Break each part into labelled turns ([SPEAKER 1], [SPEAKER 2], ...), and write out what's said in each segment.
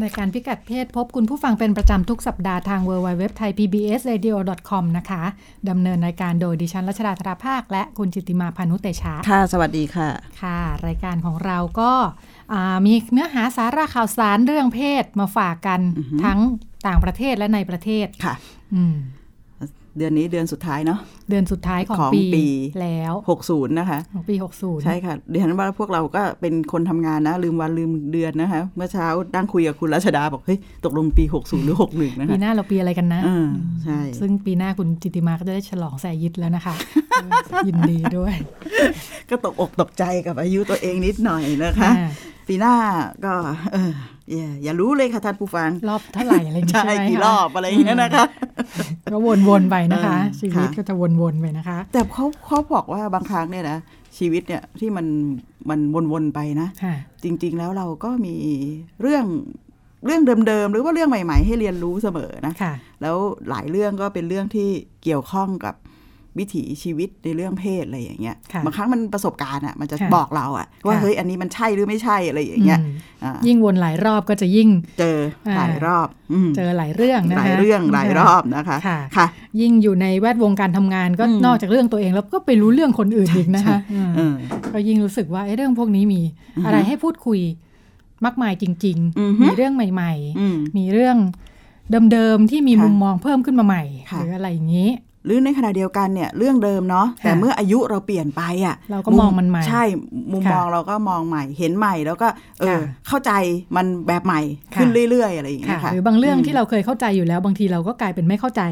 [SPEAKER 1] ในการพิกัดเพศพบคุณผู้ฟังเป็นประจำทุกสัปดาห์ทาง w w w t h a i p b s r a d i o c o m นะคะดำเนินรายการโดยดิฉันรัชดาธราภาค และคุณจิตติมาพานุเตชะ
[SPEAKER 2] ค่ะ สวัสดีค่ะ
[SPEAKER 1] ค่ะ รายการของเราก็อ่ามีเนื้อหาสาระข่าวสารเรื่องเพศมาฝากกันทั้งต่างประเทศและในประเทศ
[SPEAKER 2] ค่ะ
[SPEAKER 1] อืม
[SPEAKER 2] เดือนนี้เดือนสุดท้ายเนาะ
[SPEAKER 1] เดือนสุดท้ายของ
[SPEAKER 2] ของ
[SPEAKER 1] ปี
[SPEAKER 2] ปี
[SPEAKER 1] แล้ว
[SPEAKER 2] 60 นะคะ
[SPEAKER 1] ของปี 60
[SPEAKER 2] ใช่ค่ะดิฉันว่าพวกเราก็เป็นคนทำงานนะ ลืมวันลืมเดือนนะคะ เมื่อเช้านั่งคุยกับคุณรัชดาบอกเฮ้ยตกลงปี 60 หรือ 61 นะ
[SPEAKER 1] ปี
[SPEAKER 2] คะ
[SPEAKER 1] หน้าเราปีอะไรกันนะ
[SPEAKER 2] เออใช่
[SPEAKER 1] ซึ่งปีหน้าคุณจิตติมาก็จะได้ฉลองแสยิดแล้วนะคะ ยินดีด้วย
[SPEAKER 2] ก็ตกอกตกใจกับอายุตัวเองนิดหน่อยนะคะ
[SPEAKER 1] อ่า
[SPEAKER 2] ปีหน้าก็เออ อย่าอย่ารู้เลยค่ะท่านผู้ฟัง
[SPEAKER 1] รอบเท่าไหร่อะไรอย่างงี้
[SPEAKER 2] ใช่
[SPEAKER 1] ใช่ไหม
[SPEAKER 2] กี่
[SPEAKER 1] คะ
[SPEAKER 2] รอบอะไรอย่างเงี้ยนะคะ
[SPEAKER 1] ก็วนๆไปนะคะ
[SPEAKER 2] เออ
[SPEAKER 1] ชีวิต
[SPEAKER 2] ค่ะ
[SPEAKER 1] ก็จะวนๆไปนะคะ
[SPEAKER 2] แต่เขาเขาบอกว่าบางครั้งเนี่ยนะชีวิตเนี่ยที่มันมันวนๆไปนะ
[SPEAKER 1] ค่ะ
[SPEAKER 2] จริง ๆ แล้วเราก็มีเรื่องเรื่องเดิมๆ หรือว่าเรื่องใหม่ ๆ ให้เรียนรู้เสมอนะ
[SPEAKER 1] ค่ะ
[SPEAKER 2] แล้วหลายเรื่องก็เป็นเรื่องที่เกี่ยวข้องกับ วิถีชีวิตในเรื่องเพศอะไรอย่างเงี้ย
[SPEAKER 1] ค่ะ
[SPEAKER 2] บางครั้งมันประสบการณ์อะมันจะ
[SPEAKER 1] ค่ะ
[SPEAKER 2] บอกเราอะว่า
[SPEAKER 1] ค่ะ
[SPEAKER 2] เฮ้ยอันนี้มันใช่หรือไม่ใช่อะไรอย่างเงี้ย
[SPEAKER 1] อืม
[SPEAKER 2] อ่า
[SPEAKER 1] ยิ่งวนหลายรอบก็จะยิ่ง
[SPEAKER 2] เจอ
[SPEAKER 1] อ่า
[SPEAKER 2] หลายรอบอืม
[SPEAKER 1] เจอหลายเรื่องนะคะ
[SPEAKER 2] หลายเรื่องหลายรอบนะคะ
[SPEAKER 1] ค่ะ
[SPEAKER 2] ค่ะ
[SPEAKER 1] ยิ่งอยู่ในแวดวงการทำงานก็
[SPEAKER 2] อืม
[SPEAKER 1] นอกจากเรื่องตัวเองแล้วก็ไปรู้เรื่องคนอื่นอีกนะคะอืม
[SPEAKER 2] เออ
[SPEAKER 1] ก็ยิ่งรู้สึกว่าเอ้เรื่องพวกนี้มีอะไรให้พูดคุยมากมายจริง
[SPEAKER 2] อือฮึ
[SPEAKER 1] ๆมีเรื่องใหม่
[SPEAKER 2] อืม
[SPEAKER 1] ๆมีเรื่องเดิมๆที่มี
[SPEAKER 2] ค่ะ
[SPEAKER 1] มุมมองเพิ่มขึ้นมาใหม่
[SPEAKER 2] ค่ะ
[SPEAKER 1] หรืออะไรอย่างนี้
[SPEAKER 2] หรือในขณะเดียวกันเนี่ยเรื่องเดิมเนาะแต่
[SPEAKER 1] ค่ะ
[SPEAKER 2] เมื่ออายุเราเปลี่ยนไปอะ
[SPEAKER 1] เราก็มองมันใหม่
[SPEAKER 2] ใช่มุม
[SPEAKER 1] ค่ะ
[SPEAKER 2] มองเราก็มองใหม่เห็นใหม่แล้วก็เออ
[SPEAKER 1] ค่ะ
[SPEAKER 2] เข้าใจมันแบบใหม่
[SPEAKER 1] ค่ะ
[SPEAKER 2] ขึ้นเรื่อยๆอะไรอย่างเงี้
[SPEAKER 1] ค่ะ
[SPEAKER 2] ยค่ะ
[SPEAKER 1] หรือบางเรื่องที่เราเคยเข้าใจอยู่แล้วบางทีเราก็กลายเป็นไม่เข้าใจ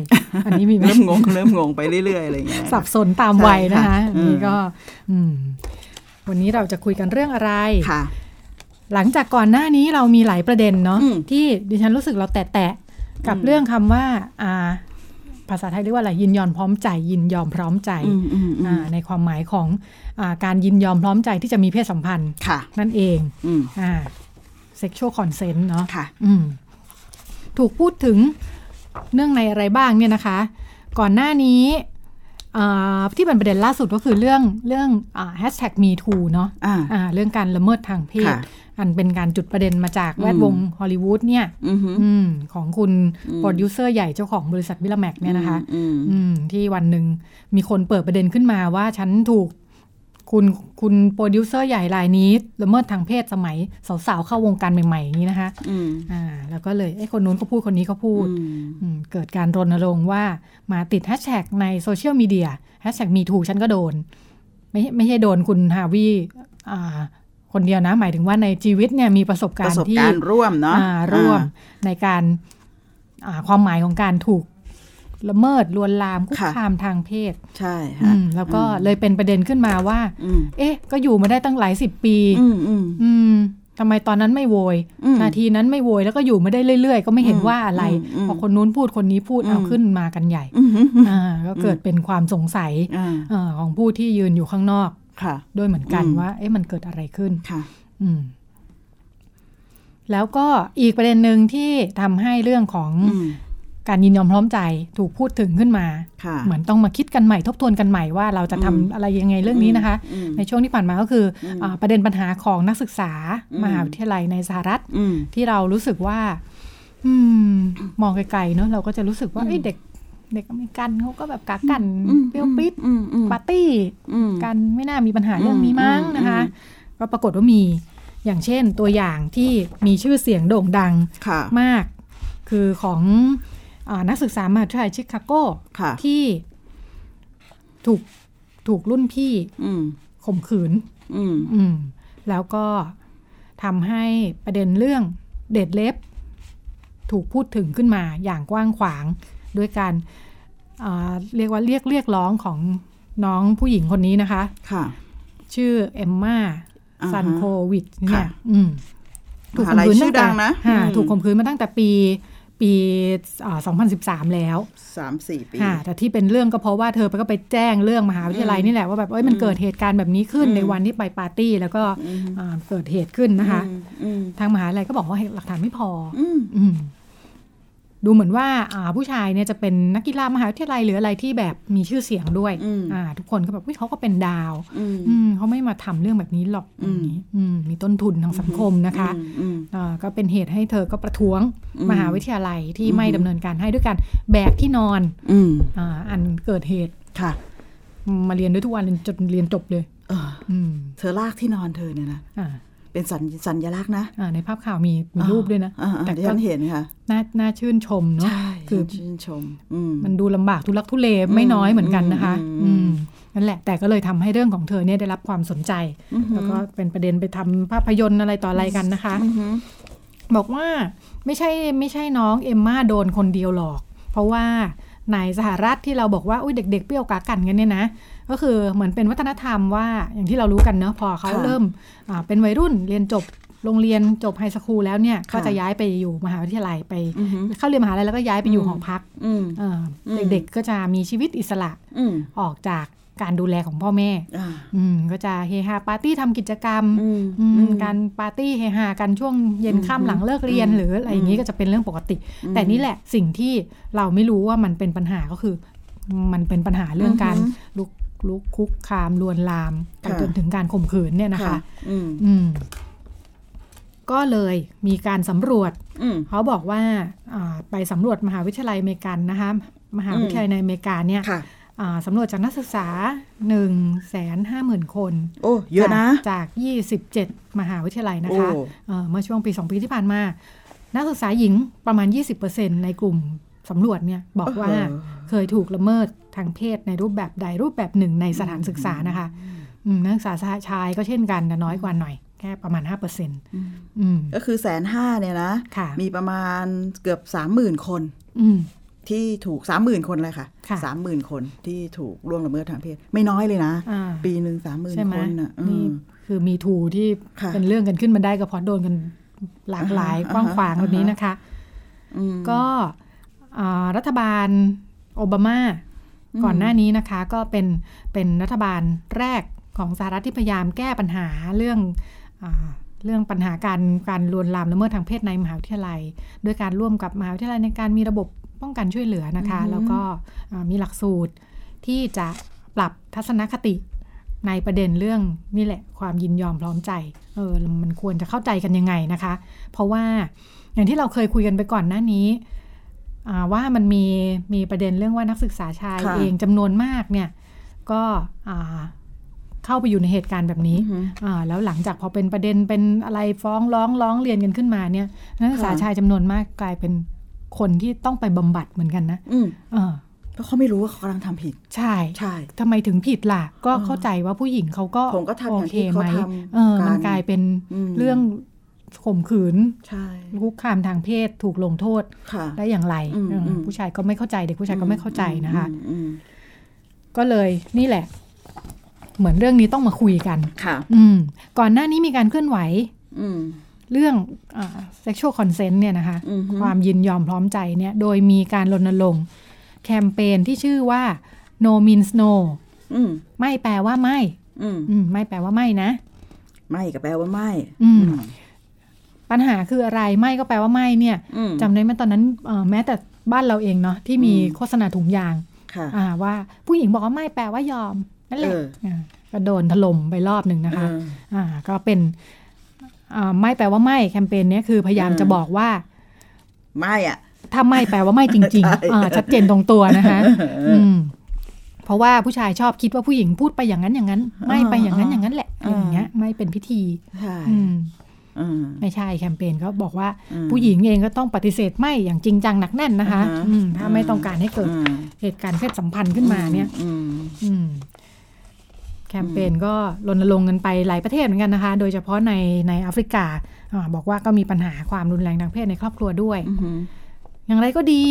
[SPEAKER 1] อันนี้มีไหม
[SPEAKER 2] เริ่มงงเริ่มงงไปเรื่อยๆอะไรอย่างเงี้ย
[SPEAKER 1] สับสนตามวัยนะคะ
[SPEAKER 2] ใช่ค่ะ
[SPEAKER 1] อันนี้ก็อืมวันนี้เราจะคุยกันเรื่องอะไร
[SPEAKER 2] ค่ะ
[SPEAKER 1] หลังจากก่อนหน้านี้เรามีหลายประเด็นเนาะ
[SPEAKER 2] อืม
[SPEAKER 1] ที่ดิฉันรู้สึกเราแตะๆกับ
[SPEAKER 2] อืม
[SPEAKER 1] เรื่องคำว่าอ่า ภาษาไทยเรียกว่าอะไรยินยอมพร้อมใจ ยินยอมพร้อมใจ
[SPEAKER 2] อืมอืมอื
[SPEAKER 1] อ่ามในความหมายของอาการยินยอมพร้อมใจที่จะมีเพศสัมพันธ์
[SPEAKER 2] ค่ะ
[SPEAKER 1] นั่นเอง
[SPEAKER 2] อืม
[SPEAKER 1] อ่า sexual consent เนาะ
[SPEAKER 2] ค่ะ
[SPEAKER 1] อืมถูกพูดถึงเนื่องในอะไรบ้างเนี่ยนะคะ ก่อนหน้านี้อ่า ที่เป็นประเด็นล่าสุดก็คือเรื่องเรื่องแฮชแท็ก me too เนาะ
[SPEAKER 2] อ่า
[SPEAKER 1] อ่าเรื่องการละเมิดทางเพศ
[SPEAKER 2] ค่ะ
[SPEAKER 1] อันเป็นการจุดประเด็นมาจากแวดวงฮอลลีวูดเนี่ย
[SPEAKER 2] อือฮึ
[SPEAKER 1] อืมของคุณโปรดิวเซอร์ใหญ่เจ้าของบริษัท Miramax เนี่ยนะคะ
[SPEAKER 2] อืม
[SPEAKER 1] อืมที่วันหนึ่งมีคนเปิดประเด็นขึ้นมาว่าฉันถูก คุณคุณโปรดิวเซอร์ใหญ่รายนี้ละเมิดทางเพศสมัยสาวๆเข้าวงการใหม่ๆอย่างนี้นะคะ
[SPEAKER 2] อืม
[SPEAKER 1] อ่าแล้วก็เลยไอ้คนนู้นก็พูดคนนี้ก็พูด
[SPEAKER 2] อืม
[SPEAKER 1] อืมเกิดการรณรงค์ว่ามาติดแฮชแท็กในโซเชียลมีเดียแฮชแท็กมีถูกฉันก็โดน ไม่ไม่ใช่โดนคุณฮาวิอ่าคนเดียวนะ หมายถึงว่าในชีวิตเนี่ยมีประสบ
[SPEAKER 2] ป
[SPEAKER 1] การ
[SPEAKER 2] ระสบ
[SPEAKER 1] ณ์ที่
[SPEAKER 2] การณ์ร่วมเนาะ
[SPEAKER 1] อ่าร่วม
[SPEAKER 2] อ่า
[SPEAKER 1] ในการอ่าความหมายของการถูก ละเมิดลวนลามคุก
[SPEAKER 2] ค่ะ
[SPEAKER 1] คามทางเพศ
[SPEAKER 2] ใช่
[SPEAKER 1] อื
[SPEAKER 2] ค่ะ
[SPEAKER 1] มแล้วก็เลยเป็นประเด็นขึ้นมาว่า
[SPEAKER 2] อืม
[SPEAKER 1] เอ๊ะ ก็อยู่มาได้ตั้งหลายสิบปี
[SPEAKER 2] อืมอืม
[SPEAKER 1] อืมทำไมตอนนั้นไม่โวย
[SPEAKER 2] อืม
[SPEAKER 1] นาทีนั้นไม่โวยแล้วก็อยู่มาได้เรื่อยๆ ก็ไม่เห็น
[SPEAKER 2] อืม
[SPEAKER 1] ว่าอะไร
[SPEAKER 2] อืมอืม
[SPEAKER 1] พอคนนู้นพูดคนนี้พูด
[SPEAKER 2] อืม
[SPEAKER 1] เอาขึ้นมากันใหญ่
[SPEAKER 2] อืมอืม
[SPEAKER 1] อ่าก็เกิดเป็นความสงสัย
[SPEAKER 2] อ่า
[SPEAKER 1] เออของผู้ที่ยืนอยู่ข้างนอก
[SPEAKER 2] ค่ะ
[SPEAKER 1] ด้วยเหมือนกัน
[SPEAKER 2] อืม
[SPEAKER 1] ว่า เอ๊ะมันเกิดอะไรขึ้น
[SPEAKER 2] ค่ะ
[SPEAKER 1] อืมแล้วก็อีกประเด็นหนึ่งที่ทำให้เรื่องของ
[SPEAKER 2] อืม
[SPEAKER 1] การยินยอมพร้อมใจถูกพูดถึงขึ้นมา
[SPEAKER 2] ค่ะ
[SPEAKER 1] เหมือนต้องมาคิดกันใหม่ทบทวนกันใหม่ว่าเราจะทำ
[SPEAKER 2] อืม
[SPEAKER 1] อะไรยังไงเรื่องนี้นะคะ
[SPEAKER 2] อืม
[SPEAKER 1] ในช่วงที่ผ่านมาก็คืออ
[SPEAKER 2] ม
[SPEAKER 1] อ่าประเด็นปัญหาของนักศึกษา
[SPEAKER 2] อืม
[SPEAKER 1] มหาวิทยาลัยในสหรัฐ
[SPEAKER 2] อืม
[SPEAKER 1] ที่เรารู้สึกว่าอืมมองไกลๆเนอะเราก็จะรู้สึกว่า
[SPEAKER 2] อืม
[SPEAKER 1] เอ้ยเด็กเด็กอเมริกันเขาก็แบบกากัน
[SPEAKER 2] อืม
[SPEAKER 1] เปรี้ยวปริ๊ด
[SPEAKER 2] อืมอืม
[SPEAKER 1] ปาร์ตี้
[SPEAKER 2] อืม
[SPEAKER 1] กันไม่น่ามีปัญหาเรื่องนี้มั้ง
[SPEAKER 2] อืม
[SPEAKER 1] นะคะ
[SPEAKER 2] อืม
[SPEAKER 1] ก็ปรากฏว่ามีอย่างเช่นตัวอย่างที่มีชื่อเสียงโด่งดัง
[SPEAKER 2] ค่ะ
[SPEAKER 1] มาก คือของอา นักศึกษามหาวิทยาลัยชิคาโก
[SPEAKER 2] ค่ะ
[SPEAKER 1] ที่ถูกถูกรุ่นพี่
[SPEAKER 2] อืม
[SPEAKER 1] ข่มขืน
[SPEAKER 2] อืม
[SPEAKER 1] อืมแล้วก็ทำให้ประเด็นเรื่องเดทเล็บ ถูกพูดถึงขึ้นมาอย่างกว้างขวางด้วยการอ่าเรียกว่าเรียกเรียกร้องของน้องผู้หญิงคนนี้นะคะ
[SPEAKER 2] ค่ะ
[SPEAKER 1] ชื่อเอมมา
[SPEAKER 2] อ่าฮะ
[SPEAKER 1] ซันโควิดเนี่
[SPEAKER 2] ค่ะ
[SPEAKER 1] ยอืม
[SPEAKER 2] มหาลัยชื่อดังนะ
[SPEAKER 1] ค่
[SPEAKER 2] อืม
[SPEAKER 1] ถูกข่มขืนมาตั้งแต่ปี ปีอ่า2013 แล้ว
[SPEAKER 2] สามสี่ปี
[SPEAKER 1] ค่ะแต่ที่เป็นเรื่องก็เพราะว่าเธอก็ไปแจ้งเรื่องมหาวิทยาลัยนี่แหละว่าแบบเอ้ยมันเกิดเหตุการณ์แบบนี้ขึ้นในวันที่ไปปาร์ตี้ แล้วก็อ่าเกิดเหตุขึ้นนะคะ
[SPEAKER 2] อืมอืม
[SPEAKER 1] ทางมหาวิทยาลัยก็บอกว่าหลักฐานไม่พออ
[SPEAKER 2] อืม
[SPEAKER 1] อืม ดูเหมือนว่าอ่าผู้ชายเนี่ยจะเป็นนักกีฬามหาวิทยาลัยหรืออะไรที่แบบมีชื่อเสียงด้วย
[SPEAKER 2] อืม
[SPEAKER 1] อ่า ทุกคนก็แบบเฮ้ยเขาก็เป็นดาว
[SPEAKER 2] อืม
[SPEAKER 1] อืมเขาไม่มาทำเรื่องแบบนี้หรอก
[SPEAKER 2] อืม
[SPEAKER 1] อย่างนี้อืมมีต้นทุนทางสังคมนะคะ
[SPEAKER 2] อืมอืม
[SPEAKER 1] อ่าก็เป็นเหตุให้เธอก็ประท้วง
[SPEAKER 2] อืม
[SPEAKER 1] มหาวิทยาลัยที่
[SPEAKER 2] อืม
[SPEAKER 1] ไม่ดำเนินการให้ด้วยการแบกที่นอน
[SPEAKER 2] อืม
[SPEAKER 1] อ่าอันเกิดเหตุ
[SPEAKER 2] ค่ะ
[SPEAKER 1] มาเรียนด้วยทุกวันจนเรียนจบเลย
[SPEAKER 2] เออ
[SPEAKER 1] อืม
[SPEAKER 2] เธอลากที่นอนเธอเนี่ยนะ
[SPEAKER 1] อ่า
[SPEAKER 2] เป็นสัญสัญลักษณ์นะ
[SPEAKER 1] อ่าในภาพข่าวมีมีรูปด้วยนะ
[SPEAKER 2] อ่าอ่า
[SPEAKER 1] แต่
[SPEAKER 2] ที่
[SPEAKER 1] ก็
[SPEAKER 2] ฉันเห็นค่ะ
[SPEAKER 1] น่าน่าชื่นชมเนาะ
[SPEAKER 2] ใช่
[SPEAKER 1] คือ
[SPEAKER 2] ชื่นชมอืม
[SPEAKER 1] มันดูลำบากทุลักทุเลไม่น้อยเหมือนกันนะคะ
[SPEAKER 2] อืม
[SPEAKER 1] อืมนั่นแหละ แต่ก็เลยทำให้เรื่องของเธอเนี่ยได้รับความสนใจ
[SPEAKER 2] อือหือ
[SPEAKER 1] แล้วก็เป็นประเด็นไปทำภาพยนตร์อะไรต่ออะไรกันนะคะ
[SPEAKER 2] อือหือ
[SPEAKER 1] บอกว่าไม่ใช่ไม่ใช่น้องเอมมาโดนคนเดียวหรอก เพราะว่าในสหรัฐที่เราบอกว่าอุ้ยเด็ก ๆ เปรี้ยวกากันกันเนี่ยนะ ก็คือเหมือนเป็นวัฒนธรรมว่าอย่างที่เรารู้กันเนอะพอเขาเริ่มอ่าเป็นวัยรุ่นเรียนจบโรงเรียนจบไฮสคูลแล้วเนี่ยก็จะย้ายไปอยู่มหาวิทยาลัยไป
[SPEAKER 2] อือหือ
[SPEAKER 1] เข้าเรียนมหาลัยแล้วก็ย้ายไปอยู่หอพัก
[SPEAKER 2] อืม
[SPEAKER 1] เอ่ออ
[SPEAKER 2] ม
[SPEAKER 1] เด็กๆก็จะมีชีวิตอิสระ
[SPEAKER 2] อืม
[SPEAKER 1] ออกจากการดูแลของพ่อแม่
[SPEAKER 2] อ่า
[SPEAKER 1] อืมก็จะเฮฮาปาร์ตี้ทำกิจกรรม
[SPEAKER 2] อืม
[SPEAKER 1] อืม
[SPEAKER 2] อืม
[SPEAKER 1] การปาร์ตี้เฮฮากันช่วงเย็น
[SPEAKER 2] อืม
[SPEAKER 1] ค่ำหลังเลิกเรียน
[SPEAKER 2] อืม
[SPEAKER 1] หรืออะไรอย่างนี้ก็จะเป็นเรื่องปกติ แต่นี่แหละสิ่งที่เราไม่รู้ว่ามันเป็นปัญหาก็คือ มันเป็นปัญหาเรื่องการ
[SPEAKER 2] อือฮึ
[SPEAKER 1] ลุก ลุกคุกคามลวนลามไป
[SPEAKER 2] ค่ะ
[SPEAKER 1] จนถึงการข่มขืนเนี่ยนะคะ
[SPEAKER 2] อืม
[SPEAKER 1] อืมก็เลยมีการสำรวจ
[SPEAKER 2] อืม
[SPEAKER 1] เขาบอกว่าอ่าไปสำรวจมหาวิทยาลัยอเมริกันนะคะ มหาวิทยาลัยในอเมริกาเนี่ย
[SPEAKER 2] ค่ะ
[SPEAKER 1] อ่าสำรวจจากนักศึกษา1นึ่งแสนห้าหมื่นคน
[SPEAKER 2] โอ้ เยอะนะ
[SPEAKER 1] จากจาก 27 มหาวิทยาลัยนะคะ
[SPEAKER 2] โอ้
[SPEAKER 1] เอ่อเมื่อช่วงปี 2 ปีที่ผ่านมา นักศึกษาหญิงประมาณ 20%ในกลุ่ม สำรวจเนี่ยบอกว่า
[SPEAKER 2] โอ้โห
[SPEAKER 1] เคยถูกละเมิดทางเพศในรูปแบบใดรูปแบบหนึ่งในสถานศึกษานะคะอืมนักศึกษาชายก็เช่นกันแต่น้อยกว่าหน่อยแค่ประมาณ5%อืม
[SPEAKER 2] ก็คือแสนห้าเนี่ยนะ
[SPEAKER 1] ค่ะ
[SPEAKER 2] มีประมาณเกือบสามหมื่นคน
[SPEAKER 1] อืม
[SPEAKER 2] ที่ถูกสามหมื่นคนเลยค่ะ
[SPEAKER 1] ค่ะ
[SPEAKER 2] สามหมื่นคนที่ถูกล่วงละเมิดทางเพศ ไม่น้อยเลยนะ
[SPEAKER 1] อ่า
[SPEAKER 2] ปีหนึ่งสามหมื่น
[SPEAKER 1] ใช่ไหม
[SPEAKER 2] คนน่ะอื
[SPEAKER 1] นี่
[SPEAKER 2] ม
[SPEAKER 1] คือมีทูที่
[SPEAKER 2] ค่ะ
[SPEAKER 1] เป็นเรื่องกันขึ้นมาได้ก็เพราะโดนกันหลากหลาย
[SPEAKER 2] อ่าฮะ
[SPEAKER 1] กว้างขวาง
[SPEAKER 2] อ่าฮะ
[SPEAKER 1] แบบนี้นะคะ
[SPEAKER 2] อืม
[SPEAKER 1] ก็อ่า รัฐบาลโอบามาก่อนหน้านี้นะคะก็เป็นเป็นรัฐบาลแรกของสหรัฐที่พยายามแก้ปัญหาเรื่องอาเรื่องปัญหาการการลวนลามละเมิดทางเพศในมหาวิทยาลัย ด้วยการร่วมกับมหาวิทยาลัยในการมีระบบป้องกันช่วยเหลือนะคะ แล้วก็อ่ามีหลักสูตรที่จะปรับทัศนคติในประเด็นเรื่องนี่แหละความยินยอมพร้อมใจเออมันควรจะเข้าใจกันยังไงนะคะ เพราะว่าอย่างที่เราเคยคุยกันไปก่อนหน้านี้อ่า ว่ามันมีมีประเด็นเรื่องว่านักศึกษาชาย
[SPEAKER 2] ค่ะ
[SPEAKER 1] เองจำนวนมากเนี่ยก็อ่าเข้าไปอยู่ในเหตุการณ์แบบนี้
[SPEAKER 2] อือฮึ
[SPEAKER 1] อ่าแล้วหลังจากพอเป็นประเด็นเป็นอะไรฟ้องร้องร้องเรียนกันขึ้นมาเนี่ยนักศึกษา
[SPEAKER 2] ค่ะ
[SPEAKER 1] ชายจำนวนมากกลายเป็นคนที่ต้องไปบำบัดเหมือนกันนะ
[SPEAKER 2] อืม
[SPEAKER 1] เออ
[SPEAKER 2] เพราะเขาไม่รู้ว่าเขากำลังทำผิด
[SPEAKER 1] ใช่
[SPEAKER 2] ใช่
[SPEAKER 1] ทำไมถึงผิดล่ะ ก็เข้าใจว่าผู้หญิงเขาก็
[SPEAKER 2] ผมก็ทำ
[SPEAKER 1] โอ
[SPEAKER 2] อย่าง
[SPEAKER 1] เค
[SPEAKER 2] ที่เขา
[SPEAKER 1] ไหม
[SPEAKER 2] ทำ
[SPEAKER 1] เออมัน
[SPEAKER 2] กัน
[SPEAKER 1] กลายเป็น
[SPEAKER 2] อืม
[SPEAKER 1] เรื่อง ข่มขืน
[SPEAKER 2] ใช่
[SPEAKER 1] คุกคามทางเพศถูกลงโทษ
[SPEAKER 2] ค่ะ
[SPEAKER 1] ได้อย่างไร
[SPEAKER 2] อืม
[SPEAKER 1] เอออ
[SPEAKER 2] ม
[SPEAKER 1] ผู้ชายก็ไม่เข้าใจเด็กผู้ชายก็ไม่เข้าใจนะคะ
[SPEAKER 2] อืมอืม
[SPEAKER 1] ก็เลยนี่แหละ เหมือนเรื่องนี้ต้องมาคุยกัน
[SPEAKER 2] ค่ะ
[SPEAKER 1] อืม ก่อนหน้านี้มีการเคลื่อนไหว
[SPEAKER 2] อืม
[SPEAKER 1] เรื่องอ่า sexual consent เนี่ยนะคะ
[SPEAKER 2] อือฮึ
[SPEAKER 1] ความยินยอมพร้อมใจเนี่ย โดยมีการรณรงค์แคมเปญที่ชื่อว่า no means no
[SPEAKER 2] อืม
[SPEAKER 1] ไม่แปลว่าไม่
[SPEAKER 2] อืม
[SPEAKER 1] อืมไม่แปลว่าไม่นะ
[SPEAKER 2] ไม่ก็แปลว่าไม่
[SPEAKER 1] อืม ปัญหาคืออะไรไม่ก็แปลว่าไม่เนี่ย
[SPEAKER 2] อืม
[SPEAKER 1] จำได้ไหมตอนนั้นเอ่อแม้แต่บ้านเราเองเนาะที่มี
[SPEAKER 2] อืม
[SPEAKER 1] โฆษณาถุงยาง
[SPEAKER 2] ค่ะ
[SPEAKER 1] อ่าว่าผู้หญิงบอกว่าไม่แปลว่ายอมนั่นแหละ
[SPEAKER 2] เอออ่า
[SPEAKER 1] ก็โดนถล่มไปรอบหนึ่งนะคะ
[SPEAKER 2] เออ
[SPEAKER 1] อ่าก็เป็นอ่าไม่แปลว่าไม่แคมเปญเนี้ยคือพยายาม
[SPEAKER 2] อืม
[SPEAKER 1] จะบอกว่า
[SPEAKER 2] ไม่อะ
[SPEAKER 1] ถ้าไม่แปลว่าไม่จริง
[SPEAKER 2] ใช่
[SPEAKER 1] ๆอ่าชัดเจนตรงตัวนะคะอืมเพราะว่าผู้ชายชอบคิดว่าผู้หญิงพูดไปอย่างนั้นอย่างนั้น ไม่ไปอย่างนั้นอย่างนั้นแหละ
[SPEAKER 2] อ่า
[SPEAKER 1] อย่างเงี้ย ไม่เป็นพิธี
[SPEAKER 2] ใช่
[SPEAKER 1] อืม
[SPEAKER 2] อืม
[SPEAKER 1] ไม่ใช่แคมเปญเขาบอกว่า
[SPEAKER 2] อืม
[SPEAKER 1] ผู้หญิงเองก็ต้องปฏิเสธไม่อย่างจริงจังหนักแน่นนะคะ
[SPEAKER 2] อ่าฮะ
[SPEAKER 1] อืมถ้าไม่ต้องการให้เกิด
[SPEAKER 2] อืม
[SPEAKER 1] เหตุการณ์เพศสัมพันธ์ขึ้นมาเนี่ย
[SPEAKER 2] อืม
[SPEAKER 1] อืมแคมเปญก็รณรงค์กันไปหลายประเทศเหมือนกันนะคะ โดยเฉพาะในในแอฟริกาอาบอกว่าก็มีปัญหาความรุนแรงทางเพศในครอบครัวด้วย
[SPEAKER 2] อืม
[SPEAKER 1] อย่างไรก็ดี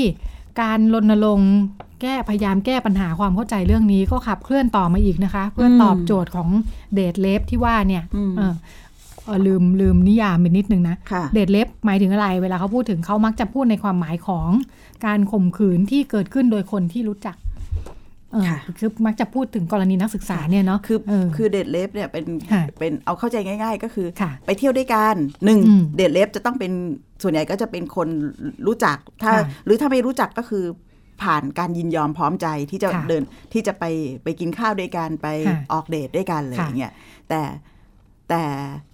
[SPEAKER 1] การรณรงค์แก้พยายามแก้ปัญหาความเข้าใจเรื่องนี้ก็ขับเคลื่อนต่อมาอีกนะคะ เพื่อตอบโจทย์ของเดทเลฟที่ว่าเนี่ย
[SPEAKER 2] อืม
[SPEAKER 1] เออเออ ลืมลืมนิยามไปนิดนึงนะ
[SPEAKER 2] ค่ะ
[SPEAKER 1] เดทเล็บหมายถึงอะไร เวลาเขาพูดถึงเขามักจะพูดในความหมายของการข่มขืนที่เกิดขึ้นโดยคนที่รู้จักเออ
[SPEAKER 2] ค่ะ
[SPEAKER 1] คือมักจะพูดถึงกรณีนักศึกษาเนี่ยเนาะ
[SPEAKER 2] คือ
[SPEAKER 1] เออ
[SPEAKER 2] คือเดทเลฟเนี่ยเป็น
[SPEAKER 1] ค่ะ
[SPEAKER 2] เป็นเอาเข้าใจง่าย ๆ ก็คือ
[SPEAKER 1] ค่ะ
[SPEAKER 2] ไปเที่ยวด้วยกันหนึ่ง
[SPEAKER 1] อืม
[SPEAKER 2] เดทเลฟจะต้องเป็นส่วนใหญ่ก็จะเป็นคนรู้จักถ้า
[SPEAKER 1] ค่ะ
[SPEAKER 2] หรือถ้าไม่รู้จักก็คือผ่านการยินยอมพร้อมใจที่จะ
[SPEAKER 1] ค่ะ
[SPEAKER 2] เดินที่จะไปไปกินข้าวด้วยกันไป
[SPEAKER 1] ค่ะ
[SPEAKER 2] ออกเดทด้วยกันอะไรอ
[SPEAKER 1] ค่ะ
[SPEAKER 2] ย่างเงี้ยแต่แต่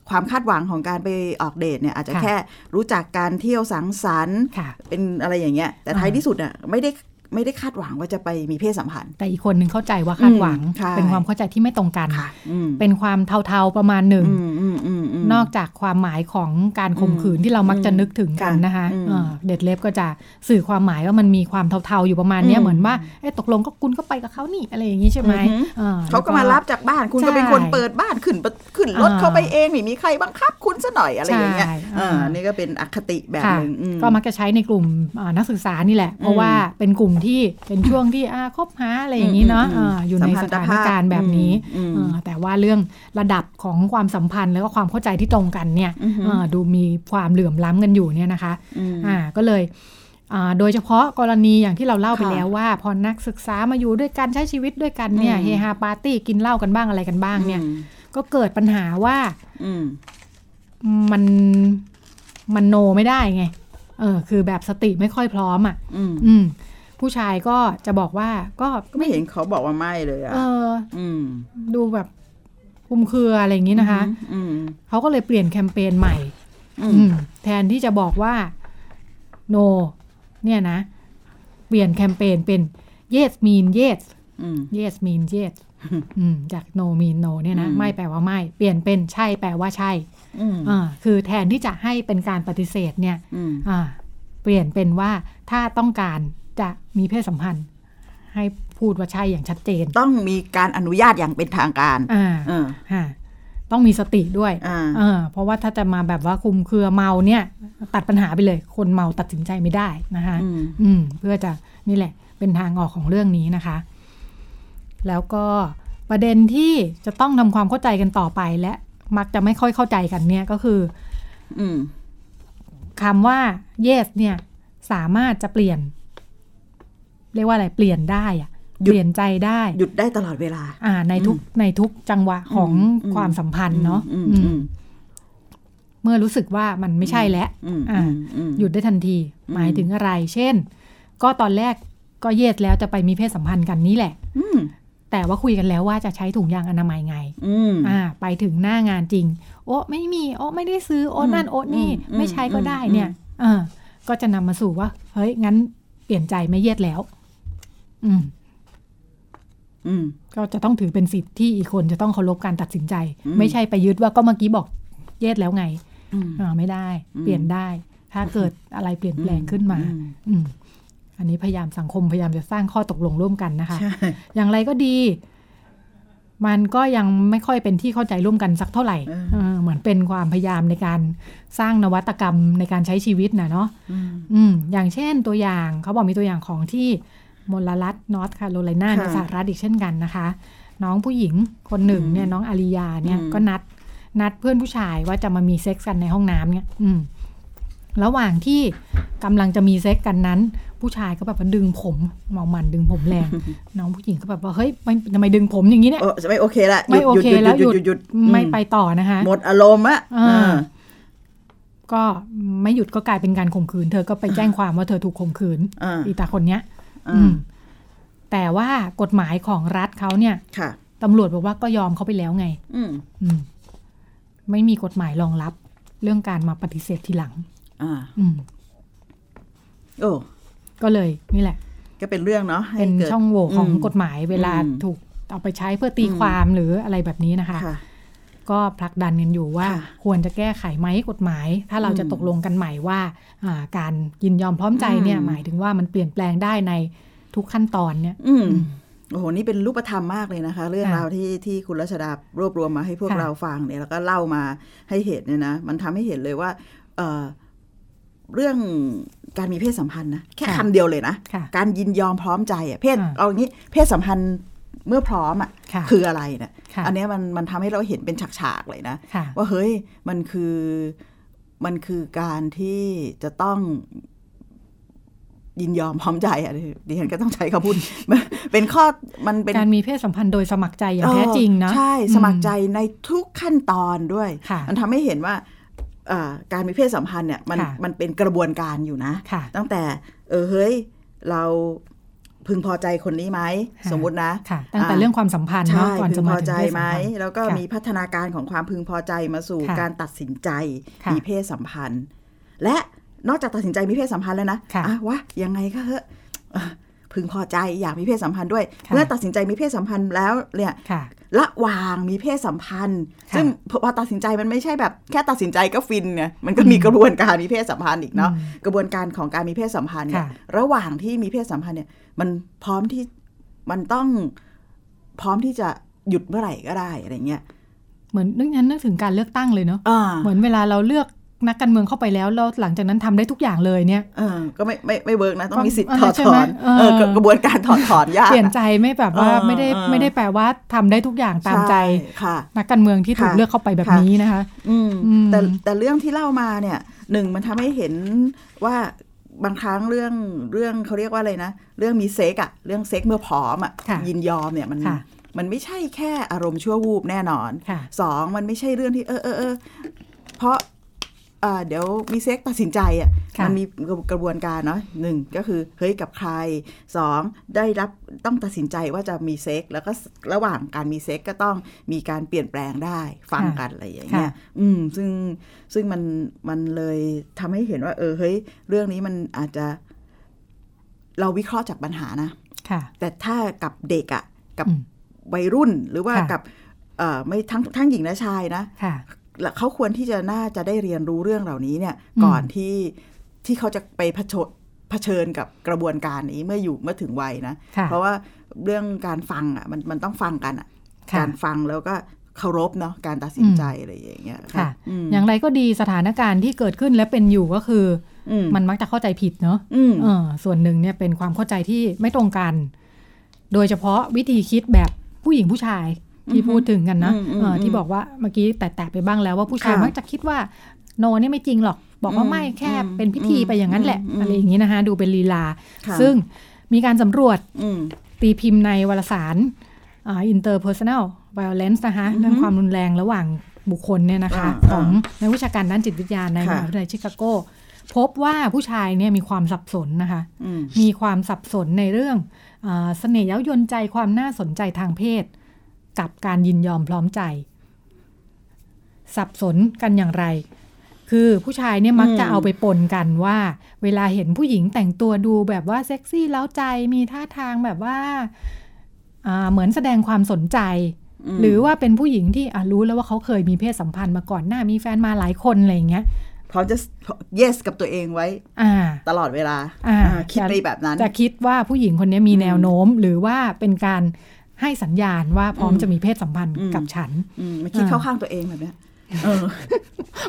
[SPEAKER 2] ความคาดหวังของการไปออกเดทเนี่ยอาจจะ
[SPEAKER 1] ค่ะ
[SPEAKER 2] แค่รู้จักการเที่ยวสังสรรค์
[SPEAKER 1] ค่ะ
[SPEAKER 2] เป็นอะไรอย่างเงแต่ท้ายที่สุดอะไม่ได้ไม่ได้คาดหวังว่าจะไปมีเพศสัมพันธ์
[SPEAKER 1] แต่อีกคนหนึ่งเข้าใจว่าคาดหวัง
[SPEAKER 2] อืมใช่
[SPEAKER 1] เป็นความเข้าใจที่ไม่ตรงกัน
[SPEAKER 2] ค่ะอืม
[SPEAKER 1] เป็นความเทาๆประมาณหนึ่ง
[SPEAKER 2] อืมอืมอืมอืม
[SPEAKER 1] นอกจากความหมายของการข่มขืนที่เรามักจะนึกถึงกัน
[SPEAKER 2] ค่ะ
[SPEAKER 1] นะคะ
[SPEAKER 2] อืม
[SPEAKER 1] เอ่อเด็ดเล็บก็จะสื่อความหมายว่ามันมีความเทาๆอยู่ประมาณเนี้ย
[SPEAKER 2] อืม
[SPEAKER 1] เหมือนว่าเอ๊ะตกลงก็คุณก็ไปกับเขานี่อะไรอย่างนี้ใช่ไหม
[SPEAKER 2] อือหือ
[SPEAKER 1] เออ
[SPEAKER 2] เขาก็มารับจากบ้านคุณ
[SPEAKER 1] ใช่
[SPEAKER 2] ก็เป็นคนเปิดบ้านขึ้นประขึ้นรถ
[SPEAKER 1] อ่า
[SPEAKER 2] เข้าไปเองไม่มีใครบังคับคุณซะหน่อยอะไรอย่างเงี้ย
[SPEAKER 1] ใช่
[SPEAKER 2] อ่า
[SPEAKER 1] อ่า
[SPEAKER 2] นี่ก็เป็นอคติแบบ
[SPEAKER 1] ค่ะ
[SPEAKER 2] หนึ่งอืม
[SPEAKER 1] ก็มักจะใช้ในกลุ่มอ่านักศึกษานี่แหละ เพราะว่าเป็นกลุ่มที่เป็นช่วงที่อ่าคบหาอะไรอย่างนี้เนาะ
[SPEAKER 2] อืมอืม
[SPEAKER 1] อ่าอยู่ในสถานการณ์แบบนี้
[SPEAKER 2] อืม
[SPEAKER 1] เออแต่ว่าเรื่องระดับของความสัมพันธ์แล้วก็ความเข้าใจที่ตรงกันเนี่ย
[SPEAKER 2] อือหือ
[SPEAKER 1] เอ่อดูมีความเหลื่อมล้ำกันอยู่เนี่ยนะคะ
[SPEAKER 2] อืม
[SPEAKER 1] อ่าก็เลยอ่าโดยเฉพาะกรณีอย่างที่เราเล่าไป
[SPEAKER 2] ค่ะ
[SPEAKER 1] แล้วว่า พอนักศึกษามาอยู่ด้วยกันใช้ชีวิตด้วยกันเนี่ย
[SPEAKER 2] อืม
[SPEAKER 1] เฮฮาปาร์ตี้กินเหล้ากันบ้างอะไรกันบ้างเนี่ย
[SPEAKER 2] อืม
[SPEAKER 1] ก็เกิดปัญหาว่า
[SPEAKER 2] อืม
[SPEAKER 1] มันมันโนไม่ได้ไง เออ คือแบบสติไม่ค่อยพร้อมอะ
[SPEAKER 2] อืม
[SPEAKER 1] อืมผู้ชายก็จะบอกว่าก็
[SPEAKER 2] ก็ไม่เห็นเขาบอกว่าไม่เลยอะ
[SPEAKER 1] เออ
[SPEAKER 2] อืม
[SPEAKER 1] ดูแบบ คุมเครืออะไรอย่างนี้นะคะ
[SPEAKER 2] อืม
[SPEAKER 1] เขาก็เลยเปลี่ยนแคมเปญใหม่
[SPEAKER 2] อื
[SPEAKER 1] อื
[SPEAKER 2] ม
[SPEAKER 1] มแทนที่จะบอกว่า no เนี่ยนะ เปลี่ยนแคมเปญเป็น yes mean yes
[SPEAKER 2] อืม
[SPEAKER 1] yes mean yes อืมจาก no mean no เนี่ยนะ
[SPEAKER 2] อืม
[SPEAKER 1] ไม่แปลว่าไม่ เปลี่ยนเป็นใช่แปลว่าใช่
[SPEAKER 2] อืม
[SPEAKER 1] อ่าคือแทนที่จะให้เป็นการปฏิเสธเนี่ย
[SPEAKER 2] อืม
[SPEAKER 1] อ่าเปลี่ยนเป็นว่าถ้าต้องการจะมีเพศสัมพันธ์ ให้ พูดว่าใช่อย่างชัดเจน
[SPEAKER 2] ต้องมีการอนุญาตอย่างเป็นทางการ
[SPEAKER 1] อ่า
[SPEAKER 2] เออ
[SPEAKER 1] ฮะต้องมีสติด้วย
[SPEAKER 2] อ่า
[SPEAKER 1] เออเพราะว่าถ้าจะมาแบบว่าคุมเครือเมาเนี่ย ตัดปัญหาไปเลย คนเมาตัดสินใจไม่ได้นะคะ
[SPEAKER 2] อืม
[SPEAKER 1] อืมเพื่อจะนี่แหละ เป็นทางออกของเรื่องนี้นะคะ แล้วก็ประเด็นที่จะต้องทำความเข้าใจกันต่อไปและมักจะไม่ค่อยเข้าใจกันเนี่ยก็คือ
[SPEAKER 2] อืม
[SPEAKER 1] คำว่า yes เนี่ย สามารถจะเปลี่ยน เรียกว่าอะไรเปลี่ยนได้อะ
[SPEAKER 2] หยุด
[SPEAKER 1] เปลี่ยนใจได้
[SPEAKER 2] หยุดได้ตลอดเวลา
[SPEAKER 1] อ่า ในทุกในทุกจังหวะของ
[SPEAKER 2] อืม
[SPEAKER 1] ความสัมพันธ์เนาะ
[SPEAKER 2] อืม
[SPEAKER 1] อื
[SPEAKER 2] อื
[SPEAKER 1] ม
[SPEAKER 2] ม
[SPEAKER 1] เมื่อรู้สึกว่ามันไม่ใช่แล้ว
[SPEAKER 2] อืม
[SPEAKER 1] อ่า
[SPEAKER 2] อืมอืม
[SPEAKER 1] หยุดได้ทันที หมายถึงอะไร เช่น ก็ตอนแรกก็เยสแล้วจะไปมีเพศสัมพันธ์กันนี่แหละ
[SPEAKER 2] อืม
[SPEAKER 1] แต่ว่าคุยกันแล้วว่าจะใช้ถุงยางอนามัยไง
[SPEAKER 2] อืม
[SPEAKER 1] อ่า ไปถึงหน้างานจริง โอ้ไม่มี โอ้ไม่ได้ซื้อ โอ้นั่น โอ้นี่
[SPEAKER 2] อืม
[SPEAKER 1] ไม่ใช้ก็ได้
[SPEAKER 2] อืม
[SPEAKER 1] เนี่ยเออก็จะนำมาสู่ว่า เฮ้ย งั้นเปลี่ยนใจไม่เยสแล้ว อืม
[SPEAKER 2] อืม
[SPEAKER 1] ก็จะต้องถือเป็นสิทธิ์ที่อีกคนจะต้องเคารพการตัดสินใจ
[SPEAKER 2] อืม
[SPEAKER 1] ไม่ใช่ไปยึดว่าก็เมื่อกี้บอกเยสแล้วไง
[SPEAKER 2] อืม
[SPEAKER 1] อ่าไม่ได้
[SPEAKER 2] อืม
[SPEAKER 1] เปลี่ยนได้ ถ้าเกิดอะไรเปลี่ยนแปลงขึ้นมา
[SPEAKER 2] อื
[SPEAKER 1] อืมอันนี้พยายามสังคมพยายามจะสร้างข้อตกลงร่วมกันนะคะ
[SPEAKER 2] ใช่
[SPEAKER 1] อย่างไรก็ดี มันก็ยังไม่ค่อยเป็นที่เข้าใจร่วมกันสักเท่าไหร่เออเหมือนเป็นความพยายามในการสร้างนวัตกรรมในการใช้ชีวิตนะเนาะ
[SPEAKER 2] อืม
[SPEAKER 1] อืมอย่างเช่นตัวอย่างเขาบอกมีตัวอย่างของที่ มลรัฐนอร์ทคาโรไลนา
[SPEAKER 2] ค่ะ
[SPEAKER 1] ในสหรัฐอีกเช่นกันนะคะ น้องผู้หญิงคนหนึ่งเนี่ยน้องอาริยาเนี่ย
[SPEAKER 2] อืม
[SPEAKER 1] ก็นัดนัดเพื่อนผู้ชายว่าจะมามีเซ็กซ์กันในห้องน้ำเนี่ย อืม ระหว่างที่กำลังจะมีเซ็กซ์กันนั้น ผู้ชายก็แบบว่าดึงผมเมามันดึงผมแรง น้องผู้หญิงก็แบบว่าเฮ้ยไม่ทำไมดึงผมอย่างนี้เนี่ย
[SPEAKER 2] โอ้จะไม่โอเคละห
[SPEAKER 1] ไม่
[SPEAKER 2] ยุด
[SPEAKER 1] โอ
[SPEAKER 2] หยุด
[SPEAKER 1] เค
[SPEAKER 2] หยุด
[SPEAKER 1] แล้ว
[SPEAKER 2] หยุด
[SPEAKER 1] หยุด
[SPEAKER 2] หยุดหยุด
[SPEAKER 1] ไม่
[SPEAKER 2] อื
[SPEAKER 1] ไปต่อนะคะ
[SPEAKER 2] หมดอารมณ์อะ
[SPEAKER 1] อ่า
[SPEAKER 2] อ่า
[SPEAKER 1] ก็ไม่หยุดก็กลายเป็นการข่มขืน เธอก็ไปแจ้งความว่าเธอถูกข่มขืน
[SPEAKER 2] อ่า
[SPEAKER 1] อีตาคนเนี้ย
[SPEAKER 2] อ่า
[SPEAKER 1] อืม แต่ว่ากฎหมายของรัฐเขาเนี่ย
[SPEAKER 2] ค่ะ
[SPEAKER 1] ตำรวจบอกว่าก็ยอมเขาไปแล้วไง
[SPEAKER 2] อืม
[SPEAKER 1] อืมไม่มีกฎหมายรองรับ เรื่องการมาปฏิเสธทีหลัง
[SPEAKER 2] อ่า
[SPEAKER 1] อืม
[SPEAKER 2] โอ้
[SPEAKER 1] ก็เลยนี่แหละ
[SPEAKER 2] ก็เป็นเรื่องเนาะให้
[SPEAKER 1] เป็น
[SPEAKER 2] กิด
[SPEAKER 1] ช่องโหว่ของ
[SPEAKER 2] อืม
[SPEAKER 1] กฎหมายเวลา
[SPEAKER 2] อืม
[SPEAKER 1] ถูกเอาไปใช้เพื่อตีความหรืออะไรแบบนี้นะคะ
[SPEAKER 2] ค่ะ
[SPEAKER 1] ก็ผลักดันกันอยู่ว่า
[SPEAKER 2] ค่ะ
[SPEAKER 1] ควรจะแก้ไขไหมกฎหมาย ถ้าเราจะ
[SPEAKER 2] อืม
[SPEAKER 1] ตกลงกันใหม่ว่าอ่าการยินยอมพร้อมใจเนี่ย
[SPEAKER 2] อืม
[SPEAKER 1] หมายถึงว่ามันเปลี่ยนแปลงได้ในทุกขั้นตอนเนี่ย
[SPEAKER 2] อืม
[SPEAKER 1] อืม
[SPEAKER 2] โอ้โห นี่เป็นรูปธรรมมากเลยนะคะ เรื่อง
[SPEAKER 1] ค่ะ
[SPEAKER 2] ราวที่ที่คุณรัชดารวบรวมมาให้พวก
[SPEAKER 1] ค่ะ
[SPEAKER 2] เราฟังเนี่ยแล้วก็เล่ามาให้เห็นเนี่ยนะ มันทำให้เห็นเลยว่าเอ่อเรื่องการมีเพศสัมพันธ์นะแค่คำเดียวเลยนะ
[SPEAKER 1] ค่ะ
[SPEAKER 2] การยินยอมพร้อมใจอะเพศ
[SPEAKER 1] อ่า
[SPEAKER 2] เอาอย่างนี้เพศสัมพันธ์ เมื่อพร้อมอะ
[SPEAKER 1] ค่ะ
[SPEAKER 2] คืออะไรเนี่ย
[SPEAKER 1] ค่ะ
[SPEAKER 2] อันเนี้ยมันมันทำให้เราเห็นเป็นฉากๆเลยนะ
[SPEAKER 1] ค่ะ
[SPEAKER 2] ว่าเฮ้ยมันคือมันคือการที่จะต้องยินยอมพร้อมใจอะดิฉันก็ต้องใช้คำพูดเป็นข้อมันเป็น
[SPEAKER 1] การมีเพศสัมพันธ์โดยสมัครใจอย่างแท้จริงนะ
[SPEAKER 2] เออใช่สมัครใจในทุกขั้นตอนด้วย
[SPEAKER 1] ค่ะ
[SPEAKER 2] มันทำให้เห็นว่าเอ่อการมีเพศสัมพันธ์เนี่ยมัน
[SPEAKER 1] ค่ะ
[SPEAKER 2] มันเป็นกระบวนการอยู่นะ
[SPEAKER 1] ค่ะ
[SPEAKER 2] ตั้งแต่ เออเฮ้ยเรา พึงพอใจคนนี้ไหม
[SPEAKER 1] ค่ะ
[SPEAKER 2] สมมุตินะ
[SPEAKER 1] ค่ะตั้งแต่เรื่องความสัมพันธ์
[SPEAKER 2] ใช่
[SPEAKER 1] เนาะก่อน
[SPEAKER 2] พึ
[SPEAKER 1] จะ
[SPEAKER 2] งพ
[SPEAKER 1] มา
[SPEAKER 2] อ
[SPEAKER 1] ถึง
[SPEAKER 2] ใจ
[SPEAKER 1] เพศสั
[SPEAKER 2] ไหม
[SPEAKER 1] มพันธ์
[SPEAKER 2] แล้วก็
[SPEAKER 1] ค่ะ
[SPEAKER 2] มีพัฒนาการของความพึงพอใจมาสู่
[SPEAKER 1] ค่ะ
[SPEAKER 2] การตัดสินใจ
[SPEAKER 1] ค่ะ
[SPEAKER 2] มีเพศสัมพันธ์ และนอกจากตัดสินใจมีเพศสัมพันธ์แล้วนะ
[SPEAKER 1] ค่ะ
[SPEAKER 2] อะวะยังไงก็เถอะอะพึงพอใจอยากมีเพศสัมพันธ์ด้วย
[SPEAKER 1] ค่ะ
[SPEAKER 2] เมื่อตัดสินใจมีเพศสัมพันธ์แล้วเนี่ย
[SPEAKER 1] ค่ะ
[SPEAKER 2] ระหว่างมีเพศสัมพันธ์
[SPEAKER 1] ค่ะ
[SPEAKER 2] ซึ่งพอตัดสินใจมันไม่ใช่แบบแค่ตัดสินใจก็ฟินเนี่ยมันก็มีกระบวนการมีเพศสัมพันธ์อีกเนาะ
[SPEAKER 1] อืม
[SPEAKER 2] กระบวนการของการมีเพศสัมพันธ์เนี่ย
[SPEAKER 1] ค่ะ
[SPEAKER 2] ระหว่างที่มีเพศสัมพันธ์เนี่ย มันพร้อมที่มันต้องพร้อมที่จะหยุดเมื่อไหร่ก็ได้อะไรเงี้ย
[SPEAKER 1] เหมือนนึกนั้นนึกถึงการเลือกตั้งเลยเนาะ
[SPEAKER 2] อ่า
[SPEAKER 1] เหมือนเวลาเราเลือก นักการเมืองเข้าไปแล้วแล้วหลังจากนั้นทำได้ทุกอย่างเลยเนี่ย
[SPEAKER 2] เออก็ไม่ไม่ไม่เวิร์กนะ ต้องมีสิทธิ์
[SPEAKER 1] เออ
[SPEAKER 2] ถอด
[SPEAKER 1] ใช่
[SPEAKER 2] ถ
[SPEAKER 1] ไหม
[SPEAKER 2] อน
[SPEAKER 1] เออ
[SPEAKER 2] เออกระบวนการถอดถอนยาก
[SPEAKER 1] เปลี่ยน
[SPEAKER 2] อะ
[SPEAKER 1] ใจไม่แบบว่า
[SPEAKER 2] เออ
[SPEAKER 1] ไม่ได้
[SPEAKER 2] เออ
[SPEAKER 1] ไม่ได้แปลว่าทำได้ทุกอย่างตามใจ
[SPEAKER 2] ช่ค่ะ
[SPEAKER 1] นักการเมืองที่ถูก
[SPEAKER 2] ค่ะ
[SPEAKER 1] เลือกเข้าไปแบบ
[SPEAKER 2] ค่ะ
[SPEAKER 1] นี้นะคะ
[SPEAKER 2] อืม
[SPEAKER 1] อืม
[SPEAKER 2] แต่แต่เรื่องที่เล่ามาเนี่ยหนึ่งมันทำให้เห็นว่าบางครั้งเรื่องเรื่องเขาเรียกว่าอะไรนะ เรื่องมีเซ็กส์อะเรื่องเซ็กส์เมื่อพร้อมอะ
[SPEAKER 1] ค่ะ
[SPEAKER 2] ยินยอมเนี่ยมัน
[SPEAKER 1] ค่ะ
[SPEAKER 2] มันไม่ใช่แค่อารมณ์ชั่ววูบแน่นอน
[SPEAKER 1] ค่ะ
[SPEAKER 2] สองมันไม่ใช่เรื่องที่เออเออเออเพราะอ่า เดี๋ยวมีเซ็กส์ตัดสินใจอะ
[SPEAKER 1] ค่ะ
[SPEAKER 2] มันมีกระบวนการเนาะหนึ่งก็คือเฮ้ยกับใครสองได้รับต้องตัดสินใจว่าจะมีเซ็กส์แล้วก็ระหว่างการมีเซ็กส์ก็ต้องมีการเปลี่ยนแปลงได้ฟังกันอะไรอย่างเงี้ยอืมซึ่งซึ่งมันมันเลยทำให้เห็นว่า เออเฮ้ยเรื่องนี้มันอาจจะ เราวิเคราะห์จากปัญหานะ
[SPEAKER 1] ค่ะ
[SPEAKER 2] แต่ถ้ากับเด็กอะ่ะกับ
[SPEAKER 1] อืม
[SPEAKER 2] วัยรุ่นหรือว่า
[SPEAKER 1] ค่ะ
[SPEAKER 2] กับ เอ่อไม่ทั้งทั้งหญิงและชายนะ
[SPEAKER 1] ค่ะ
[SPEAKER 2] แล้ว เขาควรที่จะน่าจะได้เรียนรู้เรื่องเหล่านี้เนี่ย
[SPEAKER 1] อืม
[SPEAKER 2] ก่อนที่ที่เขาจะไปเผชิญเผชิญกับกระบวนการนี้เมื่ออยู่เมื่อถึงวัยนะ
[SPEAKER 1] ค่ะ
[SPEAKER 2] เพราะว่าเรื่องการฟังอะมันมันต้องฟังกันอะ
[SPEAKER 1] ค่ะ
[SPEAKER 2] การฟังแล้วก็เคารพเนาะการตัดสินใจอะไรอย่างเงี้ย
[SPEAKER 1] ค่ะ
[SPEAKER 2] อืม
[SPEAKER 1] อย่างไรก็ดีสถานการณ์ที่เกิดขึ้นและเป็นอยู่ก็คือ
[SPEAKER 2] อืม
[SPEAKER 1] มันมักจะเข้าใจผิดเนาะ
[SPEAKER 2] อืม
[SPEAKER 1] เออส่วนหนึ่งเนี่ยเป็นความเข้าใจที่ไม่ตรงกัน โดยเฉพาะวิธีคิดแบบผู้หญิงผู้ชาย ที่พูดถึงกันนะ
[SPEAKER 2] อืมอืม
[SPEAKER 1] เออที่
[SPEAKER 2] อืม
[SPEAKER 1] บอกว่าเมื่อกี้แตะๆไปบ้างแล้วว่าผู้ชาย
[SPEAKER 2] ค่ะ
[SPEAKER 1] มักจะคิดว่าโนนี่ไม่จริงหรอก บอกว่า
[SPEAKER 2] อืม
[SPEAKER 1] ไม่แค่
[SPEAKER 2] อืม
[SPEAKER 1] เป็นพิธีไปอย่างนั้นแหละ
[SPEAKER 2] อืม
[SPEAKER 1] อะไรอย่างนี้นะคะดูเป็นลีลา
[SPEAKER 2] ค่ะ
[SPEAKER 1] ซึ่งมีการสำรวจ
[SPEAKER 2] อืม
[SPEAKER 1] ตีพิมพ์ในวารสารอ่า interpersonal violence นะคะ
[SPEAKER 2] อือฮึ
[SPEAKER 1] เรื่องความรุนแรงระหว่างบุคคลเนี่ยนะคะ
[SPEAKER 2] อ่า
[SPEAKER 1] ของนักวิชาการด้านจิตวิทยาในม
[SPEAKER 2] ค่ะ
[SPEAKER 1] หาวิทยาลัยชิคาโก พบว่าผู้ชายเนี่ยมีความสับสนนะคะ
[SPEAKER 2] อืม
[SPEAKER 1] มีความสับสนในเรื่องอาเสน่ห์เย้ายวนใจความน่าสนใจทางเพศ กับการยินยอมพร้อมใจ สับสนกันอย่างไร คือผู้ชายเนี่ยมักจะ
[SPEAKER 2] อืม
[SPEAKER 1] เอาไปปนกันว่า เวลาเห็นผู้หญิงแต่งตัวดูแบบว่าเซ็กซี่เล้าใจมีท่าทางแบบว่าอ่าเหมือนแสดงความสนใจ
[SPEAKER 2] ม
[SPEAKER 1] หรือว่าเป็นผู้หญิงที่อะรู้แล้วว่าเขาเคยมีเพศสัมพันธ์มาก่อนหน้ามีแฟนมาหลายคนอะไรอย่างเงี้ย
[SPEAKER 2] พร้อมจะ yes กับตัวเองไว้
[SPEAKER 1] อ่า
[SPEAKER 2] ตลอดเวลา
[SPEAKER 1] อ่า
[SPEAKER 2] อ่าคิดไปแบบนั้น
[SPEAKER 1] จะคิดว่าผู้หญิงคนนี้มี
[SPEAKER 2] อืม
[SPEAKER 1] แนวโน้ม หรือว่าเป็นการ ให้สัญญาณว่าพร้อม
[SPEAKER 2] อืม
[SPEAKER 1] จะมีเพศสัมพันธ์
[SPEAKER 2] อืม
[SPEAKER 1] กับฉัน
[SPEAKER 2] อืมมาคิด
[SPEAKER 1] อ่า
[SPEAKER 2] เข้าข้างตัวเองแบบเนี้ยเออ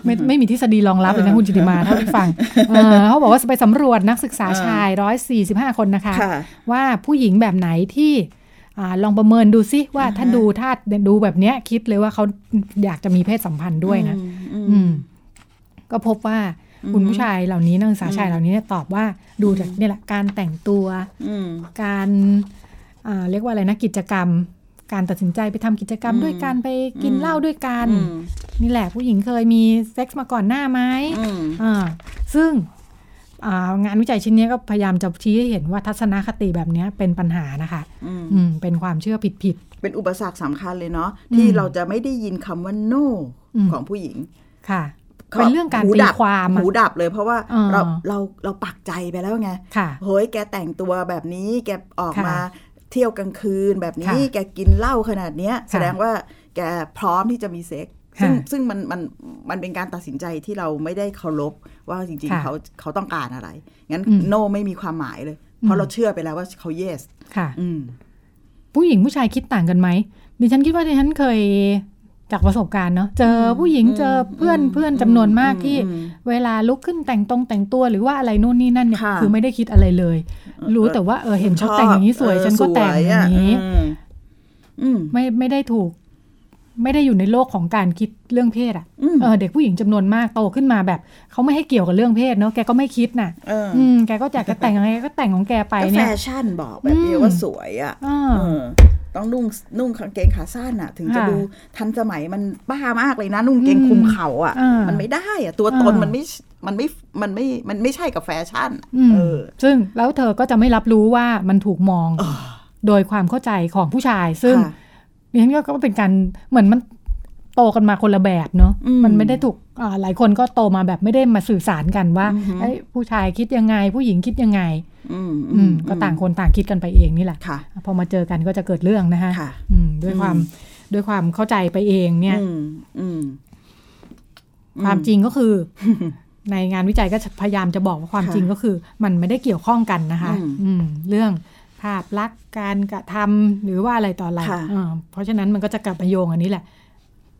[SPEAKER 1] ไม่ไม่มีทฤษฎีรองรับเลยนะ
[SPEAKER 2] เออ
[SPEAKER 1] คุณจิติมาเท่าที่ฟังเออเขาบอกว่าไปสำรวจนักศึกษา
[SPEAKER 2] เออ
[SPEAKER 1] ชายร้อยสี่สิบห้าคนนะคะ
[SPEAKER 2] ค่ะ
[SPEAKER 1] ว่าผู้หญิงแบบไหนที่อ่าลองประเมินดูซิว่า
[SPEAKER 2] อ่าฮะ
[SPEAKER 1] ถ้าดูถ้าดูแบบเนี้ยคิดเลยว่าเขาอยากจะมีเพศสัมพันธ์ด้วยนะ
[SPEAKER 2] อืม
[SPEAKER 1] อืมก็พบว่า
[SPEAKER 2] อืม
[SPEAKER 1] คุณผู้ชายเหล่านี้นักศึกษาชาย
[SPEAKER 2] อืม
[SPEAKER 1] เหล่านี้เนี่ยตอบว่าดูจากเนี่ยแหละการแต่งตัว
[SPEAKER 2] อืม
[SPEAKER 1] การอ่า เรียกว่าอะไรนะกิจกรรม การตัดสินใจไปทำกิจกรรม
[SPEAKER 2] อืม
[SPEAKER 1] ด้วยกันไปกิน
[SPEAKER 2] อืม
[SPEAKER 1] เหล้าด้วยกัน
[SPEAKER 2] อืม
[SPEAKER 1] นี่แหละผู้หญิงเคยมีเซ็กส์มาก่อนหน้าไหม
[SPEAKER 2] อืม
[SPEAKER 1] อ่าซึ่งอ่างานวิจัยชิ้นเนี้ยก็พยายามจะชี้ให้เห็นว่าทัศนคติแบบเนี้ยเป็นปัญหานะคะ
[SPEAKER 2] อืม
[SPEAKER 1] อืมเป็นความเชื่อผิดผิด
[SPEAKER 2] เป็นอุปสรรคสำคัญเลยเนาะ
[SPEAKER 1] อืม
[SPEAKER 2] ที่เราจะไม่ได้ยินคำว่า no
[SPEAKER 1] อืม
[SPEAKER 2] ของผู้หญิง
[SPEAKER 1] ๆค่ะเป็นเรื่องการ
[SPEAKER 2] หู
[SPEAKER 1] ตี
[SPEAKER 2] ดับ
[SPEAKER 1] ความอะ
[SPEAKER 2] หูดับเลยเพราะว่า
[SPEAKER 1] อ่า
[SPEAKER 2] เราเราเราปักใจไปแล้วไง
[SPEAKER 1] ค่ะ
[SPEAKER 2] เฮ้ยแกแต่งตัวแบบนี้แกออก
[SPEAKER 1] ค่ะ
[SPEAKER 2] มา เที่ยวกลางคืนแบบนี้
[SPEAKER 1] ค่ะ
[SPEAKER 2] แกกินเหล้าขนาดเนี้ย แสดงว่าแกพร้อมที่จะมีเซ็กซ์ซึ่ง
[SPEAKER 1] ค่ะ
[SPEAKER 2] ซึ่งมันมันมันเป็นการตัดสินใจที่เราไม่ได้เคารพว่าจริง
[SPEAKER 1] ค่ะ
[SPEAKER 2] ๆเขาเขาต้องการอะไร งั้น
[SPEAKER 1] อืม
[SPEAKER 2] โนไม่มีความหมายเลย เพราะเราเชื่อไปแล้วว่าเขา yes
[SPEAKER 1] ค่ะ
[SPEAKER 2] อืม
[SPEAKER 1] ผู้หญิงผู้ชายคิดต่างกันไหมดิฉันคิดว่าดิฉันเคย จากประสบการณ์เนาะเจอผู้หญิงเจอเพื่อนเพื่อนจำนวนมากที่
[SPEAKER 2] อืม
[SPEAKER 1] เวลาลุกขึ้นแต่งตรงแต่งตัวหรือว่าอะไรนู่นนี่นั่นเนี่ย
[SPEAKER 2] ค่ะ
[SPEAKER 1] คือไม่ได้คิดอะไรเลย รู้แต่ว่าเออเห็นเขาแต่งอย่างนี้สวย
[SPEAKER 2] เออ
[SPEAKER 1] ฉันก็แต่ง
[SPEAKER 2] สวย
[SPEAKER 1] อย่างนี้
[SPEAKER 2] อืมอืม
[SPEAKER 1] ไม่ไม่ได้ถูก ไม่ได้อยู่ในโลกของการคิดเรื่องเพศอะ
[SPEAKER 2] อืม
[SPEAKER 1] เออเด็กผู้หญิงจำนวนมากโตขึ้นมาแบบเขาไม่ให้เกี่ยวกับเรื่องเพศเนาะแกก็ไม่คิดน่ะ
[SPEAKER 2] เออ
[SPEAKER 1] อืมแกก็อยากจะแต่งอะไรก็แต่งของแกไป
[SPEAKER 2] ก็แฟ
[SPEAKER 1] เนี่ย
[SPEAKER 2] ชั่นบอกแบบเดียวว่าสวยอะ
[SPEAKER 1] อ่า
[SPEAKER 2] เออ ต้องนุ่งนุ่งกางเกงขาสั้นอะ ถึงจะ
[SPEAKER 1] ค่ะ
[SPEAKER 2] ดูทันสมัยมันบ้ามากเลยนะ นุ่งเกงคลุมเข่าอะ
[SPEAKER 1] อ่ามั
[SPEAKER 2] มันไม่ได้อะ ตัวตน
[SPEAKER 1] อ่ามั
[SPEAKER 2] มันไม่มันไม่มันไม่มันไม่ใช่กับแฟชั่น
[SPEAKER 1] อืม
[SPEAKER 2] เออ
[SPEAKER 1] ซึ่งแล้วเธอก็จะไม่รับรู้ว่ามันถูกมองโดยความเข้าใจของผู้ชาย ซึ่ง
[SPEAKER 2] ค่ะ
[SPEAKER 1] ดิฉันก็เป็นการเหมือนมัน โตกันมาคนละแบบเนาะ
[SPEAKER 2] อืม
[SPEAKER 1] มันไม่ได้ถูกอ่าหลายคนก็โตมาแบบไม่ได้มาสื่อสารกันว่า
[SPEAKER 2] อือฮึ
[SPEAKER 1] เอ้ยผู้ชายคิดยังไง ผู้หญิงคิดยังไง
[SPEAKER 2] อืม
[SPEAKER 1] อืมก็ต่างคนต่างคิดกันไปเองนี่แหละ
[SPEAKER 2] ค่ะ
[SPEAKER 1] พอมาเจอกันก็จะเกิดเรื่องนะคะ
[SPEAKER 2] ค่ะ
[SPEAKER 1] อืมด้วยความ
[SPEAKER 2] อืม
[SPEAKER 1] ด้วยความเข้าใจไปเองเนี่ย
[SPEAKER 2] อืมอืม
[SPEAKER 1] ความจริงก็คือ ในงานวิจัยก็พยายามจะบอกว่าความ
[SPEAKER 2] ค่ะ
[SPEAKER 1] จริงก็คือ มันไม่ได้เกี่ยวข้องกันนะคะ
[SPEAKER 2] อืม
[SPEAKER 1] อืมเรื่องภาพลักษณ์การกระทำหรือว่าอะไรต่ออะไร
[SPEAKER 2] ค่ะ
[SPEAKER 1] อ่าเพราะฉะนั้นมันก็จะกลับมาโยงอันนี้แหละ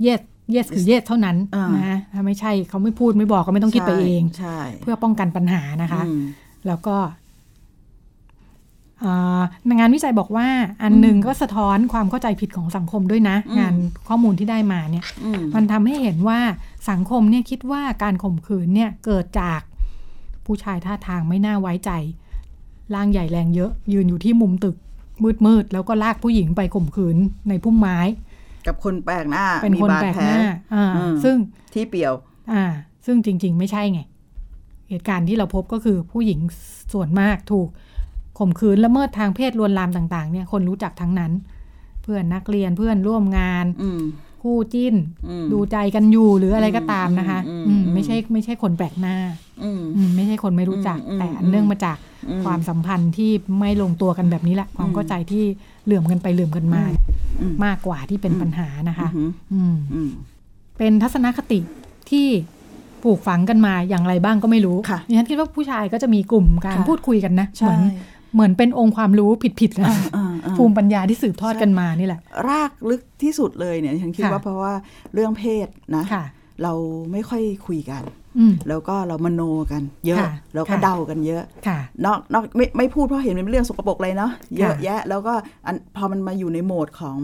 [SPEAKER 1] yes yes คือ yes เท่านั้น
[SPEAKER 2] อ่าน
[SPEAKER 1] นะถ้าไม่ใช่เขาไม่พูดไม่บอกก็ไม่ต้องคิดไปเอง
[SPEAKER 2] ใช่
[SPEAKER 1] เพื่อป้องกันปัญหานะคะ
[SPEAKER 2] อืม
[SPEAKER 1] แล้วก็อ่างานวิจัยบอกว่าอันหนึ่งก็สะท้อนความเข้าใจผิดของสังคมด้วยนะ
[SPEAKER 2] อืม
[SPEAKER 1] งานข้อมูลที่ได้มาเนี่ย
[SPEAKER 2] อืม
[SPEAKER 1] มันทำให้เห็นว่าสังคมเนี่ยคิดว่าการข่มขืนเนี่ยเกิดจากผู้ชายท่าทางไม่น่าไว้ใจร่างใหญ่แรงเยอะ ยืนอยู่ที่มุมตึกมืดๆแล้วก็ลากผู้หญิงไปข่มขืนในพุ่มไม้
[SPEAKER 2] กับคนแปลกหน้า
[SPEAKER 1] เป็น
[SPEAKER 2] มี
[SPEAKER 1] คน
[SPEAKER 2] บาด
[SPEAKER 1] แปลก
[SPEAKER 2] แผล
[SPEAKER 1] หน้าอ่า
[SPEAKER 2] อืม
[SPEAKER 1] ซึ่ง
[SPEAKER 2] ที่เปี่ยว
[SPEAKER 1] อ่า ซึ่งจริง ๆ ไม่ใช่ไง เหตุการณ์ที่เราพบก็คือผู้หญิงส่วนมากถูกข่มขืนละเมิดทางเพศลวนลามต่าง ๆ เนี่ยคนรู้จักทั้งนั้น เพื่อนนักเรียนเพื่อนร่วมงาน
[SPEAKER 2] อืม
[SPEAKER 1] คู่จิ้น
[SPEAKER 2] อืม
[SPEAKER 1] ดูใจกันอยู่หรืออะไรก็ตามนะคะ
[SPEAKER 2] อืม
[SPEAKER 1] อืม
[SPEAKER 2] อืม
[SPEAKER 1] ไม่ใช่ไม่ใช่คนแปลกหน้า
[SPEAKER 2] อืม
[SPEAKER 1] อืมไม่ใช่คนไม่รู้จัก
[SPEAKER 2] อืม
[SPEAKER 1] แต่
[SPEAKER 2] อืม
[SPEAKER 1] เนื่องมาจาก
[SPEAKER 2] อืม
[SPEAKER 1] ความสัมพันธ์ที่ไม่ลงตัวกันแบบนี้แหละ ความเข้าใจที่เหลื่อมกันไปเหลื่อมกันมา
[SPEAKER 2] อืม
[SPEAKER 1] มากกว่าที่เป็นปัญหานะคะ
[SPEAKER 2] อืม
[SPEAKER 1] อืม
[SPEAKER 2] อืม
[SPEAKER 1] เป็นทัศนคติที่ปลูกฝังกันมาอย่างไรบ้างก็ไม่รู้
[SPEAKER 2] ค่ะ
[SPEAKER 1] ดิฉันคิดว่าผู้ชายก็จะมีกลุ่มการ
[SPEAKER 2] ค่ะ
[SPEAKER 1] พูดคุยกันนะเห
[SPEAKER 2] ใช่
[SPEAKER 1] มือน เหมือนเป็นองค์ความรู้ผิดๆนะ
[SPEAKER 2] อ่าอ่าอ่า
[SPEAKER 1] ภูมิปัญญาที่สืบทอดกันมานี่แหละ
[SPEAKER 2] รากลึกที่สุดเลยเนี่ยฉันคิด
[SPEAKER 1] ค่ะ
[SPEAKER 2] ว่าเพราะว่าเรื่องเพศนะ
[SPEAKER 1] ค่ะ
[SPEAKER 2] เราไม่ค่อยคุยกัน
[SPEAKER 1] อืม
[SPEAKER 2] แล้วก็เรามโนกันเยอะ
[SPEAKER 1] ค่ะ
[SPEAKER 2] แล้วก็
[SPEAKER 1] ค่ะ
[SPEAKER 2] เดากันเยอะ
[SPEAKER 1] ค่ะ
[SPEAKER 2] นอกนอกไม่ไม่พูดเพราะเห็นเป็นเรื่องสกปรกเลยเนาะเยอะ
[SPEAKER 1] ค่ะ
[SPEAKER 2] แยะ แล้วก็อันพอมันมาอยู่ในโหมดของ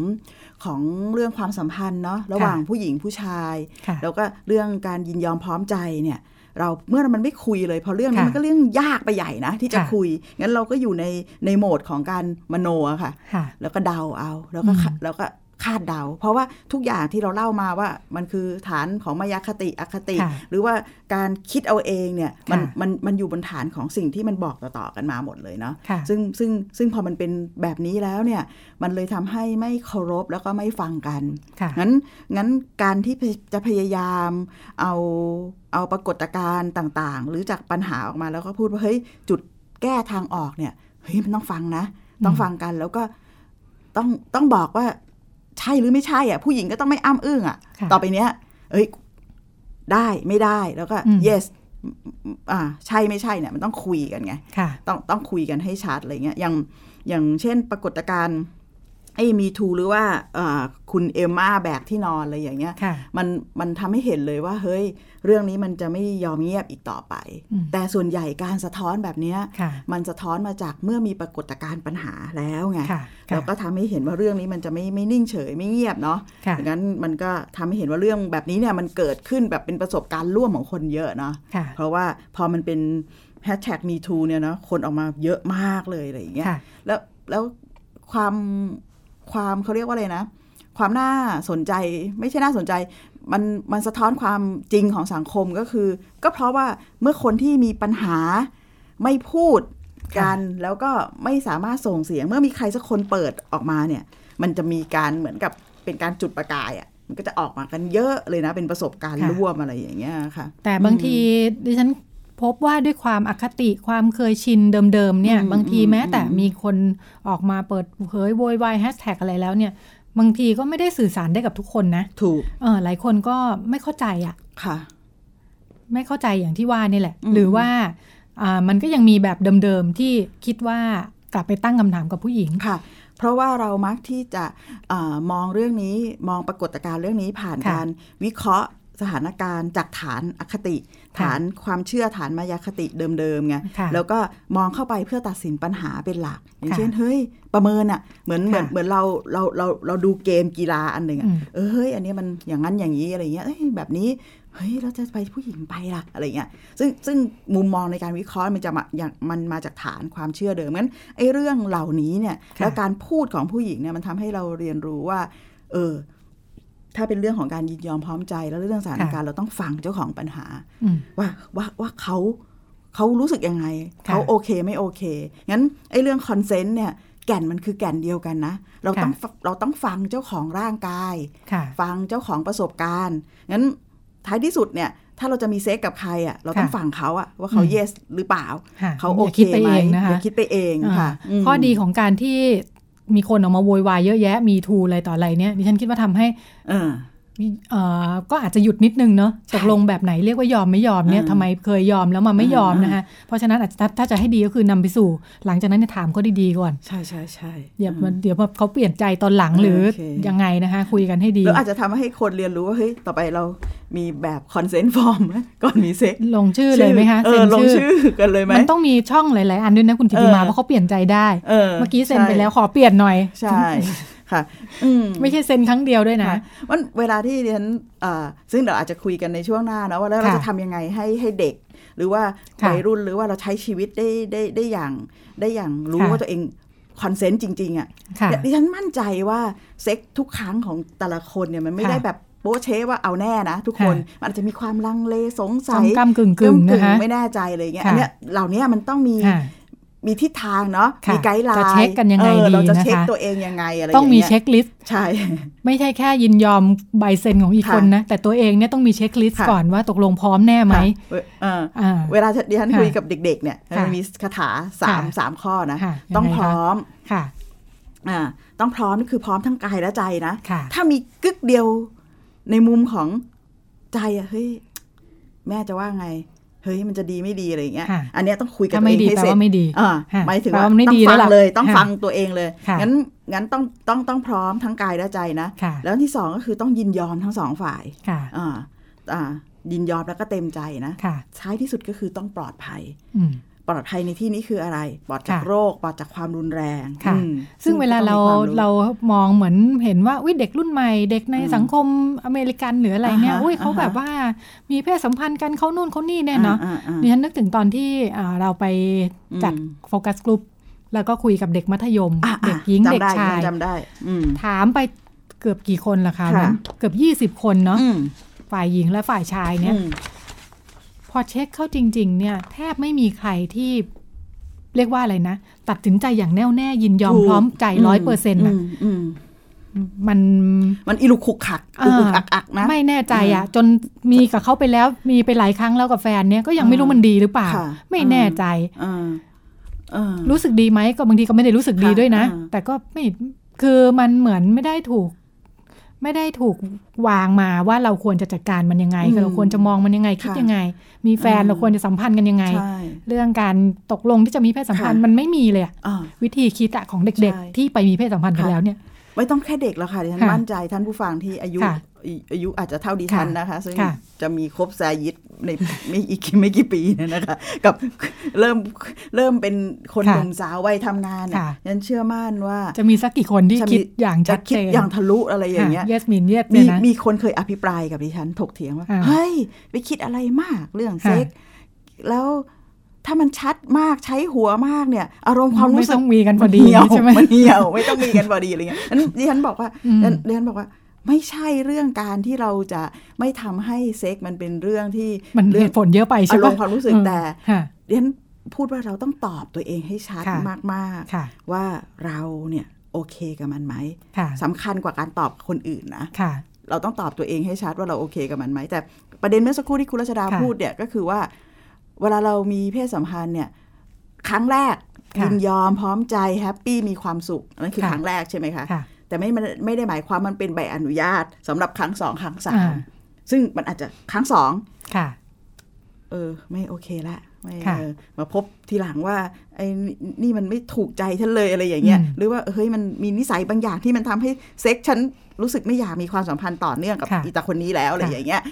[SPEAKER 2] ของเรื่องความสัมพันธ์เนาะระหว่างผู้หญิงผู้ชาย
[SPEAKER 1] ค่ะ
[SPEAKER 2] แล้วก็เรื่องการยินยอมพร้อมใจเนี่ย เราเมื่อมันไม่คุยเลยเพราะเรื่องนี้
[SPEAKER 1] ค่ะ
[SPEAKER 2] มันก็เรื่องยากไปใหญ่นะ ที่จะ
[SPEAKER 1] ค่ะ
[SPEAKER 2] คุย งั้นเราก็อยู่ในในโหมดของการมโนอะค่ะ
[SPEAKER 1] ค่ะ
[SPEAKER 2] แล้วก็เดาเอา แล้วก็
[SPEAKER 1] อืม
[SPEAKER 2] คาแล้วก็ คาดเดา เพราะว่าทุกอย่างที่เราเล่ามาว่ามันคือฐานของมายาคติอคติ
[SPEAKER 1] ค่ะ
[SPEAKER 2] หรือว่าการคิดเอาเองเนี่ยมัน
[SPEAKER 1] ค่ะ
[SPEAKER 2] มันมันอยู่บนฐานของสิ่งที่มันบอกต่อๆกันมาหมดเลยเนาะ
[SPEAKER 1] ค่ะ
[SPEAKER 2] ซึ่งซึ่งซึ่งพอมันเป็นแบบนี้แล้วเนี่ยมันเลยทำให้ไม่เคารพแล้วก็ไม่ฟังกัน
[SPEAKER 1] ค่ะ
[SPEAKER 2] งั้นงั้นการที่จะพยายามเอาเอาปรากฏการณ์ต่างๆ หรือจากปัญหาออกมาแล้วก็พูดว่าเฮ้ยจุดแก้ทางออกเนี่ยเฮ้ยมันต้องฟังนะ ต้องฟังกันแล้วก็ต้องต้องบอกว่า ใช่หรือไม่ใช่อะผู้หญิงก็ต้องไม่อ้ำอึ้งอะ
[SPEAKER 1] ค่ะ
[SPEAKER 2] ต่อไปเนี้ย เอ้ย ได้ไม่ได้แล้วก็
[SPEAKER 1] อืม
[SPEAKER 2] yes อ่า ใช่ไม่ใช่เนี่ย มันต้องคุยกันไง
[SPEAKER 1] ค่ะ
[SPEAKER 2] ต้องต้องคุยกันให้ชัดอะไรเงี้ยอย่างอย่างเช่นปรากฏการณ์ ไอ้มีทูหรือว่าเอ่อคุณเอมมาแบกที่นอนอะไรอย่างเงี้ย
[SPEAKER 1] ค่ะ
[SPEAKER 2] มันมันทำให้เห็นเลยว่า เฮ้ย เรื่องนี้มันจะไม่ยอมเงียบอีกต่อไป
[SPEAKER 1] อืม
[SPEAKER 2] แต่ส่วนใหญ่การสะท้อนแบบเนี้ย
[SPEAKER 1] ค่ะ
[SPEAKER 2] มันสะท้อนมาจากเมื่อมีปรากฏการณ์ปัญหาแล้วไง
[SPEAKER 1] ค่ะ
[SPEAKER 2] แล้วก็ทำให้เห็นว่าเรื่องนี้มันจะไม่ไม่นิ่งเฉยไม่เงียบเนาะ
[SPEAKER 1] ค่ะ
[SPEAKER 2] ดังนั้นมันก็ทำให้เห็นว่าเรื่องแบบนี้เนี่ยมันเกิดขึ้นแบบเป็นประสบการณ์ร่วมของคนเยอะเนาะ
[SPEAKER 1] ค่ะ
[SPEAKER 2] เพราะว่าพอมันเป็นแฮชแท็กมีทูเนี่ยนะคนออกมาเยอะมากเลยอะไรอย่างเงี้ย
[SPEAKER 1] ค่ะ
[SPEAKER 2] แล้วแล้วความ ความเขาเรียกว่าอะไรนะ ความน่าสนใจไม่ใช่น่าสนใจ มันมันสะท้อนความจริงของสังคมก็คือ ก็เพราะว่าเมื่อคนที่มีปัญหาไม่พูดกันแล้วก็ไม่สามารถส่งเสียง เมื่อมีใครสักคนเปิดออกมาเนี่ย มันจะมีการเหมือนกับเป็นการจุดประกายอะ่ะมันก็จะออกมากันเยอะเลยนะ เป็นประสบการณ์
[SPEAKER 1] ค่ะ
[SPEAKER 2] ร่วมอะไรอย่างเงี้ยค่ะ
[SPEAKER 1] แต่บางทีดิฉัน พบว่าด้วยความอคติความเคยชินเดิมๆเนี่ย
[SPEAKER 2] อืม
[SPEAKER 1] บางที
[SPEAKER 2] อืม
[SPEAKER 1] แม้แต่
[SPEAKER 2] อืม
[SPEAKER 1] มีคนออกมาเปิดเผยโวยวายแฮชแท็กอะไรแล้วเนี่ย บางทีก็ไม่ได้สื่อสารได้กับทุกคนนะ
[SPEAKER 2] ถูก
[SPEAKER 1] เออหลายคนก็ไม่เข้าใจอะ
[SPEAKER 2] ค่ะ
[SPEAKER 1] ไม่เข้าใจอย่างที่ว่านี่แหละ
[SPEAKER 2] อืม
[SPEAKER 1] หรือว่าอ่ามันก็ยังมีแบบเดิมๆที่คิดว่ากลับไปตั้งคำถามกับผู้หญิง
[SPEAKER 2] ค่ะเพราะว่าเรามักที่จะเออมองเรื่องนี้มองปรากฏการณ์เรื่องนี้ผ่าน
[SPEAKER 1] ค่ะ
[SPEAKER 2] การวิเคราะห์ สถานการณ์จากฐานอคติ ฐานความเชื่อฐานมายาคติเดิมๆไง
[SPEAKER 1] ค่ะ
[SPEAKER 2] แล้วก็มองเข้าไปเพื่อตัดสินปัญหาเป็นหลัก อย่าง
[SPEAKER 1] ค่ะ
[SPEAKER 2] เช่นเฮ้ย ประเมินอะเหมือนเหมือน
[SPEAKER 1] ค่ะ
[SPEAKER 2] เหมือนเราเราเราเราดูเกมกีฬาอันหนึ่งอะ
[SPEAKER 1] อืม
[SPEAKER 2] เออเฮ้ยอันนี้มันอย่างนั้นอย่างนี้อะไรเงี้ยเอ้ยแบบนี้เฮ้ยเราจะไปผู้หญิงไปล่ะอะไรเงี้ยซึ่งซึ่งมุมมองในการวิเคราะห์มันจะมาอย่างมันมาจากฐานความเชื่อเดิมงั้นไอ้เรื่องเหล่านี้เนี่ย
[SPEAKER 1] ค่ะ
[SPEAKER 2] แล้วการพูดของผู้หญิงเนี่ยมันทำให้เราเรียนรู้ว่า เออ ถ้าเป็นเรื่องของการยินยอมพร้อมใจ แล้วเรื่องสถานการณ์เราต้องฟังเจ้าของปัญหา
[SPEAKER 1] อืม
[SPEAKER 2] ว่าว่าว่าเขาเขารู้สึกยังไง
[SPEAKER 1] ค่ะ
[SPEAKER 2] เขาโอเคไม่โอเค งั้นไอ้เรื่อง consent เนี่ยแก่นมันคือแก่นเดียวกันนะ เราต้องเราต้องฟังเจ้าของร่างกาย
[SPEAKER 1] ค่ะ
[SPEAKER 2] ฟังเจ้าของประสบการณ์ งั้นท้ายที่สุดเนี่ย ถ้าเราจะมีเซ็กส์กับใครอะเราต้อง
[SPEAKER 1] ค่ะ
[SPEAKER 2] ฟังเขาอะว่าเขา
[SPEAKER 1] อืม
[SPEAKER 2] yes หรือเปล่า
[SPEAKER 1] ค่ะ
[SPEAKER 2] เขา
[SPEAKER 1] ย่
[SPEAKER 2] โอเค
[SPEAKER 1] คิดไป
[SPEAKER 2] ไหม
[SPEAKER 1] เองนะคะ
[SPEAKER 2] อย่าคิดไปเองค่ะ
[SPEAKER 1] อ่ามข้อดีของการที่ มีคนออกมาโวยวายเยอะแยะ me too อะไรต่ออะไรเนี่ยดิฉันคิดว่าทำให้
[SPEAKER 2] อ
[SPEAKER 1] ก็อาจจะหยุดนิดนึงเนาะ
[SPEAKER 2] ใช่
[SPEAKER 1] ตกลงแบบไหนเรียกว่ายอมไม่ยอมเนี่ย
[SPEAKER 2] อืม
[SPEAKER 1] ทำไมเคยยอมแล้วมาไม่ยอม
[SPEAKER 2] อืม
[SPEAKER 1] นะคะเพราะฉะนั้นอาจจะถ้าถ้าจะให้ดีก็คือนำไปสู่ หลังจากนั้นเนี่ยถามเขาดีๆก่อน
[SPEAKER 2] ใช่ใช่ใช่
[SPEAKER 1] เดี๋ยวมันเดี๋ยวพอเขาเปลี่ยนใจตอนหลังหรือ
[SPEAKER 2] โอเค
[SPEAKER 1] ยังไงนะคะคุยกันให้ดี
[SPEAKER 2] แล้วอาจจะทำให้คนเรียนรู้ว่าเฮ้ยต่อไปเรามีแบบ consent form ก่อนมีเซ็กส์
[SPEAKER 1] ลงชื่อเลยไหมคะ
[SPEAKER 2] เออลงชื่อกันเลยไหม
[SPEAKER 1] มันต้องมีช่องหลายๆอันด้วยนะคุณจิติมา
[SPEAKER 2] เออ
[SPEAKER 1] เพราะเขาเปลี่ยนใจได้
[SPEAKER 2] เออ
[SPEAKER 1] เมื่อกี้เซ็น
[SPEAKER 2] ใช่
[SPEAKER 1] ไปแล้วขอเปลี่ยนหน่อย
[SPEAKER 2] ใช่ ค่ะอืม
[SPEAKER 1] ไม่ใช่เซ็นครั้งเดียวด้วยนะ
[SPEAKER 2] ค่ะมันเวลาที่เรียนเอ่อซึ่งเดี๋ยวอาจจะคุยกันในช่วงหน้านะว่าแล้วเรา
[SPEAKER 1] ค่ะ
[SPEAKER 2] จะทำยังไงให้ให้เด็ก หรือว่า
[SPEAKER 1] ค่ะ
[SPEAKER 2] วัยรุ่นหรือว่าเราใช้ชีวิตได้ได้ได้อย่างได้อย่างรู้
[SPEAKER 1] ค่ะ
[SPEAKER 2] ว่าตัวเอง consent จริง ๆอะ
[SPEAKER 1] ค่ะ
[SPEAKER 2] ดิฉันมั่นใจว่าเซ็กส์ทุกครั้งของแต่ละคนเนี่ยมันไม่
[SPEAKER 1] ค่ะ
[SPEAKER 2] ได้แบบโป๊ะเชะว่าเอาแน่นะ ทุกคน
[SPEAKER 1] ค่ะ
[SPEAKER 2] มันอาจจะมีความลังเลสงสัย
[SPEAKER 1] กำกึ่งกึ่งๆนะคะ
[SPEAKER 2] ไม่แน่ใจเลยอย่างเงี้ย
[SPEAKER 1] ค่ะ
[SPEAKER 2] อันเนี้ยเหล่านี้มันต้องมี
[SPEAKER 1] ค่ะ
[SPEAKER 2] มีทิศทางเนาะ
[SPEAKER 1] ค่ะ
[SPEAKER 2] มี guideline
[SPEAKER 1] จะเช็คกันยังไง
[SPEAKER 2] เออ
[SPEAKER 1] ดี
[SPEAKER 2] เราจะ
[SPEAKER 1] นะคะ
[SPEAKER 2] เช็คตัวเองยังไงอะไร
[SPEAKER 1] ต้องมี
[SPEAKER 2] อ่า
[SPEAKER 1] checklistิสต์
[SPEAKER 2] ใช่
[SPEAKER 1] ไม่ใช่แค่ยินยอมใบเซ็นของอีก
[SPEAKER 2] ค่ะ
[SPEAKER 1] คนนะ แต่ตัวเองเนี่ยต้องมี checklist ค่ะก่อนว่าตกลงพร้อมแน่ไหม
[SPEAKER 2] ค่ะเวเออ
[SPEAKER 1] อ่า
[SPEAKER 2] เวลาดิฉัน
[SPEAKER 1] ค่ะ
[SPEAKER 2] คุยกับเด็กๆเนี่ย
[SPEAKER 1] ค่ะ
[SPEAKER 2] มันมีคาถาสาม
[SPEAKER 1] ค่ะ
[SPEAKER 2] สามข้อนะ
[SPEAKER 1] ค่ะ
[SPEAKER 2] ต้อง
[SPEAKER 1] ยังไงคะ
[SPEAKER 2] ร้อม
[SPEAKER 1] ค่ะ
[SPEAKER 2] อ่าต้องพร้อมนี่คือพร้อมทั้งกายและใจนะ
[SPEAKER 1] ค่ะ
[SPEAKER 2] ถ้ามีกึกเดียวในมุมของใจอะเฮ้ยแม่จะว่าไง เฮ้ยมันจะดีไม่ดีอะไรอย่างเงี้ย
[SPEAKER 1] ค่ะ
[SPEAKER 2] อันเนี้ยต้องคุยกับ
[SPEAKER 1] ถ้า
[SPEAKER 2] ตัว
[SPEAKER 1] ไม่
[SPEAKER 2] เอง
[SPEAKER 1] ดี
[SPEAKER 2] ให้
[SPEAKER 1] แปล
[SPEAKER 2] เสร็จ
[SPEAKER 1] ว่าไม่ดี
[SPEAKER 2] อ่า
[SPEAKER 1] ค่ะ
[SPEAKER 2] หมายถึง
[SPEAKER 1] แปล
[SPEAKER 2] ว่า
[SPEAKER 1] ว่าไม่
[SPEAKER 2] ต้อ
[SPEAKER 1] ดี
[SPEAKER 2] ง
[SPEAKER 1] แล้
[SPEAKER 2] ฟั
[SPEAKER 1] ว
[SPEAKER 2] ง
[SPEAKER 1] ล่ะ
[SPEAKER 2] เลยต้อง
[SPEAKER 1] ค่ะ
[SPEAKER 2] ฟังตัวเองเลย
[SPEAKER 1] ค่ะ
[SPEAKER 2] งั้นงั้นต้องต้องต้องพร้อมทั้งกายและใจนะ
[SPEAKER 1] ค่ะ
[SPEAKER 2] แล้วที่สองก็คือต้องยินยอมทั้งสองฝ่าย
[SPEAKER 1] ค่ะ
[SPEAKER 2] อ่าอ่ายินยอมแล้วก็เต็มใจนะ
[SPEAKER 1] ค่ะ
[SPEAKER 2] ท้ายที่สุดก็คือต้องปลอดภัย
[SPEAKER 1] อืม
[SPEAKER 2] ปลอดภัยในที่นี้คืออะไร ปลอดจาก
[SPEAKER 1] ค่ะ
[SPEAKER 2] โรค ปลอดจากความรุนแรง
[SPEAKER 1] ค่ะ
[SPEAKER 2] อืม
[SPEAKER 1] ซึ่งเวลาเรา
[SPEAKER 2] ก็ต้องมีควม
[SPEAKER 1] เรามองเหมือนเห็นว่าอุ้ยเด็กรุ่นใหม่เด็กใน
[SPEAKER 2] อืม
[SPEAKER 1] สังคมอเมริกันหรืออะไรเนี่ย
[SPEAKER 2] อ่าฮะ
[SPEAKER 1] อุ้ยเขา
[SPEAKER 2] อ่าฮะ
[SPEAKER 1] แบบว่ามีเพศสัมพันธ์กันเขานู่นเขานี่เนี่ยเนาะ
[SPEAKER 2] อ่อ่
[SPEAKER 1] ดิฉันนึกถึงตอนที่อ่าเราไปจัด
[SPEAKER 2] อืม
[SPEAKER 1] โฟกัสกลุ่มแล้วก็คุยกับเด็กมัธยม
[SPEAKER 2] อะ
[SPEAKER 1] เด็ก
[SPEAKER 2] อะ
[SPEAKER 1] หญิงเด็ก
[SPEAKER 2] จำได้
[SPEAKER 1] ชาย
[SPEAKER 2] จำได้อืม
[SPEAKER 1] ถามไปเกือบกี่คนล่ะคะ
[SPEAKER 2] ค่ะ
[SPEAKER 1] นั้นเกือบยี่สิบคนเนาะ
[SPEAKER 2] อืม
[SPEAKER 1] ฝ่ายหญิงและฝ่ายชายเนี่ย
[SPEAKER 2] อืม
[SPEAKER 1] พอเช็คเข้าจริง ๆ เนี่ย แทบไม่มีใครที่เรียกว่าอะไรนะ ตัดสินใจอย่างแน่วแน่ยินยอม
[SPEAKER 2] ถูก
[SPEAKER 1] พร้อมใจร้อยเปอร์เซ็นต์
[SPEAKER 2] อืมอืม
[SPEAKER 1] มัน
[SPEAKER 2] มันอิลุกขุกขักอุกอุกอักอักนะ
[SPEAKER 1] ไม่แน่ใจอะ จนมีกับเขาไปแล้วมีไปหลายครั้งแล้วกับแฟนเนี่ยก็ยังไม่รู้มันดีหรือเปล่า
[SPEAKER 2] ค่ะ
[SPEAKER 1] ไม่แน่ใจ
[SPEAKER 2] เออเออ
[SPEAKER 1] รู้สึกดีไหมก็บางทีก็ไม่ได้รู้สึกดี
[SPEAKER 2] ค่ะ
[SPEAKER 1] ด้วยนะ
[SPEAKER 2] อ่า
[SPEAKER 1] แต่ก็ไม่คือมันเหมือนไม่ได้ถูก ไม่ได้ถูกวางมาว่าเราควรจะจัดการมันยังไงเราควรจะมองมันยังไงคิดยังไง มีแฟนเราควรจะสัมพันธ์กันยังไง
[SPEAKER 2] ใช่
[SPEAKER 1] เรื่องการตกลงที่จะมีเพศสัมพันธ์
[SPEAKER 2] ค่ะ
[SPEAKER 1] มันไม่มีเลยอะ
[SPEAKER 2] อ่า
[SPEAKER 1] วิธีคิดอะของเด็ก
[SPEAKER 2] ใช่
[SPEAKER 1] ๆที่ไปมีเพศสัมพันธ์กัน
[SPEAKER 2] ค่ะ
[SPEAKER 1] แล้วเนี่ย
[SPEAKER 2] ไม่ต้องแค่เด็กแล้วค่ะดิฉัน
[SPEAKER 1] ค่ะ
[SPEAKER 2] มั่นใจท่านผู้ฟังที่อายุ
[SPEAKER 1] ค่ะ
[SPEAKER 2] อาอายุอาจจะเท่าดิฉัน
[SPEAKER 1] ค่ะ
[SPEAKER 2] นะคะ ซึ่ง
[SPEAKER 1] ค่ะ
[SPEAKER 2] จะมีครบแซยิดในไม่อีกไม่กี่ปีเนยนะคะ กับเริ่มเริ่มเป็นคน
[SPEAKER 1] ค่ะ
[SPEAKER 2] หนุ่มสาววัยทำงานเนี่ย
[SPEAKER 1] ค่ะ
[SPEAKER 2] ฉันเชื่อมั่นว่า
[SPEAKER 1] จะมีสักกี่คนที่
[SPEAKER 2] จะมี
[SPEAKER 1] คิดอย่าง
[SPEAKER 2] จะ
[SPEAKER 1] ชัด
[SPEAKER 2] คิ
[SPEAKER 1] เจ
[SPEAKER 2] ด
[SPEAKER 1] น
[SPEAKER 2] อย่างทะลุอะไรอย่างเงี้ย
[SPEAKER 1] เยสมินเยส
[SPEAKER 2] มี
[SPEAKER 1] เนี่ยนะ
[SPEAKER 2] มีคนเคยอภิปรายกับดิฉันถกเถียงว่า
[SPEAKER 1] อ่า
[SPEAKER 2] เฮ้ย ไปคิดอะไรมากเรื่อง
[SPEAKER 1] ค่ะ
[SPEAKER 2] เซ็กส์แล้วถ้ามันชัดมากใช้หัวมากเนี่ย อารมณ์ความ
[SPEAKER 1] ไม่
[SPEAKER 2] รู้สึ
[SPEAKER 1] ต้
[SPEAKER 2] ก
[SPEAKER 1] องมีกันพอดี
[SPEAKER 2] เหี่ยว
[SPEAKER 1] ใช่ไหม
[SPEAKER 2] มันเหี่ยวไม่ต้องมีกันพอดีอะไรเงี้ยนั้นดิฉันบอกว่า
[SPEAKER 1] อืม
[SPEAKER 2] ดิฉันบอกว่า ไม่ใช่เรื่องการที่เราจะไม่ทำให้เซ็กส์มันเป็นเรื่องที่
[SPEAKER 1] มัน
[SPEAKER 2] เรื่
[SPEAKER 1] เห
[SPEAKER 2] อง
[SPEAKER 1] ตุผลเยอะไป
[SPEAKER 2] อา
[SPEAKER 1] ใช่
[SPEAKER 2] ร
[SPEAKER 1] ปะ
[SPEAKER 2] มณ์ความรู้สึก
[SPEAKER 1] อืม
[SPEAKER 2] แต่
[SPEAKER 1] ค่ะ
[SPEAKER 2] ดิฉันพูดว่าเราต้องตอบตัวเองให้ชัด
[SPEAKER 1] ค่ะ
[SPEAKER 2] มาก
[SPEAKER 1] ค่ะ
[SPEAKER 2] ๆว่าเราเนี่ยโอเคกับมันไหม
[SPEAKER 1] ค่ะ
[SPEAKER 2] สำคัญกว่าการตอบคนอื่นนะ
[SPEAKER 1] ค่ะ
[SPEAKER 2] เราต้องตอบตัวเองให้ชัดว่าเราโอเคกับมันไหมแต่ประเด็นเมื่อสักครู่ที่คุณรัชดา
[SPEAKER 1] ค่ะ
[SPEAKER 2] พูดเนี่ยก็คือว่า เวลาเรามีเพศสัมพันธ์เนี่ย ครั้งแรก
[SPEAKER 1] ค่ะ
[SPEAKER 2] ยินยอมพร้อมใจแฮปปี้มีความสุขนั่นคือ
[SPEAKER 1] ค่ะ
[SPEAKER 2] ครั้งแรกใช่ไหมคะ
[SPEAKER 1] ค่ะ
[SPEAKER 2] แต่ไม่ไม่ไม่ได้หมายความมันเป็นใบอนุญาตสำหรับครั้งสองครั้งสา
[SPEAKER 1] อ่าม
[SPEAKER 2] ซึ่งมันอาจจะครั้งสอง
[SPEAKER 1] ค่ะ
[SPEAKER 2] เออ ไม่โอเคละไม่
[SPEAKER 1] ค่ะ
[SPEAKER 2] เออมาพบทีหลังว่าไอ้นี่นี่มันไม่ถูกใจฉันเลยอะไรอย่างเงี้ย
[SPEAKER 1] อืม
[SPEAKER 2] หรือว่าเฮ้ยมันมีนิสัยบางอย่างที่มันทำให้เซ็กฉันรู้สึกไม่อยากมีความสัมพันธ์ต่อเนื่องกับ
[SPEAKER 1] ค่ะ
[SPEAKER 2] อีตาคนนี้แล้วอะไร
[SPEAKER 1] ค่ะ
[SPEAKER 2] อย่างเงี้ย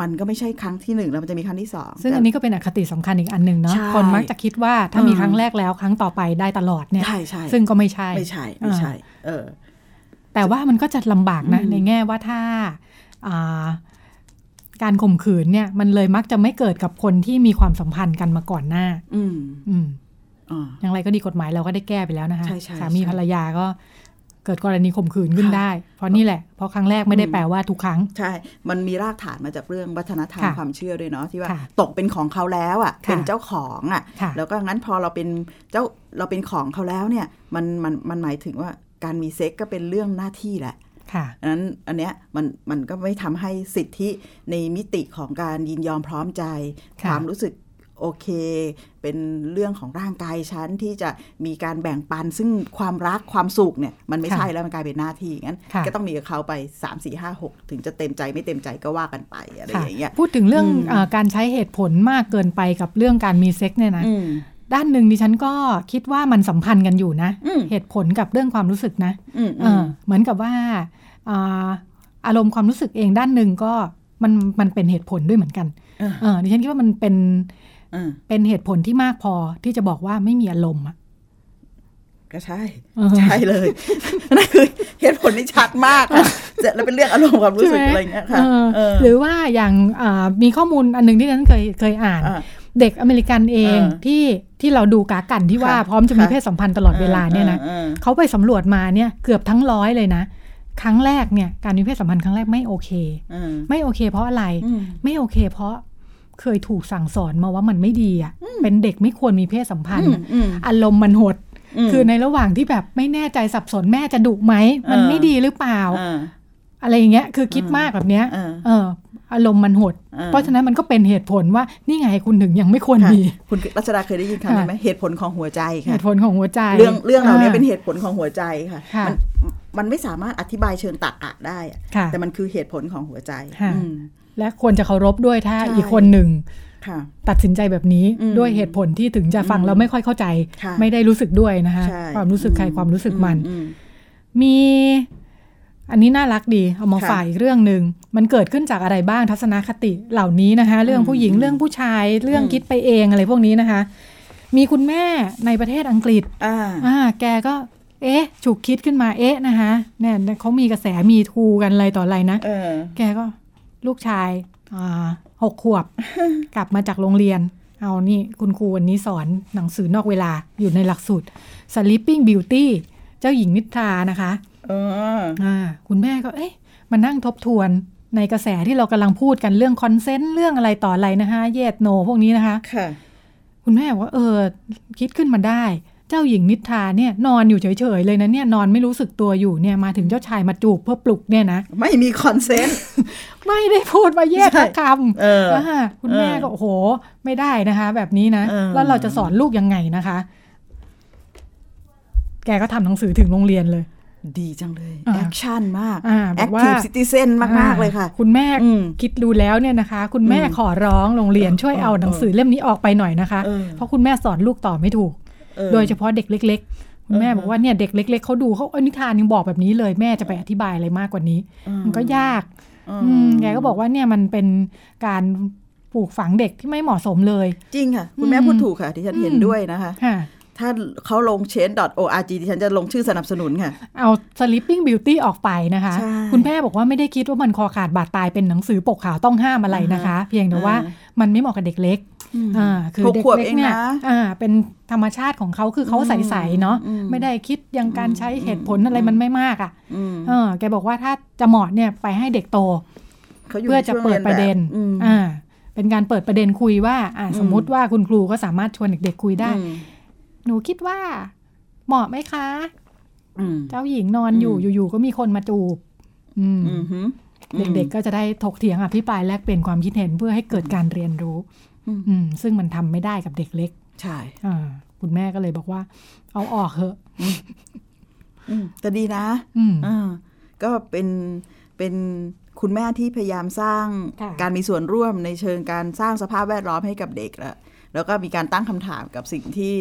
[SPEAKER 2] มันก็ไม่ใช่ครั้งที่หนึ่งแล้วมันจะมีครั้งที่สอง
[SPEAKER 1] ซึ่งอันนี้ก็เป็นอคติสำคัญอีกอันหนึ่งเนาะ
[SPEAKER 2] ใช่
[SPEAKER 1] คนมักจะคิดว่าถ้ามี
[SPEAKER 2] อืม
[SPEAKER 1] ครั้งแรกแล้วครั้งต่อไปได้ตลอดเนี่ย
[SPEAKER 2] ใช่ใช่
[SPEAKER 1] ซึ่งก็ไม่ใช่
[SPEAKER 2] ไม่ใช่ไม่ใช่ เออ
[SPEAKER 1] แต่ว่ามันก็จะลำบากนะ
[SPEAKER 2] อืม
[SPEAKER 1] ในแง่ว่าถ้าอ่าการข่มขืนเนี่ย มันเลยมักจะไม่เกิดกับคนที่มีความสัมพันธ์กันมาก่อนหน้า
[SPEAKER 2] อืม
[SPEAKER 1] อืม
[SPEAKER 2] อ่า
[SPEAKER 1] อย่างไรก็ดีกฎหมายเราก็ได้แก้ไปแล้วนะคะ
[SPEAKER 2] ใช่ใช่
[SPEAKER 1] สามี
[SPEAKER 2] ใช่
[SPEAKER 1] ภรรยาก็เกิดกรณีข่มขืนขึ้น
[SPEAKER 2] ค่ะ
[SPEAKER 1] ได้ เพราะนี่แหละ เพราะครั้งแรกไม่ได้
[SPEAKER 2] อืม
[SPEAKER 1] แปลว่าทุกครั้ง
[SPEAKER 2] ใช่ มันมีรากฐานมาจากเรื่องวัฒนธรรม
[SPEAKER 1] ค่ะ
[SPEAKER 2] ความเชื่อด้วยเนาะที่ว่า
[SPEAKER 1] ค่ะ
[SPEAKER 2] ตกเป็นของเขาแล้วอะ
[SPEAKER 1] ค่ะ
[SPEAKER 2] เป็นเจ้าของอะ
[SPEAKER 1] ค่ะ
[SPEAKER 2] แล้วก็งั้นพอเราเป็นเจ้าเราเป็นของเขาแล้วเนี่ย มันมันมันหมายถึงว่า การมีเซ็กก็เป็นเรื่องหน้าที่แหละ
[SPEAKER 1] ค่ะ
[SPEAKER 2] อันนั้นอันเนี้ยมันมันก็ไม่ทำให้สิทธิในมิติของการยินยอมพร้อมใจ
[SPEAKER 1] ค่ะ
[SPEAKER 2] ความรู้สึกโอเค เป็นเรื่องของร่างกายฉันที่จะมีการแบ่งปัน ซึ่งความรักความสุขเนี่ยมันไม่ใช่แล้วมันกลายเป็นหน้าที่งั้น
[SPEAKER 1] ค่ะ
[SPEAKER 2] ก็ต้องมีกับเขาไป 3 4 5 6 ถึงจะเต็มใจไม่เต็มใจก็ว่ากันไปอะไร
[SPEAKER 1] ค่ะ
[SPEAKER 2] อย่างเงี้ย
[SPEAKER 1] พูดถึงเรื่อง
[SPEAKER 2] อืม
[SPEAKER 1] เออการใช้เหตุผลมากเกินไปกับเรื่องการมีเซ็กเนี่ยนะ
[SPEAKER 2] อืม
[SPEAKER 1] ด้านหนึ่งดิฉันก็คิดว่ามันสัมพันธ์กันอยู่นะ
[SPEAKER 2] อืม
[SPEAKER 1] เหตุผลกับเรื่องความรู้สึกนะ
[SPEAKER 2] อืม
[SPEAKER 1] เออเหมือนกับว่าอ่าอารมณ์ความรู้สึกเองด้านหนึ่งก็มันมันเป็นเหตุผลด้วยเหมือนกัน
[SPEAKER 2] เออ
[SPEAKER 1] เออดิฉันคิดว่ามันเป็น
[SPEAKER 2] เออ
[SPEAKER 1] เป็นเหตุผลที่มากพอที่จะบอกว่าไม่มีอารมณ์อะ
[SPEAKER 2] ก็ใช่
[SPEAKER 1] เออ
[SPEAKER 2] ใช่เลยนั่นคือเหตุผลที่ชัดมากอะเสร็จแล้วเป็นเรื่องอารมณ์ความรู้สึกอะไรอย่างเงี้ยค่ะ
[SPEAKER 1] เออ
[SPEAKER 2] เออ
[SPEAKER 1] หรือว่าอย่างอ่ามีข้อมูลอันหนึ่งที่ฉันเคยเคยอ่าน
[SPEAKER 2] อะ
[SPEAKER 1] เด็กอเมริกันเอง
[SPEAKER 2] เออ
[SPEAKER 1] ที่ที่เราดูกากันที่ว่า
[SPEAKER 2] ค่ะ
[SPEAKER 1] พร้อมจะมี
[SPEAKER 2] ค่ะ
[SPEAKER 1] เพศสัมพันธ์ตลอดเวลาเนี่ยนะ
[SPEAKER 2] ออออ
[SPEAKER 1] เขาไปสำรวจมาเนี่ยเกือบทั้งร้อยเลยนะ ครั้งแรกเนี่ยการมีเพศสัมพันธ์ครั้งแรกไม่โอเค
[SPEAKER 2] เออ
[SPEAKER 1] ไม่โอเค เพราะอะไร
[SPEAKER 2] อืม
[SPEAKER 1] ไม่โอเค เพราะเคยถูกสั่งสอนมาว่ามันไม่ดีอะเป็นเด็กไม่ควรมีเพศสัมพันธ์อะ
[SPEAKER 2] อืม
[SPEAKER 1] อารมณ์มันหด
[SPEAKER 2] ม
[SPEAKER 1] คือในระหว่างที่แบบไม่แน่ใจสับสนแม่จะดุไหมมัน
[SPEAKER 2] เออ
[SPEAKER 1] ไม่ดีหรือเปล่า
[SPEAKER 2] เออ
[SPEAKER 1] อะไรอย่างเงี้ย คือคิด
[SPEAKER 2] เออ
[SPEAKER 1] มากแบบเนี้ย
[SPEAKER 2] เออ
[SPEAKER 1] เอออารมณ์มันหด
[SPEAKER 2] ออ
[SPEAKER 1] เพราะฉะนั้นมันก็เป็นเหตุผลว่านี่ไงคุณถึงยังไม่ควร
[SPEAKER 2] ค่ะ
[SPEAKER 1] มี
[SPEAKER 2] คุณรัชดาเคยได้ยินคำนี้ไหมเหตุผลของหัวใจ
[SPEAKER 1] เห
[SPEAKER 2] ค่ะ
[SPEAKER 1] ตุผลของหัวใจ
[SPEAKER 2] เรื่องเรื่องเหล่านี้เป็นเหตุผลของหัวใจค่ะ
[SPEAKER 1] ค่ะ
[SPEAKER 2] มันมันไม่สามารถอธิบายเชิงตรรกะได้อะ
[SPEAKER 1] ค่ะ
[SPEAKER 2] แต่มันคือเหตุผลของหัวใจ
[SPEAKER 1] ค่ะ
[SPEAKER 2] อืม
[SPEAKER 1] และควรจะเคารพด้วยถ้า
[SPEAKER 2] ใช่
[SPEAKER 1] อีกคนหนึ่ง
[SPEAKER 2] ค่ะ
[SPEAKER 1] ตัดสินใจแบบนี้
[SPEAKER 2] อืม
[SPEAKER 1] ด้วยเหตุผลที่ถึงจะฟัง
[SPEAKER 2] อืม
[SPEAKER 1] แล้วไม่ค่อยเข้าใจ
[SPEAKER 2] ค่ะ
[SPEAKER 1] ไม่ได้รู้สึกด้วยนะคะ
[SPEAKER 2] ใช่
[SPEAKER 1] ความรู้สึกใครความรู้สึกมัน
[SPEAKER 2] อืม
[SPEAKER 1] มี อันนี้น่ารักดีเอามา
[SPEAKER 2] ค่ะ
[SPEAKER 1] ฝ่ายอีกเรื่องหนึ่งมันเกิดขึ้นจากอะไรบ้างทัศนคติเหล่านี้นะคะ เรื่องผู้หญิง
[SPEAKER 2] อืม
[SPEAKER 1] เรื่องผู้ชายเรื่อง
[SPEAKER 2] อืม
[SPEAKER 1] คิดไปเองอะไรพวกนี้นะคะ มีคุณแม่ในประเทศอังกฤษ
[SPEAKER 2] อ่า
[SPEAKER 1] อ่าแกก็ เอ๊ะฉุกคิดขึ้นมาเอ๊ะนะคะเนี่ยเขามีกระแสมีทูกันอะไรต่ออะไรนะ
[SPEAKER 2] เออ
[SPEAKER 1] แกก็ลูกชายอ่าหกขวบ กลับมาจากโรงเรียน เอานี่คุณครูวันนี้สอนหนังสือนอกเวลาอยู่ในหลักสูตร Sleeping Beauty เจ้าหญิงนิทรานะคะ
[SPEAKER 2] เออ
[SPEAKER 1] อ่าคุณแม่ก็เอ๊ะมานั่งทบทวนในกระแสที่เรากำลังพูดกันเรื่องคอนเซนต์เรื่องอะไรต่ออะไรนะคะเยดโนพวกนี้นะคะ
[SPEAKER 2] ค่ะ
[SPEAKER 1] คุณแม่บอกว่า เออ คิดขึ้นมาได้ เจ้าหญิงนิทราเนี่ย นอนอยู่เฉยๆเลยนะเนี่ยนอนไม่รู้สึกตัวอยู่เนี่ยมาถึงเจ้าชายมาจูบเพื่อปลุกเนี่ยนะ
[SPEAKER 2] ไม่มี consent
[SPEAKER 1] ไม่ได้พูดมาแยก
[SPEAKER 2] ใช่
[SPEAKER 1] คำ
[SPEAKER 2] เออ
[SPEAKER 1] อ่าคุณแม่ก็
[SPEAKER 2] เออ
[SPEAKER 1] โอ้โห ไม่ได้นะคะ แบบนี้นะ
[SPEAKER 2] เออ
[SPEAKER 1] แล้วเราจะสอนลูกยังไงนะคะ แกก็ทำหนังสือถึงโรงเรียนเลย
[SPEAKER 2] ดีจังเลย
[SPEAKER 1] อ่า
[SPEAKER 2] action มาก
[SPEAKER 1] อ่าบ
[SPEAKER 2] อ
[SPEAKER 1] กว่า
[SPEAKER 2] active citizen มาก ๆ เลยค่ะ
[SPEAKER 1] คุณแม่
[SPEAKER 2] อืม
[SPEAKER 1] คิดดูแล้วเนี่ยนะคะ คุณแม่
[SPEAKER 2] อืม
[SPEAKER 1] ขอร้องโรงเรียน
[SPEAKER 2] เออ
[SPEAKER 1] ช่วยเอา
[SPEAKER 2] เออ
[SPEAKER 1] หนังสือเล่มนี้ออกไปหน่อยนะคะ
[SPEAKER 2] เออ
[SPEAKER 1] เพราะคุณแม่สอนลูกต่อไม่ถูก
[SPEAKER 2] ออ
[SPEAKER 1] โดยเฉพาะเด็กเล็ก ๆ คุณแม่
[SPEAKER 2] เออ
[SPEAKER 1] บอกว่าเนี่ยเด็กเล็ก ๆเขาดูเขาเอ้ยนิทานยังบอกแบบนี้เลยแม่จะไปอธิบายอะไรมากกว่านี้ มันก็ยากอืมแกก็บอกว่าเนี่ยมันเป็นการปลูกฝังเด็กที่ไม่เหมาะสมเลย
[SPEAKER 2] จริงค่ะ คุณแม่
[SPEAKER 1] อืม
[SPEAKER 2] พูดถูกค่ะที่ฉันเห็น
[SPEAKER 1] อืม
[SPEAKER 2] ด้วยนะคะ
[SPEAKER 1] ค่ะ
[SPEAKER 2] ถ้าเขาลง change.org ที่ฉันจะลงชื่อสนับสนุนค่ะ
[SPEAKER 1] เอา Sleeping Beauty ออกไปนะคะ
[SPEAKER 2] ใช่
[SPEAKER 1] คุณแม่บอกว่าไม่ได้คิดว่ามันคอขาดบาดตายเป็นหนังสือปกขาวต้องห้ามอะไรนะคะ เพียงแต่ว่า
[SPEAKER 2] อ่า
[SPEAKER 1] มันไม่เหมาะกับเด็กเล็กอ่าคือ
[SPEAKER 2] หก
[SPEAKER 1] เด็ก
[SPEAKER 2] ขวบ
[SPEAKER 1] เล็ก
[SPEAKER 2] เอง
[SPEAKER 1] เนี่ย
[SPEAKER 2] นะ
[SPEAKER 1] อ่าเป็นธรรมชาติของเขาคือเขา
[SPEAKER 2] อืม
[SPEAKER 1] ใสๆเนาะ
[SPEAKER 2] อืม
[SPEAKER 1] ไม่ได้คิดยังการใช้เหตุผล
[SPEAKER 2] อืม
[SPEAKER 1] อะไรมันไม่มากอะ
[SPEAKER 2] อืม
[SPEAKER 1] เออแกบอกว่าถ้าจะเหมาะเนี่ยไปให้เด็กโต
[SPEAKER 2] เขายู่
[SPEAKER 1] เพื่อ
[SPEAKER 2] ใน
[SPEAKER 1] จะ
[SPEAKER 2] ช่วง
[SPEAKER 1] เปิดประเด็น
[SPEAKER 2] รียนแบบอืม
[SPEAKER 1] อ่าเป็นการเปิดประเด็นคุยว่าอ่า
[SPEAKER 2] อืม
[SPEAKER 1] สมมุติว่าคุณครูก็สามารถชวนเด็กๆคุยได้
[SPEAKER 2] อืม
[SPEAKER 1] หนูคิดว่า เหมาะไหมคะ
[SPEAKER 2] อืม
[SPEAKER 1] เจ้าหญิงนอนอยู่
[SPEAKER 2] อืม
[SPEAKER 1] อยู่ๆก็มีคนมาจูบ อืม
[SPEAKER 2] อืมฮึ
[SPEAKER 1] เด็กๆก็จะได้ถกเถียงอภิปรายแลกเปลี่ยนความคิดเห็นเพื่อให้เกิดการเรียนรู้
[SPEAKER 2] อืม
[SPEAKER 1] อืมซึ่งมันทำไม่ได้กับเด็กเล็ก
[SPEAKER 2] ใช่
[SPEAKER 1] อ่าคุณแม่ก็เลยบอกว่า เอาออกเถอะ
[SPEAKER 2] อืมแต่ดีนะ
[SPEAKER 1] อืม
[SPEAKER 2] อ่าก็เป็นเป็นคุณแม่ที่พยายามสร้าง
[SPEAKER 1] ค่ะ
[SPEAKER 2] การมีส่วนร่วมในเชิงการสร้างสภาพแวดล้อมให้กับเด็กแล้ว แล้วก็มีการตั้งคำถามกับสิ่งที่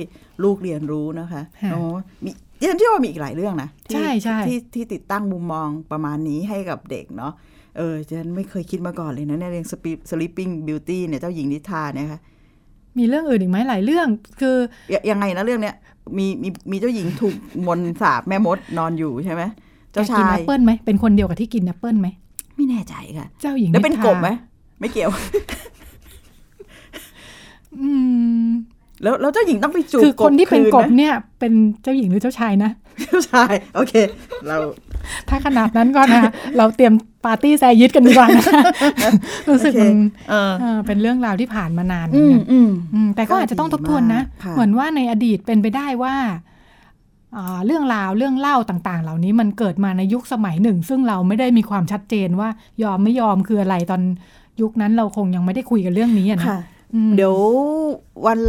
[SPEAKER 2] ลูกเรียนรู้นะคะ
[SPEAKER 1] ค่ะ
[SPEAKER 2] โอ้มีดิฉันเชื่อว่ามีอีกหลายเรื่องนะที่
[SPEAKER 1] ใช่ใช่
[SPEAKER 2] ที่ที่ติดตั้งมุมมองประมาณนี้ให้กับเด็กเนาะเออฉันไม่เคยคิดมาก่อนเลยนะในเรื่อง Sleeping Beauty เนี่ยเจ้าหญิงนิทราเนี่ยค่ะ
[SPEAKER 1] มีเรื่องอื่นอีกไหมหลายเรื่องคือ
[SPEAKER 2] ยังไงนะเรื่องเนี้ยมีมีมีเจ้าหญิงถูกมนต์สาปแม่มดนอนอยู่ใช่ไหมเจ้าชาย
[SPEAKER 1] กินแอปเปิลไหมเป็นคนเดียวกับที่กินแอปเปิลไหม
[SPEAKER 2] ไม่แน่ใจค่ะ
[SPEAKER 1] เจ้าหญิง
[SPEAKER 2] แล้วเป็น
[SPEAKER 1] ทราก
[SPEAKER 2] บไหมไม่เกี่ยว
[SPEAKER 1] อืม
[SPEAKER 2] แล้วแล้วเจ้าหญิงต้องไปจูบ
[SPEAKER 1] คือคนที่เป็นกบ
[SPEAKER 2] คืะ
[SPEAKER 1] เนี่ย เป็นเจ้าหญิงหรือเจ้าชายนะ
[SPEAKER 2] เจ้าชาย โอเค เรา
[SPEAKER 1] ถ้าขนาดนั้นก็นะเราเตรียมปาร์ตี้แซยิดกันดีกว่านะรู้สึก
[SPEAKER 2] โอเค
[SPEAKER 1] มัน
[SPEAKER 2] เออ
[SPEAKER 1] เออเป็นเรื่องราวที่ผ่านมานานเหมื
[SPEAKER 2] อื
[SPEAKER 1] อน
[SPEAKER 2] ม
[SPEAKER 1] กัน
[SPEAKER 2] อืม
[SPEAKER 1] อืมแต่ก็อาจจะต้องทบทวนนะ
[SPEAKER 2] ก็ดีมากค่ะ
[SPEAKER 1] เหมือนว่าในอดีตเป็นไปได้ว่าอ่าเรื่องราวเรื่องเล่าต่าง ๆ เหล่านี้มันเกิดมาในยุคสมัยหนึ่ง ซึ่งเราไม่ได้มีความชัดเจนว่ายอมไม่ยอมคืออะไรตอนยุคนั้นเราคงยังไม่ได้คุยกันเรื่องนี้อะนะ
[SPEAKER 2] ค่ะ
[SPEAKER 1] อืม
[SPEAKER 2] เดี๋ยววัน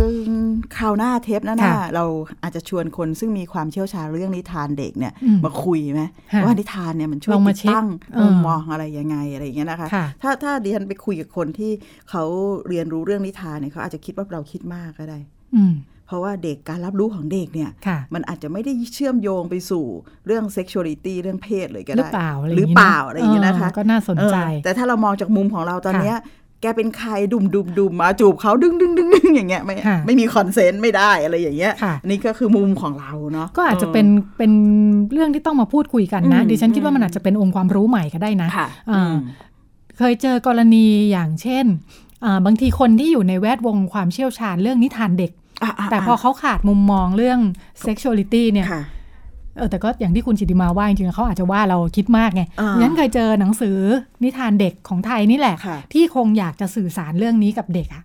[SPEAKER 2] คราวหน้าเทปหน้า
[SPEAKER 1] ค่ะ
[SPEAKER 2] เราอาจจะชวนคนซึ่งมีความเชี่ยวชาญเรื่องนิทานเด็กเนี่ย
[SPEAKER 1] อืม
[SPEAKER 2] มาคุยไหม
[SPEAKER 1] ค่ะ
[SPEAKER 2] ว่านิทานเนี่ยมันช่วย
[SPEAKER 1] ลองมา
[SPEAKER 2] ติด
[SPEAKER 1] เช็ค
[SPEAKER 2] ตั้ง
[SPEAKER 1] เออ
[SPEAKER 2] มุมมองอะไรยังไงอะไรอย่างเงี้ยนะคะ
[SPEAKER 1] ค่ะ
[SPEAKER 2] ถ้าถ้าดิฉันไปคุยกับคนที่เขาเรียนรู้เรื่องนิทานเนี่ยเขาอาจจะคิดว่าเราคิดมากก็ได้
[SPEAKER 1] อืม
[SPEAKER 2] เพราะว่าเด็กการรับรู้ของเด็กเนี่ย
[SPEAKER 1] ค่ะ
[SPEAKER 2] มันอาจจะไม่ได้เชื่อมโยงไปสู่เรื่อง sexuality เรื่องเพศเลยก็
[SPEAKER 1] หรือ
[SPEAKER 2] ได้
[SPEAKER 1] เปล่าอะไร
[SPEAKER 2] หรือเปล่าอะไรอย่างเงี้ยนะคะ
[SPEAKER 1] ก็น่าสนใจ
[SPEAKER 2] เออแต่ถ้าเรามองจากมุมของเราตอนเนี้ย แกเป็นใครดุมดุมดุมมาจูบเขาดึงดึงดึงดึงอย่างเงี้ยไม่
[SPEAKER 1] ค่ะ
[SPEAKER 2] ไม่มีคอนเซนต์ไม่ได้อะไรอย่างเงี้ย
[SPEAKER 1] ค่ะ
[SPEAKER 2] อันนี่ก็คือมุมของเราเนาะ
[SPEAKER 1] ก็อาจจะเป็นเป็นเรื่องที่ต้องมาพูดคุยกันนะ
[SPEAKER 2] อืม
[SPEAKER 1] ดิฉันคิดว่ามันอาจจะเป็นองค์ความรู้ใหม่ก็ได้นะ
[SPEAKER 2] ค่ะ
[SPEAKER 1] อ่าเคยเจอกรณีอย่างเช่นอ่าบางทีคนที่อยู่ในแวดวงความเชี่ยวชาญเรื่องนิทานเด็ก
[SPEAKER 2] อะะ
[SPEAKER 1] แต่พอเขาขาดมุมมองเรื่อง sexuality เนี่ย
[SPEAKER 2] ค่ะ
[SPEAKER 1] เออแต่ก็อย่างที่คุณจิติมาว่าจริงๆเขาอาจจะว่าเราคิดมากไง
[SPEAKER 2] อ่า
[SPEAKER 1] ฉันเคยเจอหนังสือนิทานเด็กของไทยนี่แหละ
[SPEAKER 2] ค่ะ
[SPEAKER 1] ที่คงอยากจะสื่อสารเรื่องนี้กับเด็กอะ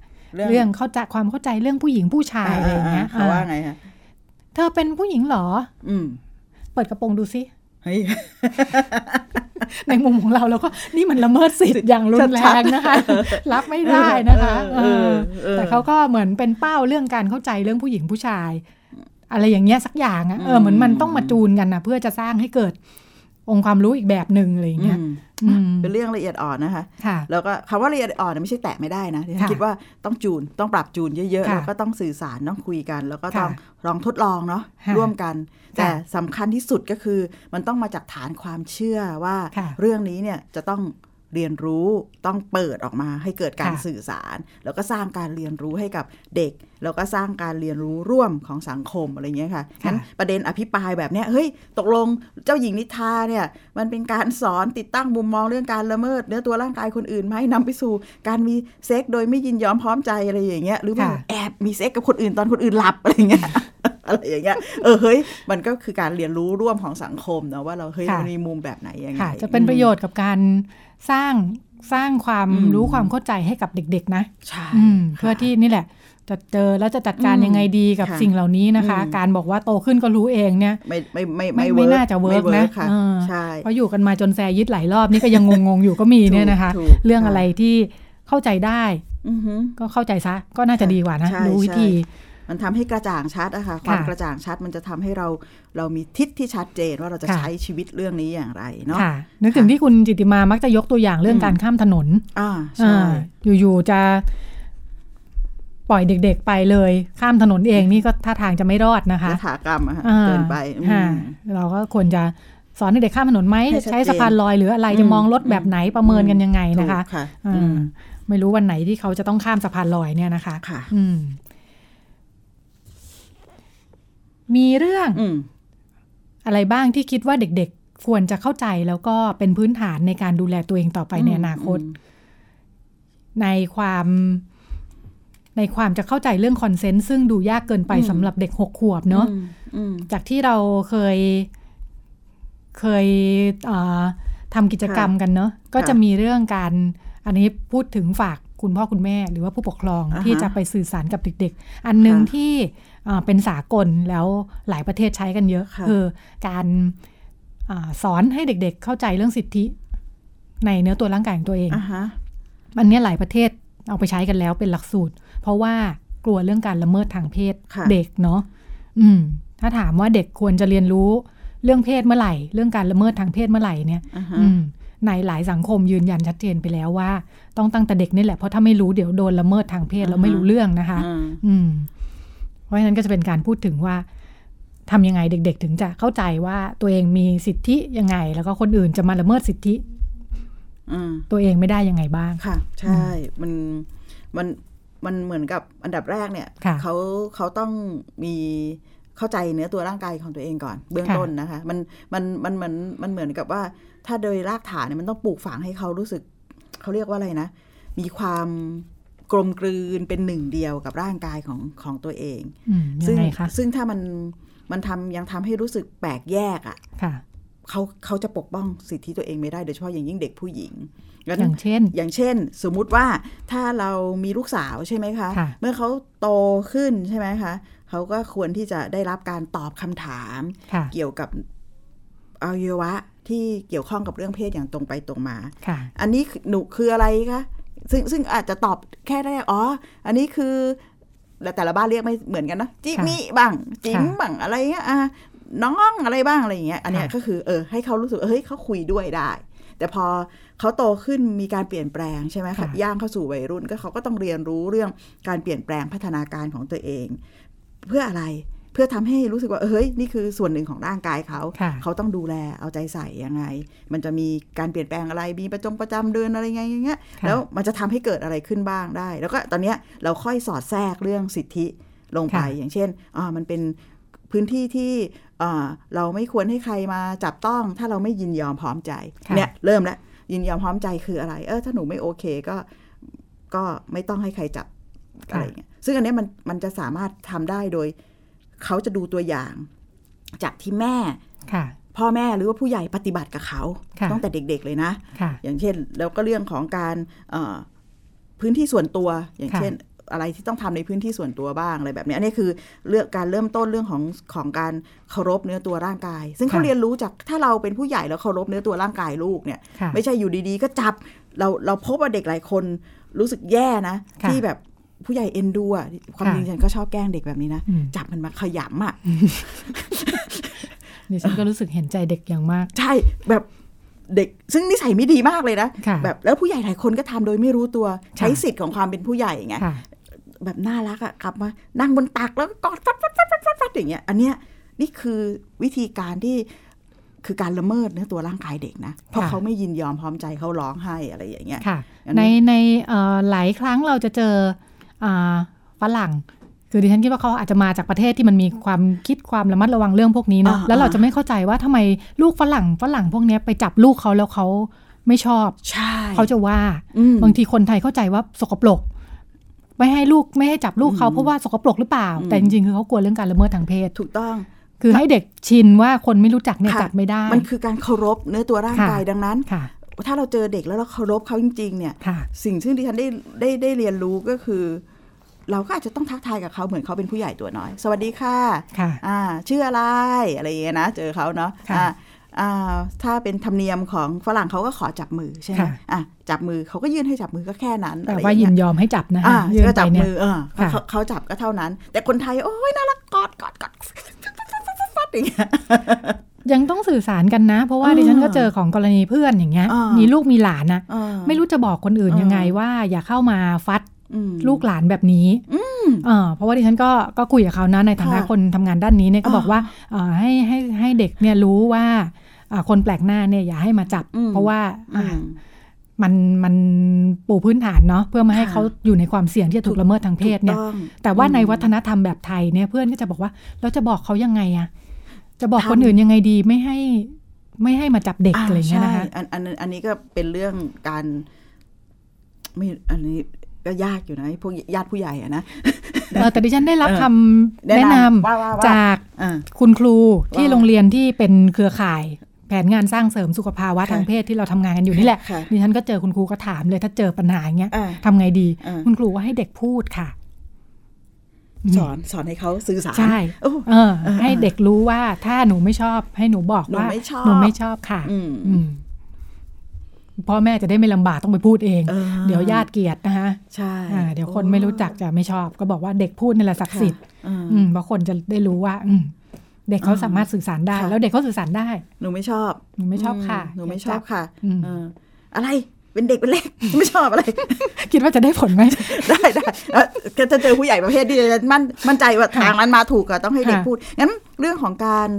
[SPEAKER 1] เรื่องเข้าใจความเข้าใจเรื่องผู้หญิงผู้ชายอะไรอย่างเงี้ย
[SPEAKER 2] เขาว่า
[SPEAKER 1] อ่า
[SPEAKER 2] ไงฮะ
[SPEAKER 1] เธอเป็นผู้หญิงเหรอ
[SPEAKER 2] อืม
[SPEAKER 1] เปิดกระโปรงดูซิ
[SPEAKER 2] เฮ้ย
[SPEAKER 1] ในมุมของเราแล้วก็นี่มันละเมิดสิทธิ์อย่างรุนแร
[SPEAKER 2] ชัด
[SPEAKER 1] ง
[SPEAKER 2] ๆ
[SPEAKER 1] นะคะ รับไม่ได้นะคะ
[SPEAKER 2] เออเออเออ
[SPEAKER 1] แต่เขาก็เหมือนเป็นเป้าเรื่องการเข้าใจเรื่องผู้หญิงผู้ชาย อะไรอย่างเงี้ยสักอย่างอะเออเหมือนมันต้องมาจูนกันนะเพื่อจะสร้างให้เกิดองค์ความรู้อีกแบบหนึ่งอะไรอย่างเงี้ย
[SPEAKER 2] อืม
[SPEAKER 1] อืม
[SPEAKER 2] เป็นเรื่องละเอียดอ่อนนะคะ
[SPEAKER 1] ค่ะ
[SPEAKER 2] แล้วก็คำว่าละเอียดอ่อนเนี่ยไม่ใช่แตะไม่ได้นะที่ฉัน
[SPEAKER 1] ค่ะ
[SPEAKER 2] คิดว่าต้องจูนต้องปรับจูนเยอะๆ
[SPEAKER 1] ค่ะ
[SPEAKER 2] แล้วก็ต้องสื่อสารต้องคุยกัน แล้วก็ต้อง
[SPEAKER 1] ค่ะ
[SPEAKER 2] ลองทดลองเนาะ
[SPEAKER 1] ค่ะ
[SPEAKER 2] ร่วมกัน แต่
[SPEAKER 1] ค่ะ
[SPEAKER 2] สำคัญที่สุดก็คือมันต้องมาจากฐานความเชื่อว่า
[SPEAKER 1] ค่ะ
[SPEAKER 2] เรื่องนี้เนี่ยจะต้อง เรียนรู้ต้องเปิดออกมาให้เกิดการ
[SPEAKER 1] ค่ะ
[SPEAKER 2] สื่อสาร แล้วก็สร้างการเรียนรู้ให้กับเด็ก แล้วก็สร้างการเรียนรู้ร่วมของสังคมอะไรเงี้ยค่ะงั้นประเด็นอภิปรายแบบเนี้ยเฮ้ยตกลงเจ้าหญิงนิทราเนี่ยมันเป็นการสอนติดตั้งมุมมองเรื่องการละเมิดเนื้อตัวร่างกายคนอื่นไหมนำไปสู่ การมีเซ็กโดยไม่ยินยอมพร้อมใจอะไรอย่างเงี้ยหรือว่า
[SPEAKER 1] ค่ะ
[SPEAKER 2] แอบมีเซ็กกับคนอื่นตอนคนอื่นหลับอะไรเงี้ย อะไรอย่างเงี้ยเออเฮ้ยมันก็คือการเรียนรู้ร่วมของสังคมเนาะว่าเราเฮ้ย
[SPEAKER 1] ค่ะ
[SPEAKER 2] มันมีมุมแบบไหนยังไง
[SPEAKER 1] ค่ะจะเป็นประโยชน์กับการสร้างสร้างความ
[SPEAKER 2] อืม
[SPEAKER 1] รู้ความเข้าใจให้กับเด็ก ๆ นะ
[SPEAKER 2] ใช่
[SPEAKER 1] อืม
[SPEAKER 2] ค่ะ
[SPEAKER 1] เพื่อที่นี่แหละจะเจอแล้วจะจัดการ
[SPEAKER 2] อืม
[SPEAKER 1] ยังไงดีกับ
[SPEAKER 2] ค่ะ
[SPEAKER 1] สิ่งเหล่านี้นะคะ
[SPEAKER 2] อืม
[SPEAKER 1] การบอกว่าโตขึ้นก็รู้เองเนี่ย
[SPEAKER 2] ไม่ไม่ไม่
[SPEAKER 1] ไม่
[SPEAKER 2] ไม่
[SPEAKER 1] ไม่
[SPEAKER 2] work
[SPEAKER 1] น่าจะ work
[SPEAKER 2] ไม่
[SPEAKER 1] นะ
[SPEAKER 2] ค่ะ
[SPEAKER 1] เออ
[SPEAKER 2] ใช่
[SPEAKER 1] เพราะอยู่กันมาจนแซยิดหลายรอบนี่ก็ยังงงๆอยู่ก็มีเนี่ยนะคะ
[SPEAKER 2] ถูกถูก
[SPEAKER 1] เรื่องอะไรที่เข้าใจได้
[SPEAKER 2] อือหือ
[SPEAKER 1] ก็เข้าใจซะก็น่าจะดีกว่านะ
[SPEAKER 2] ใช่
[SPEAKER 1] รู้วิธี
[SPEAKER 2] ใช่ มันทำให้กระจ่างชัดอะค่ะความกระจ่างชัดมันจะทำให้เราเรามีทิศที่ชัดเจนว่าเราจะ
[SPEAKER 1] ค่ะ
[SPEAKER 2] ใช้ชีวิตเรื่องนี้อย่างไรเนาะ
[SPEAKER 1] ค่ะนึกถึงที่คุณจิติมามักจะยกตัวอย่างเรื่อง
[SPEAKER 2] อืม
[SPEAKER 1] การข้ามถนน
[SPEAKER 2] อ่าใช่
[SPEAKER 1] อ่าอยู่ๆจะปล่อยเด็กๆไปเลย ข้ามถนนเองนี่ก็ท่าทางจะไม่รอดนะคะ
[SPEAKER 2] ยถากรรมอะค่ะ
[SPEAKER 1] อ่า
[SPEAKER 2] เกินไปอืม
[SPEAKER 1] ค่ะเราก็ควรจะสอนให้เด็กข้ามถนนไหม
[SPEAKER 2] ให้ชัดเจน
[SPEAKER 1] ใช้สะพานลอยหรืออะไรจะมองรถแบบไหนประเมินกันยังไงนะคะ
[SPEAKER 2] ถูกค่ะ
[SPEAKER 1] อ่า
[SPEAKER 2] อืม
[SPEAKER 1] ไม่รู้วันไหนที่เขาจะต้องข้ามสะพานลอยเนี่ยนะคะ
[SPEAKER 2] ค่ะ
[SPEAKER 1] อื มมีเรื่อง
[SPEAKER 2] อืม
[SPEAKER 1] อะไรบ้างที่คิดว่าเด็กๆ ควรจะเข้าใจแล้วก็เป็นพื้นฐานในการดูแลตัวเองต่อไปในอนาคต ในความในความจะเข้าใจเรื่องคอนเซนต์ซึ่งดูยากเกินไป
[SPEAKER 2] อืม
[SPEAKER 1] สำหรับเด็กหกขวบเนาะ
[SPEAKER 2] อืมอืม
[SPEAKER 1] จากที่เราเคยเคยเอ่อทำกิจกรรมกันเนาะก็จะมีเรื่องการอันนี้พูดถึงฝากคุณพ่อคุณแม่หรือว่าผู้ปกครอง
[SPEAKER 2] อ่าฮะ
[SPEAKER 1] ที่จะไปสื่อสารกับเด็ก ๆ อันหนึ่ง
[SPEAKER 2] ค่ะ
[SPEAKER 1] ที่ เอ่อเป็นสากลแล้วหลายประเทศใช้กันเยอะ
[SPEAKER 2] ค่ะ
[SPEAKER 1] คือการอาสอนให้เด็กๆ เข้าใจเรื่องสิทธิในเนื้อตัวร่างกายของตัวเอง
[SPEAKER 2] อ่าฮะ
[SPEAKER 1] อันเนี้ยหลายประเทศเอาไปใช้กันแล้วเป็นหลักสูตร เพราะว่ากลัวเรื่องการละเมิดทางเพศ
[SPEAKER 2] ค่ะ
[SPEAKER 1] เด็กเนาะอืม ถ้าถามว่าเด็กควรจะเรียนรู้เรื่องเพศเมื่อไหร่ เรื่องการละเมิดทางเพศเมื่อไหร่เนี่ย
[SPEAKER 2] อ่าฮะ
[SPEAKER 1] อืมในหลายสังคมยืนยันชัดเจนไปแล้วว่า ต้องตั้งแต่เด็กนี่แหละเพราะถ้าไม่รู้เดี๋ยวโดนละเมิดทางเพศแล้วไม่รู้เรื่องนะคะ
[SPEAKER 2] อืม
[SPEAKER 1] อืม เพราะฉะนั้นก็จะเป็นการพูดถึงว่าทำยังไงเด็ก ๆ ถึงจะเข้าใจว่าตัวเองมีสิทธิยังไง แล้วก็คนอื่นจะมาละเมิดสิทธิ
[SPEAKER 2] อืม
[SPEAKER 1] ตัวเองไม่ได้ยังไงบ้าง
[SPEAKER 2] ค่ะ ใช่มันมันมันเหมือนกับอันดับแรกเนี่ย
[SPEAKER 1] ค่ะ
[SPEAKER 2] เขาเขาต้องมีเข้าใจเนื้อตัวร่างกายของตัวเองก่อน เบื้อง
[SPEAKER 1] ค่ะ
[SPEAKER 2] ต้นนะคะ มันมันมันเหมือนมันเหมือนกับว่า ถ้าโดยรากฐานเนี่ยมันต้องปลูกฝังให้เขารู้สึกเขาเรียกว่าอะไรนะ มีความ กลมกลืนเป็นหนึ่งเดียวกับร่างกายของของตัวเอง
[SPEAKER 1] อืมยั
[SPEAKER 2] ซึ่
[SPEAKER 1] งไงคะ
[SPEAKER 2] ซึ่งถ้ามันมันทำยังทำให้รู้สึกแปลกแยกอะ่ะ
[SPEAKER 1] ค่ะ
[SPEAKER 2] เขาเขาจะปกป้องสิทธิตัวเองไม่ได้โดยเฉพาะอย่างยิ่งเด็กผู้หญิงงั้น
[SPEAKER 1] อย่างเช่น
[SPEAKER 2] อย่างเช่น สมมุติว่าถ้าเรามีลูกสาวใช่ไหมคะ
[SPEAKER 1] ค่ะ
[SPEAKER 2] เมื่อเขาโตขึ้นใช่ไหมคะเขาก็ควรที่จะได้รับการตอบคำถาม
[SPEAKER 1] ค่ะ
[SPEAKER 2] เกี่ยวกับอวัยวะที่เกี่ยวข้องกับเรื่องเพศอย่างตรงไปตรงมา
[SPEAKER 1] ค่ะ
[SPEAKER 2] อันนี้คือหนูคืออะไรคะ ซึ่งซึ่งอาจจะตอบแค่ได้อ๋อ อันนี้คือแล้วแต่ละบ้านเรียกไม่เหมือนกันนะจิมิบ้างจิม
[SPEAKER 1] ค่ะ
[SPEAKER 2] บ้างอะไรเงี้ยอะน้องอะไรบ้างอะไรอย่างเงี้ย อันเนี้ย
[SPEAKER 1] ค่ะ
[SPEAKER 2] ก็คือเออให้เขารู้สึกเออเฮ้ยเขาคุยด้วยได้ แต่พอเขาโตขึ้นมีการเปลี่ยนแปลงใช่ไหมคะย่างเข้าสู่วัยรุ่นก็เขาก็ต้องเรียนรู้เรื่องการเปลี่ยนแปลงพัฒนาการของตัวเอง เพื่ออะไร เพื่อทำให้รู้สึกว่าเออเฮ้ยนี่คือส่วนหนึ่งของร่างกายเขา
[SPEAKER 1] ค่ะ
[SPEAKER 2] เขาต้องดูแลเอาใจใส่ยังไง มันจะมีการเปลี่ยนแปลงอะไรมีประจงประจำเดือนอะไรไงอย่างเงี้ย
[SPEAKER 1] ค่ะ
[SPEAKER 2] แล้วมันจะทำให้เกิดอะไรขึ้นบ้างได้ แล้วก็ตอนเนี้ยเราค่อยสอดแทรกเรื่องสิทธิลงไปอย่างเช่นอ่ามันเป็นพื้นที่ที่อ่าเราไม่ควรให้ใครมาจับต้อง ถ้าเราไม่ยินยอมพร้อมใจ
[SPEAKER 1] ค่ะ
[SPEAKER 2] เนี่ยเริ่มแล้วยินยอมพร้อมใจคืออะไร เออถ้าหนูไม่โอเคก็ก็ไม่ต้องให้ใครจับอะไรอย่างเงี้ยซึ่งอันเนี้ยมันมันจะสามารถทำได้โดย เขาจะดูตัวอย่าง จากที่แม่
[SPEAKER 1] ค่ะ
[SPEAKER 2] พ่อแม่หรือว่าผู้ใหญ่ปฏิบัติกับเขา
[SPEAKER 1] ค่ะ
[SPEAKER 2] ตั้งแต่เด็กๆเลยนะ
[SPEAKER 1] ค่ะ
[SPEAKER 2] อย่างเช่น แล้วก็เรื่องของการเอ่อพื้นที่ส่วนตัว อย่าง
[SPEAKER 1] ค่ะ
[SPEAKER 2] เช่น อะไรที่ต้องทำในพื้นที่ส่วนตัวบ้างอะไรแบบนี้อันนี้คือเรื่องการเริ่มต้นเรื่องของของการเคารพเนื้อตัวร่างกาย ซึ่งเขา
[SPEAKER 1] ค่ะ
[SPEAKER 2] เรียนรู้จากถ้าเราเป็นผู้ใหญ่แล้วเคารพเนื้อตัวร่างกายลูกเนี่ย
[SPEAKER 1] ค่ะ
[SPEAKER 2] ไม่ใช่อยู่ดีๆ ก็จับเราเราพบว่าเด็กหลายคนรู้สึกแย่นะ
[SPEAKER 1] ค่ะ
[SPEAKER 2] ที่แบบ ผู้ใหญ่เอ็นดูอะความ
[SPEAKER 1] ค่ะ
[SPEAKER 2] จริงฉันก็ชอบแกล้งเด็กแบบนี้นะ
[SPEAKER 1] อืม
[SPEAKER 2] จับมันมาขยำอะ
[SPEAKER 1] ดิฉันก็รู้สึกเห็นใจเด็กอย่างมาก
[SPEAKER 2] ใช่แบบเด็กซึ่งนิสัยไม่ดีมากเลยนะ
[SPEAKER 1] ค่ะ
[SPEAKER 2] แบบแล้วผู้ใหญ่หลายคนก็ทำโดยไม่รู้ตัวใช้
[SPEAKER 1] ค่ะ
[SPEAKER 2] สิทธิ์ของความเป็นผู้ใหญ่ไง
[SPEAKER 1] ค่ะ
[SPEAKER 2] แบบน่ารักอะกลับมานั่งบนตักแล้วก็กอดฟัดฟัดฟัดฟัดฟัดฟัดอย่างเงี้ย อันเนี้ยนี่คือวิธีการที่คือการละเมิดเนื้อตัวร่างกายเด็กนะ เพราะ
[SPEAKER 1] ค่ะ
[SPEAKER 2] เขาไม่ยินยอมพร้อมใจเขาร้องไห้อะไรอย่างเงี้ย
[SPEAKER 1] ค่ะ
[SPEAKER 2] อันนี้
[SPEAKER 1] ในในเอ่อหลายครั้งเราจะเจออ่า ฝรั่ง คือดิฉันคิดว่าเขาอาจจะมาจากประเทศที่มันมีความคิดความระมัดระวังเรื่องพวกนี้เนาะ
[SPEAKER 2] อ่า
[SPEAKER 1] แล้วเรา
[SPEAKER 2] อ่า
[SPEAKER 1] จะไม่เข้าใจว่าทำไมลูกฝรั่งฝรั่งพวกเนี้ยไปจับลูกเขาแล้วเขาไม่ชอบ
[SPEAKER 2] ใช่
[SPEAKER 1] เขาจะว่า
[SPEAKER 2] อืม
[SPEAKER 1] บางทีคนไทยเข้าใจว่าสกปรกไม่ให้ลูกไม่ให้จับลูกเขา
[SPEAKER 2] อืม
[SPEAKER 1] เพราะว่าสกปรกหรือเปล่า
[SPEAKER 2] อืม
[SPEAKER 1] แต่จริงๆคือเขากลัวเรื่องการละเมิดทางเพศ
[SPEAKER 2] ถูกต้อง
[SPEAKER 1] คือให้เด็กชินว่าคนไม่รู้จักเนี่ย
[SPEAKER 2] ค่ะ
[SPEAKER 1] จับไม่ได้
[SPEAKER 2] มันคือการเคารพเนื้อตัวร่าง
[SPEAKER 1] ค่ะ
[SPEAKER 2] กายดังนั้น
[SPEAKER 1] ค่ะ
[SPEAKER 2] ถ้าเราเจอเด็กแล้วเราเคารพเขาจริง ๆ เนี่ย
[SPEAKER 1] ค่ะ
[SPEAKER 2] สิ่งซึ่งดิฉันได้ได้ได้เรียนรู้ก็คือ เราก็อาจจะต้องทักทายกับเขาเหมือนเขาเป็นผู้ใหญ่ตัวน้อย สวัสดีค่ะ
[SPEAKER 1] ค่ะ
[SPEAKER 2] อ่าชื่ออะไรอะไรอย่างเงี้ยนะ เจอเขาเนาะ
[SPEAKER 1] ค่ะ
[SPEAKER 2] อ่าอ่าถ้าเป็นธรรมเนียมของฝรั่งเขาก็ขอจับมือใช่ไหม
[SPEAKER 1] ค่ะ
[SPEAKER 2] อะจับมือเขาก็ยื่นให้จับมือก็แค่นั้น
[SPEAKER 1] แต่
[SPEAKER 2] อะไร
[SPEAKER 1] ว่า
[SPEAKER 2] อ
[SPEAKER 1] ยิ
[SPEAKER 2] ย่าง
[SPEAKER 1] น
[SPEAKER 2] เงี้ย
[SPEAKER 1] ยอมให้จับนะ
[SPEAKER 2] อ่า
[SPEAKER 1] ยื่น
[SPEAKER 2] ก็
[SPEAKER 1] ไป
[SPEAKER 2] จับ
[SPEAKER 1] เนี่ย
[SPEAKER 2] มือเออ
[SPEAKER 1] ค่ะ
[SPEAKER 2] เขาเขาจับก็เท่านั้น แต่คนไทยโอ้ยน่ารักกอดกอดกอดฟัดอย่างเงี้ย
[SPEAKER 1] ยังต้องสื่อสารกันนะ เพราะว่า
[SPEAKER 2] อ่า
[SPEAKER 1] ดิฉันก็เจอของกรณีเพื่อนอย่างเงี้ย
[SPEAKER 2] อ่ามี
[SPEAKER 1] มีลูกมีหลานนะ
[SPEAKER 2] เออ
[SPEAKER 1] ไม่รู้จะบอกคนอื่น
[SPEAKER 2] อ่ายั
[SPEAKER 1] ยังไงว่าอย่าเข้ามาฟัด
[SPEAKER 2] อืม
[SPEAKER 1] ลูกหลานแบบนี้เออเพราะว่าดิฉันก็ก็คุยกับเขานะในฐานะ
[SPEAKER 2] ค่ะ
[SPEAKER 1] คนทำงานด้านนี้เนี่ยก็
[SPEAKER 2] อ่า
[SPEAKER 1] บอกว่าเอ่อให้ให้ให้เด็กเนี่ยรู้ว่าอ่าคนแปลกหน้าเนี่ยอย่าให้มาจับ
[SPEAKER 2] อืม
[SPEAKER 1] เพราะว่า
[SPEAKER 2] อื
[SPEAKER 1] อ่ามมันมันปูพื้นฐานเนาะเพื่อไมาให้
[SPEAKER 2] ค่ะ
[SPEAKER 1] เขาอยู่ในความเสี่ยงที่จะถูกละเมิดทางเพศเนี่ย
[SPEAKER 2] ถูกต้อง
[SPEAKER 1] แต่ว่าใน
[SPEAKER 2] อืม
[SPEAKER 1] วัฒนธรรมแบบไทยเนี่ยเพื่อนก็จะบอกว่าเราจะบอกเขายังไงอะ จะบอก
[SPEAKER 2] ทำ
[SPEAKER 1] คนอื่นยังไงดีไม่ให้ไม่ให้มาจับเด็กอะไรเงี้ยนะคะ
[SPEAKER 2] ใช่อันอันอันนี้ก็เป็นเรื่องการไม่อันนี้ก็ยากอยู่นะไอ้พวกญาติผู้ใหญ่อะนะ
[SPEAKER 1] เออแต่ดิฉันได้รับ
[SPEAKER 2] เออ
[SPEAKER 1] คำแนะนำ
[SPEAKER 2] ว่าว่าว่า
[SPEAKER 1] จาก
[SPEAKER 2] อ่า
[SPEAKER 1] คุณครูที่
[SPEAKER 2] ว่า
[SPEAKER 1] โรงเรียนที่เป็นเครือข่ายแผนงานสร้างเสริมสุขภาวะ
[SPEAKER 2] ค่ะ
[SPEAKER 1] ทางเพศที่เราทำงานกันอยู่นี่แหละ
[SPEAKER 2] ค่ะ
[SPEAKER 1] ดิฉันก็เจอคุณครูก็ถามเลยถ้าเจอปัญหาอย่างเงี้ย
[SPEAKER 2] อ่า
[SPEAKER 1] ทำไงดี
[SPEAKER 2] อ่า
[SPEAKER 1] คุณครูว่าให้เด็กพูดค่ะ
[SPEAKER 2] สอนสอนให้เขาสื่อสาร
[SPEAKER 1] ใช่
[SPEAKER 2] โอ้
[SPEAKER 1] เออ
[SPEAKER 2] เออ
[SPEAKER 1] ให้เด็กรู้ว่าถ้าหนูไม่ชอบ ให้หนูบอก
[SPEAKER 2] หนู
[SPEAKER 1] ว่า
[SPEAKER 2] ไม่ชอบ
[SPEAKER 1] หนูไม่ชอบค่ะ
[SPEAKER 2] อืม
[SPEAKER 1] อืมพ่อแม่จะได้ไม่ลำบากต้องไปพูดเอง
[SPEAKER 2] ออ
[SPEAKER 1] เดี๋ยวญาติเกลียดนะคะ
[SPEAKER 2] ใช่
[SPEAKER 1] อ่าเดี๋ยวคนไม่รู้จักจะไม่ชอบ ก็บอกว่าเด็กพูดนี่แหละศักดิ์สิทธิ์
[SPEAKER 2] อืม
[SPEAKER 1] อืมเพราะคนจะได้รู้ว่าอืมเด็กเขาสามารถสื่อสารได้
[SPEAKER 2] ค่ะ
[SPEAKER 1] แล้วเด็กเขาสื่อสารได้
[SPEAKER 2] หนูไม่ชอบ
[SPEAKER 1] หนูไม่ชอบค่ะ
[SPEAKER 2] หนูไม่ชอบค่ะ
[SPEAKER 1] อืม
[SPEAKER 2] เอออะไร เวเป็นเด็กเป็นเล็กไม่ชอบอะไร
[SPEAKER 1] คิดว่าจะได้ผลไหม
[SPEAKER 2] ได้ได้แล้วก็จะเจอผู้ใหญ่ประเภทที่จะมั่นมั่นใจว่าทางนั้นมาถูกอะต้องให้เด็ก
[SPEAKER 1] ค่ะ
[SPEAKER 2] พูดงั้นเรื่องของการ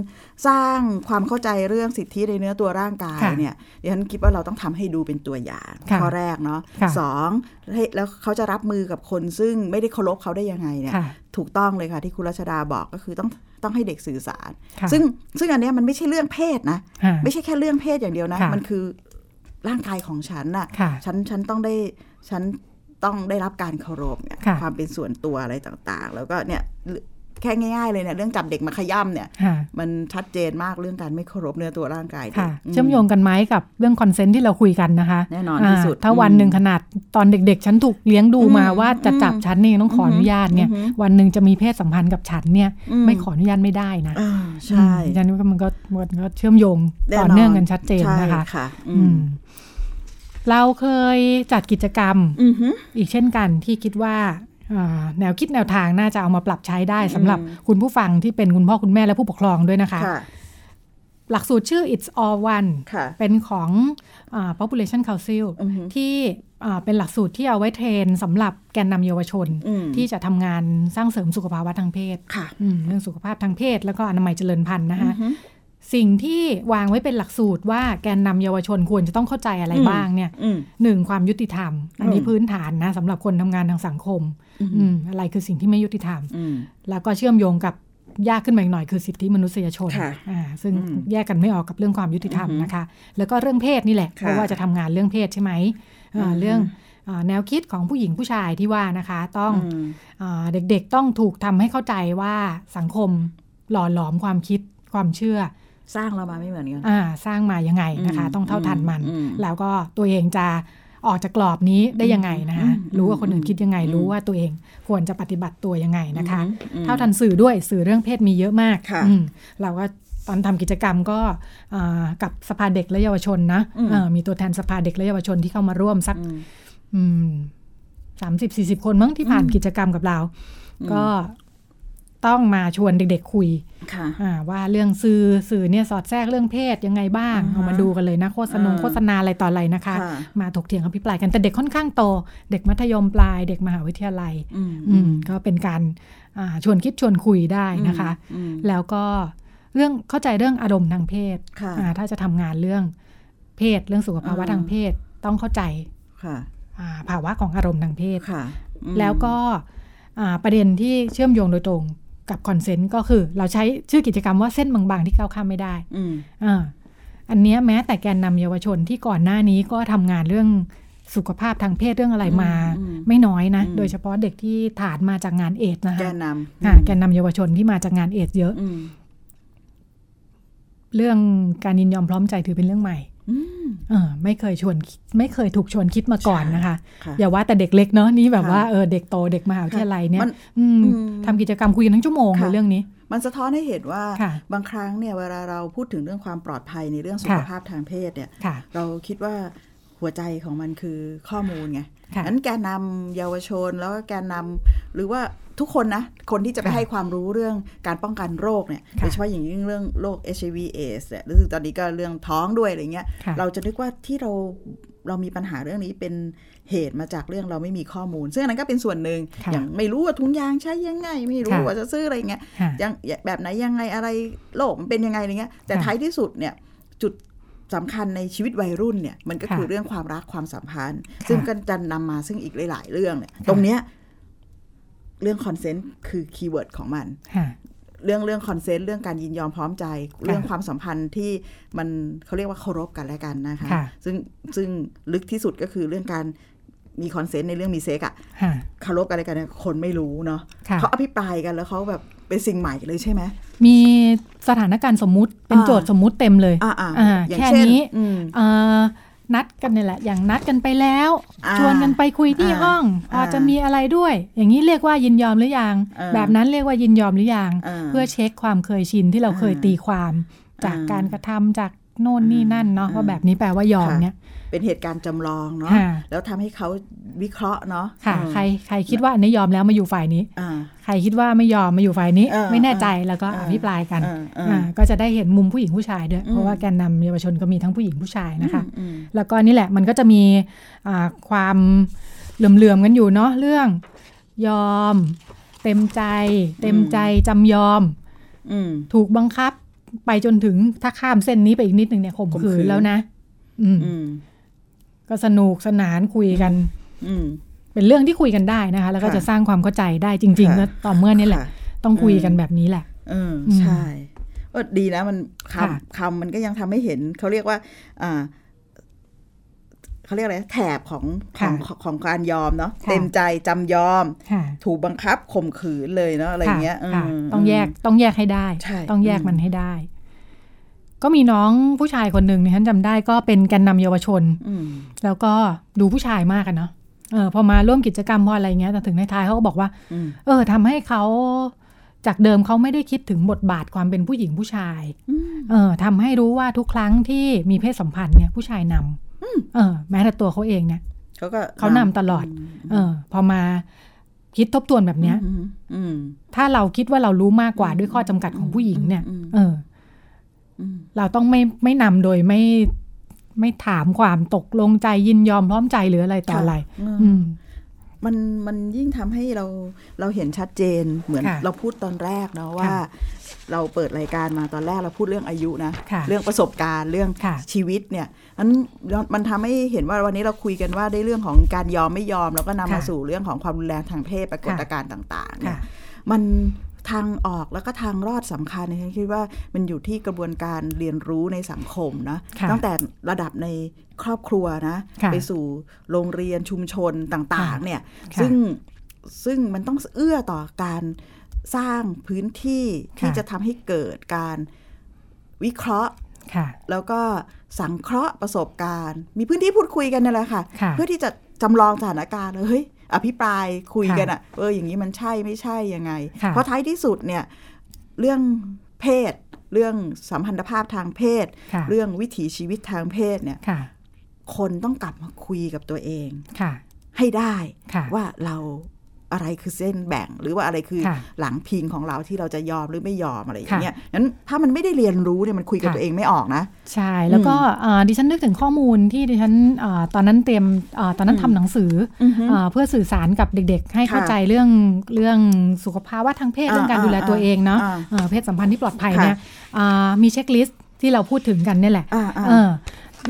[SPEAKER 2] สร้างความเข้าใจเรื่องสิทธิในเนื้อตัวร่างกาย
[SPEAKER 1] ค่ะ
[SPEAKER 2] เนี่ยดิฉันคิดว่าเราต้องทำให้ดูเป็นตัวอย่าง
[SPEAKER 1] ค่ะ
[SPEAKER 2] ข้อแรกเนาะ
[SPEAKER 1] ค่ะ
[SPEAKER 2] สองให้แล้วเขาจะรับมือกับคนซึ่งไม่ได้เคารพเขาได้ยังไงเนี่ย
[SPEAKER 1] ค่ะ
[SPEAKER 2] ถูกต้องเลยค่ะที่คุณรัชดาบอกก็คือต้องต้องให้เด็กสื่อสาร
[SPEAKER 1] ค่ะ
[SPEAKER 2] ซึ่งซึ่งอันเนี้ยมันไม่ใช่เรื่องเพศนะ
[SPEAKER 1] ค่ะ
[SPEAKER 2] ไม่ใช่แค่เรื่องเพศอย่างเดียวนะ
[SPEAKER 1] ค่ะ
[SPEAKER 2] มันคือ ร่างกายของฉันน่ะ
[SPEAKER 1] ค่ะ
[SPEAKER 2] ฉันฉันต้องได้ฉันต้องได้รับการเคารพเนี่ย
[SPEAKER 1] ค่ะ
[SPEAKER 2] ความเป็นส่วนตัวอะไรต่างๆ แล้วก็เนี่ยแค่ง่ายๆเลยเนี่ยเรื่องจับเด็กมาขย้ำเนี่ย
[SPEAKER 1] ค่ะ
[SPEAKER 2] มันชัดเจนมากเรื่องการไม่เคารพเนื้อตัวร่างกายเด็ก
[SPEAKER 1] ค่ะ
[SPEAKER 2] อื
[SPEAKER 1] เชื่อมโเชื่อมโยงกันไหมกับเรื่อง consent ที่เราคุยกันนะคะ
[SPEAKER 2] แน่นอนที่สุดอ่า
[SPEAKER 1] ถ้าวัน
[SPEAKER 2] อืม
[SPEAKER 1] หนึ่งขนาดตอนเด็กๆ ฉันถูกเลี้ยงดูมา
[SPEAKER 2] อืม
[SPEAKER 1] ว่าจะจับ
[SPEAKER 2] อืม
[SPEAKER 1] ฉันนี่ต้องขออนุญาตเนี่ย
[SPEAKER 2] อือหือ
[SPEAKER 1] วันหนึ่งจะมีเพศสัมพันธ์กับฉันเนี่ย
[SPEAKER 2] อืม
[SPEAKER 1] ไม่ขออนุญาตไม่ได้นะ
[SPEAKER 2] อ่าใช่
[SPEAKER 1] อืมฉันว่ามันก็มันก็เชื่อมโยงต่อเนื่องกันชัดเจน
[SPEAKER 2] ใช่
[SPEAKER 1] นะคะ
[SPEAKER 2] ค่ะอืม
[SPEAKER 1] อื
[SPEAKER 2] ม
[SPEAKER 1] เราเคยจัดกิจกรรม
[SPEAKER 2] อือหือ
[SPEAKER 1] อีกเช่นกันที่คิดว่าอ่าแนวคิดแนวทางน่าจะเอามาปรับใช้ได้สำหรับ
[SPEAKER 2] อืม
[SPEAKER 1] คุณผู้ฟังที่เป็นคุณพ่อคุณแม่และผู้ปกครองด้วยนะคะ
[SPEAKER 2] ค่ะ
[SPEAKER 1] หลักสูตรชื่อ it's all one
[SPEAKER 2] ค่ะ
[SPEAKER 1] เป็นของอา population council
[SPEAKER 2] อือหือ
[SPEAKER 1] ที่อ่าเป็นหลักสูตรที่เอาไว้เทรนสำหรับแกนนำเยาวชน
[SPEAKER 2] อืม
[SPEAKER 1] ที่จะทำงานสร้างเสริมสุขภาวะทางเพศ
[SPEAKER 2] ค่ะ
[SPEAKER 1] อืมเรื่องสุขภาพทางเพศ แล้วก็อนามัยเจริญพันธุ์นะคะ
[SPEAKER 2] อือหือ
[SPEAKER 1] สิ่งที่วางไว้เป็นหลักสูตรว่าแกนนำเยาวชนควรจะต้องเข้าใจอะไร
[SPEAKER 2] อืม
[SPEAKER 1] บ้างเนี่ย
[SPEAKER 2] อืม
[SPEAKER 1] หนึ่งความยุติธรรม อันนี้
[SPEAKER 2] อืม
[SPEAKER 1] พื้นฐานนะสำหรับคนทำงานทางสังคม
[SPEAKER 2] อืม
[SPEAKER 1] อืมอะไรคือสิ่งที่ไม่ยุติธรรม
[SPEAKER 2] อืม
[SPEAKER 1] แล้วก็เชื่อมโยงกับยากขึ้นมาอีกหน่อยคือสิทธิมนุษยชน
[SPEAKER 2] ค่ะ
[SPEAKER 1] อ่าซึ่ง
[SPEAKER 2] อืม
[SPEAKER 1] แยกกันไม่ออกกับเรื่องความยุติธรรม
[SPEAKER 2] อือฮึ
[SPEAKER 1] นะคะ แล้วก็เรื่องเพศนี่แหละ
[SPEAKER 2] ค่ะ
[SPEAKER 1] เพราะว่าจะทำงานเรื่องเพศใช่ไหมอ่า
[SPEAKER 2] อือฮึ
[SPEAKER 1] เรื่องอาแนวคิดของผู้หญิงผู้ชายที่ว่านะคะ ต้อง
[SPEAKER 2] อืม
[SPEAKER 1] อาเด็กๆต้องถูกทำให้เข้าใจว่าสังคมหล่อหลอมความคิดความเชื่อ
[SPEAKER 2] สร้างเรามาไม่เหมือนกัน
[SPEAKER 1] อ่าสร้างมายังไงนะคะ
[SPEAKER 2] อืม
[SPEAKER 1] ต้องเท่าทันมัน
[SPEAKER 2] อืม
[SPEAKER 1] แล้วก็ตัวเองจะออกจากกรอบนี้ได้ยังไงนะคะ
[SPEAKER 2] อืม
[SPEAKER 1] รู้ว่าคนอื่นคิดยังไง
[SPEAKER 2] อืม
[SPEAKER 1] รู้ว่าตัวเองควรจะปฏิบัติตัวยังไงนะคะ
[SPEAKER 2] อืม
[SPEAKER 1] เท่าทันสื่อด้วยสื่อเรื่องเพศมีเยอะมาก
[SPEAKER 2] ค่ะ
[SPEAKER 1] อืมเราก็ตอนทำกิจกรรมก็อ่ากับสภาเด็กและเยาวชนนะ
[SPEAKER 2] อืม
[SPEAKER 1] อ่ามีตัวแทนสภาเด็กและเยาวชนที่เข้ามาร่วมสัก
[SPEAKER 2] อืม
[SPEAKER 1] สามสิบสี่สิบคนมั้งที่ผ่าน
[SPEAKER 2] อืม
[SPEAKER 1] กิจกรรมกับเรา
[SPEAKER 2] อืม
[SPEAKER 1] ก็ ต้องมาชวนเด็กๆคุย
[SPEAKER 2] ค่ะ
[SPEAKER 1] อ่าว่าเรื่องสื่อสื่อเนี่ยสอดแทรกเรื่องเพศยังไงบ้าง
[SPEAKER 2] อ่าฮะ
[SPEAKER 1] เอามาดูกันเลยนะโฆษณา
[SPEAKER 2] อ่า
[SPEAKER 1] โฆษณาอะไรต่ออะไรนะคะ
[SPEAKER 2] ค่ะ
[SPEAKER 1] มาถกเถียงอภิปรายกันแต่เด็กค่อนข้างโต เด็กมัธยมปลาย เด็กมหาวิทยาลัย
[SPEAKER 2] อืม
[SPEAKER 1] อืมก็เป็นการอ่าชวนคิดชวนคุยได้นะคะ
[SPEAKER 2] อืม
[SPEAKER 1] แล้วก็เรื่องเข้าใจเรื่องอารมณ์ทางเพศ
[SPEAKER 2] ค่ะ
[SPEAKER 1] อ่าถ้าจะทำงานเรื่องเพศเรื่องสุขภาวะ
[SPEAKER 2] อ่า
[SPEAKER 1] ทางเพศต้องเข้าใจ
[SPEAKER 2] ค่ะ
[SPEAKER 1] อ่าภาวะของอารมณ์ทางเพศ
[SPEAKER 2] ค่ะอืม
[SPEAKER 1] แล้วก็อ่าประเด็นที่เชื่อมโยงโดยตรง กับ consent ก็คือเราใช้ชื่อกิจกรรมว่าเส้นบางๆที่ก้าวข้ามไม่ได้
[SPEAKER 2] อืม
[SPEAKER 1] อ่าอันเนี้ยแม้แต่แกนนำเยาวชนที่ก่อนหน้านี้ก็ทำงานเรื่องสุขภาพทางเพศเรื่องอะไรมา
[SPEAKER 2] อืม
[SPEAKER 1] ไม่น้อยนะ
[SPEAKER 2] อืม
[SPEAKER 1] โดยเฉพาะเด็กที่ฐานมาจากงานเอดส์นะ
[SPEAKER 2] แกนนำค่ะ
[SPEAKER 1] อ่าแกนนำเยาวชนที่มาจากงานเอดส์เยอะ
[SPEAKER 2] อืม
[SPEAKER 1] เรื่องการยินยอมพร้อมใจถือเป็นเรื่องใหม่
[SPEAKER 2] อืม
[SPEAKER 1] เออ ไม่เคยชวนคิดไม่เคยถูกชวนคิดมาก่อนนะคะ
[SPEAKER 2] ค่ะ
[SPEAKER 1] อย่าว่าแต่เด็กเล็กเนาะนี่แบบ
[SPEAKER 2] ค่ะ
[SPEAKER 1] ว่าเออเด็กโตเด็กมหาวิทยาลัยเนี่ย
[SPEAKER 2] มัน
[SPEAKER 1] อืม
[SPEAKER 2] อืม
[SPEAKER 1] ทำกิจกรรมคุยกันทั้งชั่วโมงเล
[SPEAKER 2] ค่ะ
[SPEAKER 1] ยเรื่องนี้
[SPEAKER 2] มันสะท้อนให้เห็นว่า
[SPEAKER 1] ค่ะ
[SPEAKER 2] บางครั้งเนี่ยเวลาเราพูดถึงเรื่องความปลอดภัยในเรื่องสุข
[SPEAKER 1] ค่ะ
[SPEAKER 2] ภาพทางเพศเนี่ย
[SPEAKER 1] ค่ะ
[SPEAKER 2] เราคิดว่า หัวใจของมันคือข้อมูลไง
[SPEAKER 1] ค่ะ
[SPEAKER 2] นั้นแกนนำเยาวชนแล้วก็แกนนำหรือว่าทุกคนนะ คนที่จะไป
[SPEAKER 1] ค่ะ
[SPEAKER 2] ให้ความรู้เรื่องการป้องกันโรคเนี่ย
[SPEAKER 1] ค่ะ
[SPEAKER 2] โดยเฉพาะอย่างยิ่งเรื่องโรค HIV AIDS เนี่ยหรือตอนนี้ก็เรื่องท้องด้วยอะไรเงี้ย
[SPEAKER 1] ค่ะ
[SPEAKER 2] เราจะนึกว่าที่เราเรามีปัญหาเรื่องนี้เป็นเหตุมาจากเรื่องเราไม่มีข้อมูล ซึ่งอันนั้นก็เป็นส่วนหนึ่ง
[SPEAKER 1] ค่ะ
[SPEAKER 2] อย่างไม่รู้ว่าถุงยางใช้ยังไง ไม่รู้
[SPEAKER 1] ค่ะ
[SPEAKER 2] ว่าจะซื้ออะไรเงี้ย
[SPEAKER 1] ค่ะ
[SPEAKER 2] ยังแบบไหนยังไงอะไรโลกมันเป็นยังไงอะไรเงี้ยแต่
[SPEAKER 1] ค่ะ
[SPEAKER 2] ท้ายที่สุดเนี่ยจุด สำคัญในชีวิตวัยรุ่นเนี่ยมันก็
[SPEAKER 1] ค่ะ
[SPEAKER 2] คือเรื่องความรักความสัมพันธ์
[SPEAKER 1] ค่ะ
[SPEAKER 2] ซึ่งก็จะนำมาซึ่งอีกหลาย ๆ เรื่องเนี่ย
[SPEAKER 1] ค่ะ
[SPEAKER 2] ตรงเนี้ยเรื่อง consent คือ keyword ของมัน
[SPEAKER 1] ค่ะ
[SPEAKER 2] เรื่องเรื่อง consent เรื่องการยินยอมพร้อมใจ เรื่องความสัมพันธ์ที่มันเขาเรียกว่าเคารพกันและกันนะคะ
[SPEAKER 1] ค่ะ
[SPEAKER 2] ซึ่งซึ่งลึกที่สุดก็คือเรื่องการมี consent ในเรื่องมีเซ็กอะ
[SPEAKER 1] ค่ะ
[SPEAKER 2] เคารพกันและกันเนี่ยคนไม่รู้เนาะ
[SPEAKER 1] ค่ะ
[SPEAKER 2] เขาอภิปรายกันแล้วเขาแบบ เป็นสิ่งใหม่เลยใช่ไหม
[SPEAKER 1] มีสถานการณ์สมมุติเป็น
[SPEAKER 2] อ่า
[SPEAKER 1] โจทย์สมมุติเต็มเลย
[SPEAKER 2] อ่าอ่า
[SPEAKER 1] อ่า
[SPEAKER 2] อย่าง
[SPEAKER 1] แค่
[SPEAKER 2] เช่น
[SPEAKER 1] นี้
[SPEAKER 2] อืม
[SPEAKER 1] เอ่อนัดกันเนี่ยแหละ อย่างนัดกันไปแล้ว
[SPEAKER 2] อ่า
[SPEAKER 1] ชวนกันไปคุยที่
[SPEAKER 2] อ่า
[SPEAKER 1] ห้องพอ
[SPEAKER 2] อ่า
[SPEAKER 1] จะมีอะไรด้วย อย่างนี้เรียกว่ายินยอมหรือยัง
[SPEAKER 2] เออ
[SPEAKER 1] แบบนั้นเรียกว่ายินยอมหรือยัง
[SPEAKER 2] เออ
[SPEAKER 1] เพื่อเช็คความเคยชินที่เราเคย
[SPEAKER 2] อ่า
[SPEAKER 1] ตีความ จาก
[SPEAKER 2] อ่า
[SPEAKER 1] การกระทำจากโน่นนี่นั่นเนาะ
[SPEAKER 2] อ่า
[SPEAKER 1] ว่าแบบนี้แปลว่ายอม
[SPEAKER 2] ค่ะ
[SPEAKER 1] เนี่ย
[SPEAKER 2] เป็นเหตุการณ์จำลองเนาะ
[SPEAKER 1] ค่ะ
[SPEAKER 2] แล้วทำให้เขาวิเคราะห์เนาะ
[SPEAKER 1] ค่ะ
[SPEAKER 2] อืม
[SPEAKER 1] ใครใครคิดว่าอันนี้ยอมแล้วมาอยู่ฝ่ายนี้
[SPEAKER 2] อ่า
[SPEAKER 1] ใครคิดว่าไม่ยอมมาอยู่ฝ่ายนี้
[SPEAKER 2] เออ
[SPEAKER 1] ไม่แน่ใจ
[SPEAKER 2] เออ
[SPEAKER 1] แล้วก็
[SPEAKER 2] เออ
[SPEAKER 1] อภิปรายกัน
[SPEAKER 2] เออเออ
[SPEAKER 1] อ่าก็จะได้เห็นมุมผู้หญิงผู้ชายด้วย
[SPEAKER 2] อืม
[SPEAKER 1] เพราะว่าแกนนำเยาวชนก็มีทั้งผู้หญิงผู้ชายนะคะ
[SPEAKER 2] อืม
[SPEAKER 1] แล้วก็นี่แหละมันก็จะมีอ่าความเหลื่อมๆกันอยู่เนาะเรื่องยอม เต็มใจ เต็มใจจำยอม
[SPEAKER 2] อืม
[SPEAKER 1] ถูกบังคับไปจนถึงถ้าข้ามเส้นนี้ไปอีกนิดหนึ่งเนี่ยข่ม
[SPEAKER 2] ข่มขื
[SPEAKER 1] ขื
[SPEAKER 2] น
[SPEAKER 1] นแล้วนะอืม
[SPEAKER 2] อืม
[SPEAKER 1] ก็สนุกสนานคุยกัน
[SPEAKER 2] อืม
[SPEAKER 1] เป็นเรื่องที่คุยกันได้นะคะ แล้วก็
[SPEAKER 2] ค่ะ
[SPEAKER 1] จะสร้างความเข้าใจได้จริงๆ
[SPEAKER 2] ค่ะ
[SPEAKER 1] ก็ต่อเมื่อนี่แหละ
[SPEAKER 2] ค่ะ
[SPEAKER 1] ต้องคุยกัน
[SPEAKER 2] อืม
[SPEAKER 1] แบบนี้แหละ
[SPEAKER 2] เออ
[SPEAKER 1] อืม
[SPEAKER 2] ใช่เออดีนะมันค
[SPEAKER 1] ค่ะำ
[SPEAKER 2] คำมันก็ยังทำให้เห็นเขาเรียกว่า อ่าเขาเรียกอะไรแถบของของของของการยอมเนาะ
[SPEAKER 1] ค่ะ
[SPEAKER 2] เต็มใจจำยอม
[SPEAKER 1] ค่ะ
[SPEAKER 2] ถูกบังคับข่มขืนเลยเนาะอะไรเงี้ย
[SPEAKER 1] ค่ะค่ะ
[SPEAKER 2] ม
[SPEAKER 1] ต้องแยกต้องแยกให้ได้
[SPEAKER 2] ใช่
[SPEAKER 1] ต้องแยก
[SPEAKER 2] อืม
[SPEAKER 1] มันให้ได้ ก็มีน้องผู้ชายคนหนึ่งที่ฉันจำได้ก็เป็นแกนนำเยาวชน
[SPEAKER 2] อืม
[SPEAKER 1] แล้วก็ดูผู้ชายมากอะเนาะเออพอมาร่วมกิจกรรมพออะไรเงี้ยแต่ถึงในท้ายเขาก็บอกว่า
[SPEAKER 2] อืม
[SPEAKER 1] เออทำให้เขาจากเดิมเขาไม่ได้คิดถึงบทบาทความเป็นผู้หญิงผู้ชาย
[SPEAKER 2] อืม
[SPEAKER 1] เออทำให้รู้ว่าทุกครั้งที่มีเพศสัมพันธ์เนี่ยผู้ชายนำเออ แม้แต่ตัวเขาเองเนี่ย
[SPEAKER 2] เขาก็
[SPEAKER 1] เขานำตลอด เออ พอมาคิดทบทวนแบบเนี้ย
[SPEAKER 2] อืมอืม
[SPEAKER 1] ถ้าเราคิดว่าเรารู้มากกว่าด้วยข้อจำกัดของผู้หญิงเนี่ย
[SPEAKER 2] อืม
[SPEAKER 1] เออ
[SPEAKER 2] อืม
[SPEAKER 1] เราต้องไม่ไม่นำโดยไม่ไม่ถามความตกลงใจยินยอมพร้อมใจหรืออะไรต่ออะไร
[SPEAKER 2] ค่ะ
[SPEAKER 1] อืม
[SPEAKER 2] มันมันยิ่งทำให้เราเราเห็นชัดเจนเหมือน
[SPEAKER 1] ค่ะ
[SPEAKER 2] เราพูดตอนแรกเนาะว่า
[SPEAKER 1] ค่ะ
[SPEAKER 2] เราเปิดรายการมาตอนแรกเราพูดเรื่องอายุนะ
[SPEAKER 1] ค่ะ
[SPEAKER 2] เรื่องประสบการณ์เรื่อง
[SPEAKER 1] ค่ะ
[SPEAKER 2] ชีวิตเนี่ยมันมันทำให้เห็นว่าวันนี้เราคุยกันว่าได้เรื่องของการยอมไม่ยอม แล้วก็นำมา
[SPEAKER 1] ค่ะ
[SPEAKER 2] สู่เรื่องของความรุนแรงทางเพศปรากฏ
[SPEAKER 1] ค่ะ
[SPEAKER 2] การณ์ต่างๆเนี่
[SPEAKER 1] ค่ะ
[SPEAKER 2] ยมัน ทางออกแล้วก็ทางรอดสำคัญเนี่ยคิดว่ามันอยู่ที่กระบวนการเรียนรู้ในสังคมนะ
[SPEAKER 1] ค่ะ
[SPEAKER 2] ตั้งแต่ระดับในครอบครัวนะ
[SPEAKER 1] ค่ะ
[SPEAKER 2] ไปสู่โรงเรียนชุมชนต่างๆเนี่ย
[SPEAKER 1] ค่ะ
[SPEAKER 2] ซึ่งซึ่งมันต้องเอื้อต่อการสร้างพื้นที่ที่
[SPEAKER 1] ค่ะ
[SPEAKER 2] จะทำให้เกิดการวิเคราะห์
[SPEAKER 1] ค่ะ
[SPEAKER 2] แล้วก็สังเคราะห์ประสบการณ์ มีพื้นที่พูดคุยกันนั่นแหละค่ะ
[SPEAKER 1] ค่ะ
[SPEAKER 2] เพื่อที่จะจำลองสถานการณ์เฮ้ย อภิปรายคุยกันอะเอออย่างนี้มันใช่ไม่ใช่ยังไง
[SPEAKER 1] ค่ะ
[SPEAKER 2] เพราะท้ายที่สุดเนี่ยเรื่องเพศ เรื่องสัมพันธภาพทางเพศ
[SPEAKER 1] ค่ะ
[SPEAKER 2] เรื่องวิถีชีวิตทางเพศเนี่ย
[SPEAKER 1] ค่ะ
[SPEAKER 2] คนต้องกลับมาคุยกับตัวเอง
[SPEAKER 1] ค่ะ
[SPEAKER 2] ให้ได้
[SPEAKER 1] ค่ะ
[SPEAKER 2] ว่าเรา อะไรคือเส้นแบ่งหรือว่าอะไรคือ
[SPEAKER 1] ค่ะ
[SPEAKER 2] หลังพิงของเราที่เราจะยอมหรือไม่ยอมอะไรอย่าง
[SPEAKER 1] ค่ะ
[SPEAKER 2] เงี้ยนั้นถ้ามันไม่ได้เรียนรู้เนี่ยมันคุยกับ
[SPEAKER 1] ค่ะ
[SPEAKER 2] ตัวเองไม่ออกนะ
[SPEAKER 1] ใช่แล้วก็เอ่อดิฉันนึกถึงข้อมูลที่ดิฉันเออตอนนั้นเตรียมเออตอนนั้นทำหนังสืออ
[SPEAKER 2] อฮึ
[SPEAKER 1] เอ่อเพื่อสื่อสารกับเด็ก ๆ ให้เข้าใจค่ะเรื่องเรื่องสุขภาวะทางเพศ
[SPEAKER 2] อ่า
[SPEAKER 1] เรื่องการดูแลตัวเองเนาะ
[SPEAKER 2] อ่า
[SPEAKER 1] เอ่อเพศสัมพันธ์ที่ปลอดภัย
[SPEAKER 2] ค่ะ
[SPEAKER 1] เนี่ยอ่ามี checklist ที่เราพูดถึงกันเนี่ยแหละ
[SPEAKER 2] อ่าอ่า
[SPEAKER 1] เออ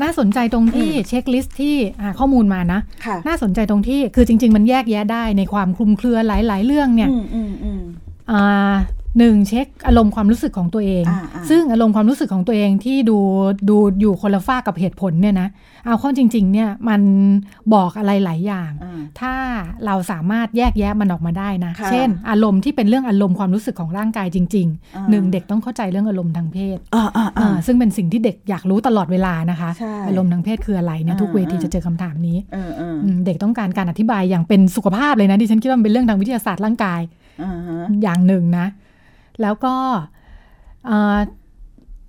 [SPEAKER 1] น่าสนใจตรงที่ checklist ที่หาข้อมูลมานะ
[SPEAKER 2] ค่ะ
[SPEAKER 1] น่าสนใจตรงที่คือจริง ๆ มันแยกแยะได้ในความคลุมเครือหลาย ๆ เรื่องเนี่ย
[SPEAKER 2] อืมอืมอืม
[SPEAKER 1] อ่า หนึ่งเช็คอารมณ์ความรู้สึกของตัวเอง
[SPEAKER 2] อ่าอ่า
[SPEAKER 1] ซึ่งอารมณ์ความรู้สึกของตัวเองที่ดูดูอยู่คนละฝ้ากกับเหตุผลเนี่ยนะเอาเข้าจริง ๆ เนี่ยมันบอกอะไรหลายอย่าง
[SPEAKER 2] อ่า
[SPEAKER 1] ถ้าเราสามารถแยกแยะมันออกมาได้นะ
[SPEAKER 2] ค่ะ
[SPEAKER 1] เช่น อารมณ์ที่เป็นเรื่องอารมณ์ความรู้สึกของร่างกายจริง
[SPEAKER 2] อ่า
[SPEAKER 1] ๆหนึ่งเด็กต้องเข้าใจเรื่องอารมณ์ทางเพศ
[SPEAKER 2] อ่าอ่าอ่า
[SPEAKER 1] อ่าซึ่งเป็นสิ่งที่เด็กอยากรู้ตลอดเวลานะคะ
[SPEAKER 2] ใช่
[SPEAKER 1] อารมณ์ทางเพศคืออะไรเนี่ย
[SPEAKER 2] อ่า
[SPEAKER 1] ทุกเวที
[SPEAKER 2] อ่า
[SPEAKER 1] จะเจอคำถามนี้
[SPEAKER 2] เออเออ
[SPEAKER 1] อืมเด็กต้องการการอธิบายอย่างเป็นสุขภาพเลยนะดิฉันคิดว่ามันเป็นเรื่องทางวิทยาศาสตร์ร่างกาย
[SPEAKER 2] อ่าฮะ
[SPEAKER 1] อย่างหนึ่งนะ แล้วก็เอ่อ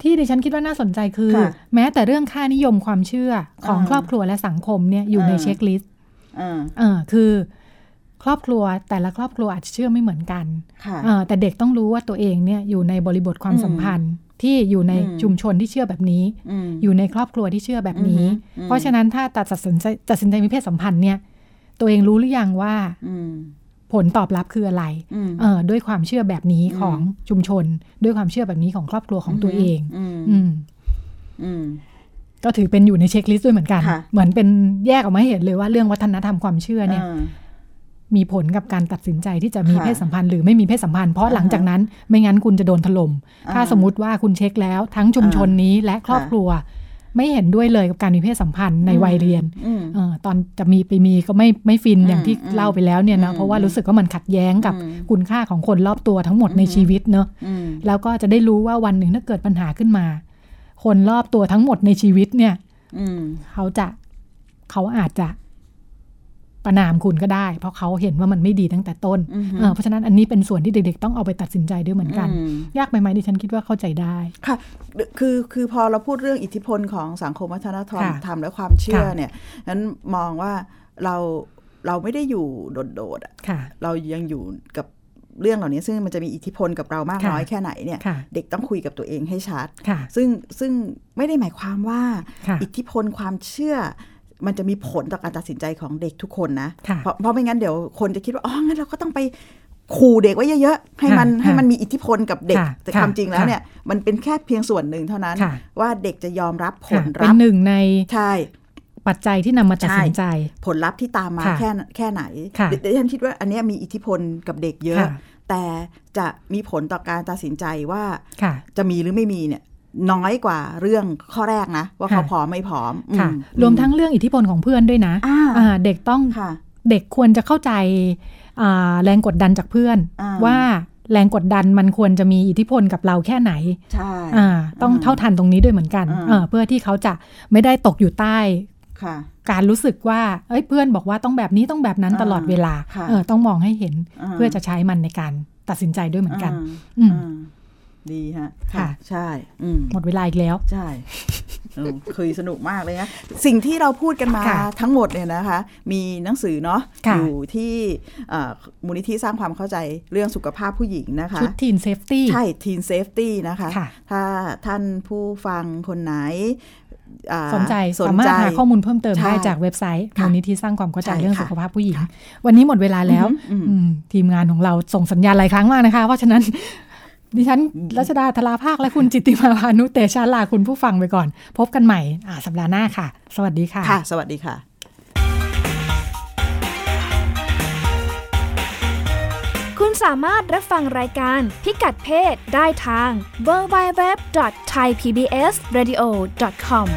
[SPEAKER 1] ที่ดิฉันคิดว่าน่าสนใจคือ
[SPEAKER 2] ค่ะ
[SPEAKER 1] แม้แต่เรื่องค่านิยมความเชื่อของ
[SPEAKER 2] อ่า
[SPEAKER 1] ครอบครัวและสังคมเนี่ยอยู่ใน
[SPEAKER 2] อ่า
[SPEAKER 1] เช็คลิสต์
[SPEAKER 2] อ่า
[SPEAKER 1] เออคือครอบครัวแต่ละครอบครัวอาจจะเชื่อไม่เหมือนกัน
[SPEAKER 2] ค่ะ
[SPEAKER 1] เออแต่เด็กต้องรู้ว่าตัวเองเนี่ยอยู่ในบริบทความ
[SPEAKER 2] อืม
[SPEAKER 1] สัมพันธ์ที่อยู่ใน
[SPEAKER 2] อืม
[SPEAKER 1] ชุมชนที่เชื่อแบบนี้
[SPEAKER 2] อืม
[SPEAKER 1] อยู่ในครอบครัวที่เชื่อแบบนี้
[SPEAKER 2] อือฮึอืม
[SPEAKER 1] เพราะฉะนั้นถ้าตัดสินใจตัดสินใจมีเพศสัมพันธ์เนี่ย ตัวเองรู้หรือยังว่า
[SPEAKER 2] อืม
[SPEAKER 1] ผลตอบรับคืออะไร
[SPEAKER 2] อืม
[SPEAKER 1] เออด้วยความเชื่อแบบนี้ของชุมชน ด้วยความเชื่อแบบนี้ของครอบครัวของตัวเอง
[SPEAKER 2] อืม
[SPEAKER 1] อืม
[SPEAKER 2] อืม
[SPEAKER 1] ก็ถือเป็นอยู่ในเช็คลิสต์ด้วยเหมือนกัน
[SPEAKER 2] ค่ะ
[SPEAKER 1] เหมือนเป็นแยกออกมาให้เห็นเลยว่าเรื่องวัฒนธรรมความเชื่อเนี่ย
[SPEAKER 2] อ่า
[SPEAKER 1] มีผลกับการตัดสินใจที่จะมี
[SPEAKER 2] ค่ะ
[SPEAKER 1] เพศสัมพันธ์หรือไม่มีเพศสัมพันธ์เพราะ
[SPEAKER 2] อ่าฮะ
[SPEAKER 1] หลังจากนั้น ไม่งั้นคุณจะโดนถล่ม
[SPEAKER 2] อ่า
[SPEAKER 1] ถ้าสมมติว่าคุณเช็คแล้ว ทั้งชุมชนนี้และครอบ
[SPEAKER 2] ค่ะ
[SPEAKER 1] ครัว ไม่เห็นด้วยเลยกับการมีเพศสัมพันธ์ในวัยเรียน
[SPEAKER 2] อืม
[SPEAKER 1] เออตอนจะมีไปมีก็ไม่ไม่ฟิน
[SPEAKER 2] อืม
[SPEAKER 1] อย่างที่
[SPEAKER 2] อืม
[SPEAKER 1] เล่าไปแล้วเนี่ยนะ
[SPEAKER 2] อืม
[SPEAKER 1] เพราะว่ารู้สึกว่ามันขัดแย้งกับ
[SPEAKER 2] อืม
[SPEAKER 1] คุณค่าของคนรอบตัวทั้งหมดใน
[SPEAKER 2] อืม
[SPEAKER 1] ชีวิตเนอะ
[SPEAKER 2] อืม
[SPEAKER 1] แล้วก็จะได้รู้ว่าวันหนึ่งถ้าเกิดปัญหาขึ้นมา คนรอบตัวทั้งหมดในชีวิตเนี่ย
[SPEAKER 2] อืม
[SPEAKER 1] เขาจะเขาอาจจะ ประนามคุณก็ได้ เพราะเขาเห็นว่ามันไม่ดีตั้งแต่ต้น
[SPEAKER 2] อือฮึ
[SPEAKER 1] เออเพราะฉะนั้นอันนี้เป็นส่วนที่เด็กๆ ต้องเอาไปตัดสินใจด้วยเหมือนกัน
[SPEAKER 2] อืม
[SPEAKER 1] ยากไหมไหมดิฉันคิดว่าเข้าใจได้
[SPEAKER 2] ค่ะคือคือพอเราพูดเรื่องอิทธิพลของสังคมวัฒนธรรม
[SPEAKER 1] ค่ะ
[SPEAKER 2] ธรรมและความเชื่อ
[SPEAKER 1] ค่ะ
[SPEAKER 2] เนี่ยนั้นมองว่าเราเราไม่ได้อยู่โดดๆอะ
[SPEAKER 1] ค่ะ
[SPEAKER 2] เรายังอยู่กับเรื่องเหล่านี้ซึ่งมันจะมีอิทธิพลกับเรามาก
[SPEAKER 1] ค่ะ
[SPEAKER 2] น้อยแค่ไหนเนี่ย
[SPEAKER 1] ค่ะ
[SPEAKER 2] เด็กต้องคุยกับตัวเองให้ชัด
[SPEAKER 1] ค่ะ
[SPEAKER 2] ซึ่งซึ่งไม่ได้หมายความว่า
[SPEAKER 1] ค่ะ
[SPEAKER 2] อิทธิพลความเชื่อ มันจะมีผลต่อการตัดสินใจของเด็กทุกคนนะ
[SPEAKER 1] ค่ะ
[SPEAKER 2] เพราะเพราะไม่งั้นเดี๋ยวคนจะคิดว่า อ๋อ งั้นเราก็ต้องไปขู่เด็กไว้เยอะๆ ให้มัน
[SPEAKER 1] ค่ะ
[SPEAKER 2] ให้มันมีอิทธิพลกับเด็ก
[SPEAKER 1] ค่ะ
[SPEAKER 2] แต่
[SPEAKER 1] ค่ะ
[SPEAKER 2] ความจริงแล้ว
[SPEAKER 1] ค่ะ
[SPEAKER 2] เนี่ย มันเป็นแค่เพียงส่วนหนึ่งเท่านั้น
[SPEAKER 1] ค่ะ
[SPEAKER 2] ว่าเด็กจะยอมรับผ
[SPEAKER 1] ค่ะ
[SPEAKER 2] ล
[SPEAKER 1] เป็
[SPEAKER 2] ลั
[SPEAKER 1] น
[SPEAKER 2] พธ์
[SPEAKER 1] หนึ่งใน
[SPEAKER 2] ใช่
[SPEAKER 1] ปัจจัยที่นำมาตัดสินใจ
[SPEAKER 2] ผลลัพธ์ที่ตามมา
[SPEAKER 1] ค่ะ
[SPEAKER 2] แค่แค่ไหน
[SPEAKER 1] ค่ะ
[SPEAKER 2] เดี๋ยวดิฉันคิดว่าอันเนี้ยมีอิทธิพลกับเด็กเยอะ
[SPEAKER 1] ค่ะ
[SPEAKER 2] แต่จะมีผลต่อการตัดสินใจว่า
[SPEAKER 1] ค่ะ
[SPEAKER 2] จะมีหรือไม่มีเนี่ย น้อยกว่าเรื่องข้อแรกนะ ว่าเขา
[SPEAKER 1] ค่ะ
[SPEAKER 2] พร้อมไม่พร้อม
[SPEAKER 1] ค่ะ
[SPEAKER 2] อื
[SPEAKER 1] รวมทั้งเรื่องอิทธิพลของเพื่อนด้วยนะ
[SPEAKER 2] อ่า
[SPEAKER 1] อ่าเด็กต้อง
[SPEAKER 2] ค่ะ
[SPEAKER 1] เด็กควรจะเข้าใจอ่าแรงกดดันจากเพื่อน
[SPEAKER 2] อ่า
[SPEAKER 1] ว่าแรงกดดันมันควรจะมีอิทธิพลกับเราแค่ไหน
[SPEAKER 2] ใช่
[SPEAKER 1] อ่าต้อง
[SPEAKER 2] อ่า
[SPEAKER 1] เท่าทันตรงนี้ด้วยเหมือนกัน
[SPEAKER 2] อ่า
[SPEAKER 1] เออเพื่อที่เขาจะไม่ได้ตกอยู่ใต้
[SPEAKER 2] ค่ะ
[SPEAKER 1] การรู้สึกว่าเอ้ยเพื่อนบอกว่าต้องแบบนี้ต้องแบบนั้น
[SPEAKER 2] อ่า
[SPEAKER 1] ตลอดเวลา
[SPEAKER 2] ค่ะ
[SPEAKER 1] เออต้องมองให้เห็น
[SPEAKER 2] อ่า
[SPEAKER 1] เพื่อจะใช้มันในการตัดสินใจด้วยเหมือนกันาอืม
[SPEAKER 2] อ่า ดีฮะ
[SPEAKER 1] ค่ะ
[SPEAKER 2] ใช่อืม
[SPEAKER 1] หมดเวลาอีกแล้ว
[SPEAKER 2] ใช่เออคุยสนุกมากเลยนะ สิ่งที่เราพูดกันมา
[SPEAKER 1] ค่ะ
[SPEAKER 2] ทั้งหมดเนี่ยนะคะ มีหนังสือเนาะ
[SPEAKER 1] ค่ะ
[SPEAKER 2] อยู่ที่เอ่อมูลนิธิสร้างความเข้าใจเรื่องสุขภาพผู้หญิงนะคะ
[SPEAKER 1] ชุด Teen Safety
[SPEAKER 2] ใช่ Teen Safety นะคะ
[SPEAKER 1] ค่ะ
[SPEAKER 2] ถ้าท่านผู้ฟังคนไหนอ่า
[SPEAKER 1] สนใจ
[SPEAKER 2] สนใจ
[SPEAKER 1] สามารถหาข้อมูลเพิ่มเติม
[SPEAKER 2] ใช่
[SPEAKER 1] ได้จากเว็บไซต์
[SPEAKER 2] ค่ะ
[SPEAKER 1] มูลนิธิสร้างความเข้าใจ
[SPEAKER 2] ใช่
[SPEAKER 1] เรื่อง
[SPEAKER 2] ค่ะ
[SPEAKER 1] สุขภาพผู้หญิง วันนี้หมดเวลาแล้ว
[SPEAKER 2] อืม
[SPEAKER 1] อืมทีมงานของเราส่งสัญญาณหลายครั้งมากนะคะ เพราะฉะนั้น ดิฉันรัชดาธราภาคและคุณจิตติมาพานุเตชาลาคุณผู้ฟังไปก่อน พบกันใหม่อ่าสัปดาห์หน้าค่ะ สวัสดีค่ะ
[SPEAKER 2] ค่ะ สวัสดีค่ะ
[SPEAKER 3] คุณสามารถรับฟังรายการพิกัดเพศได้ทาง www.thaipbsradio.com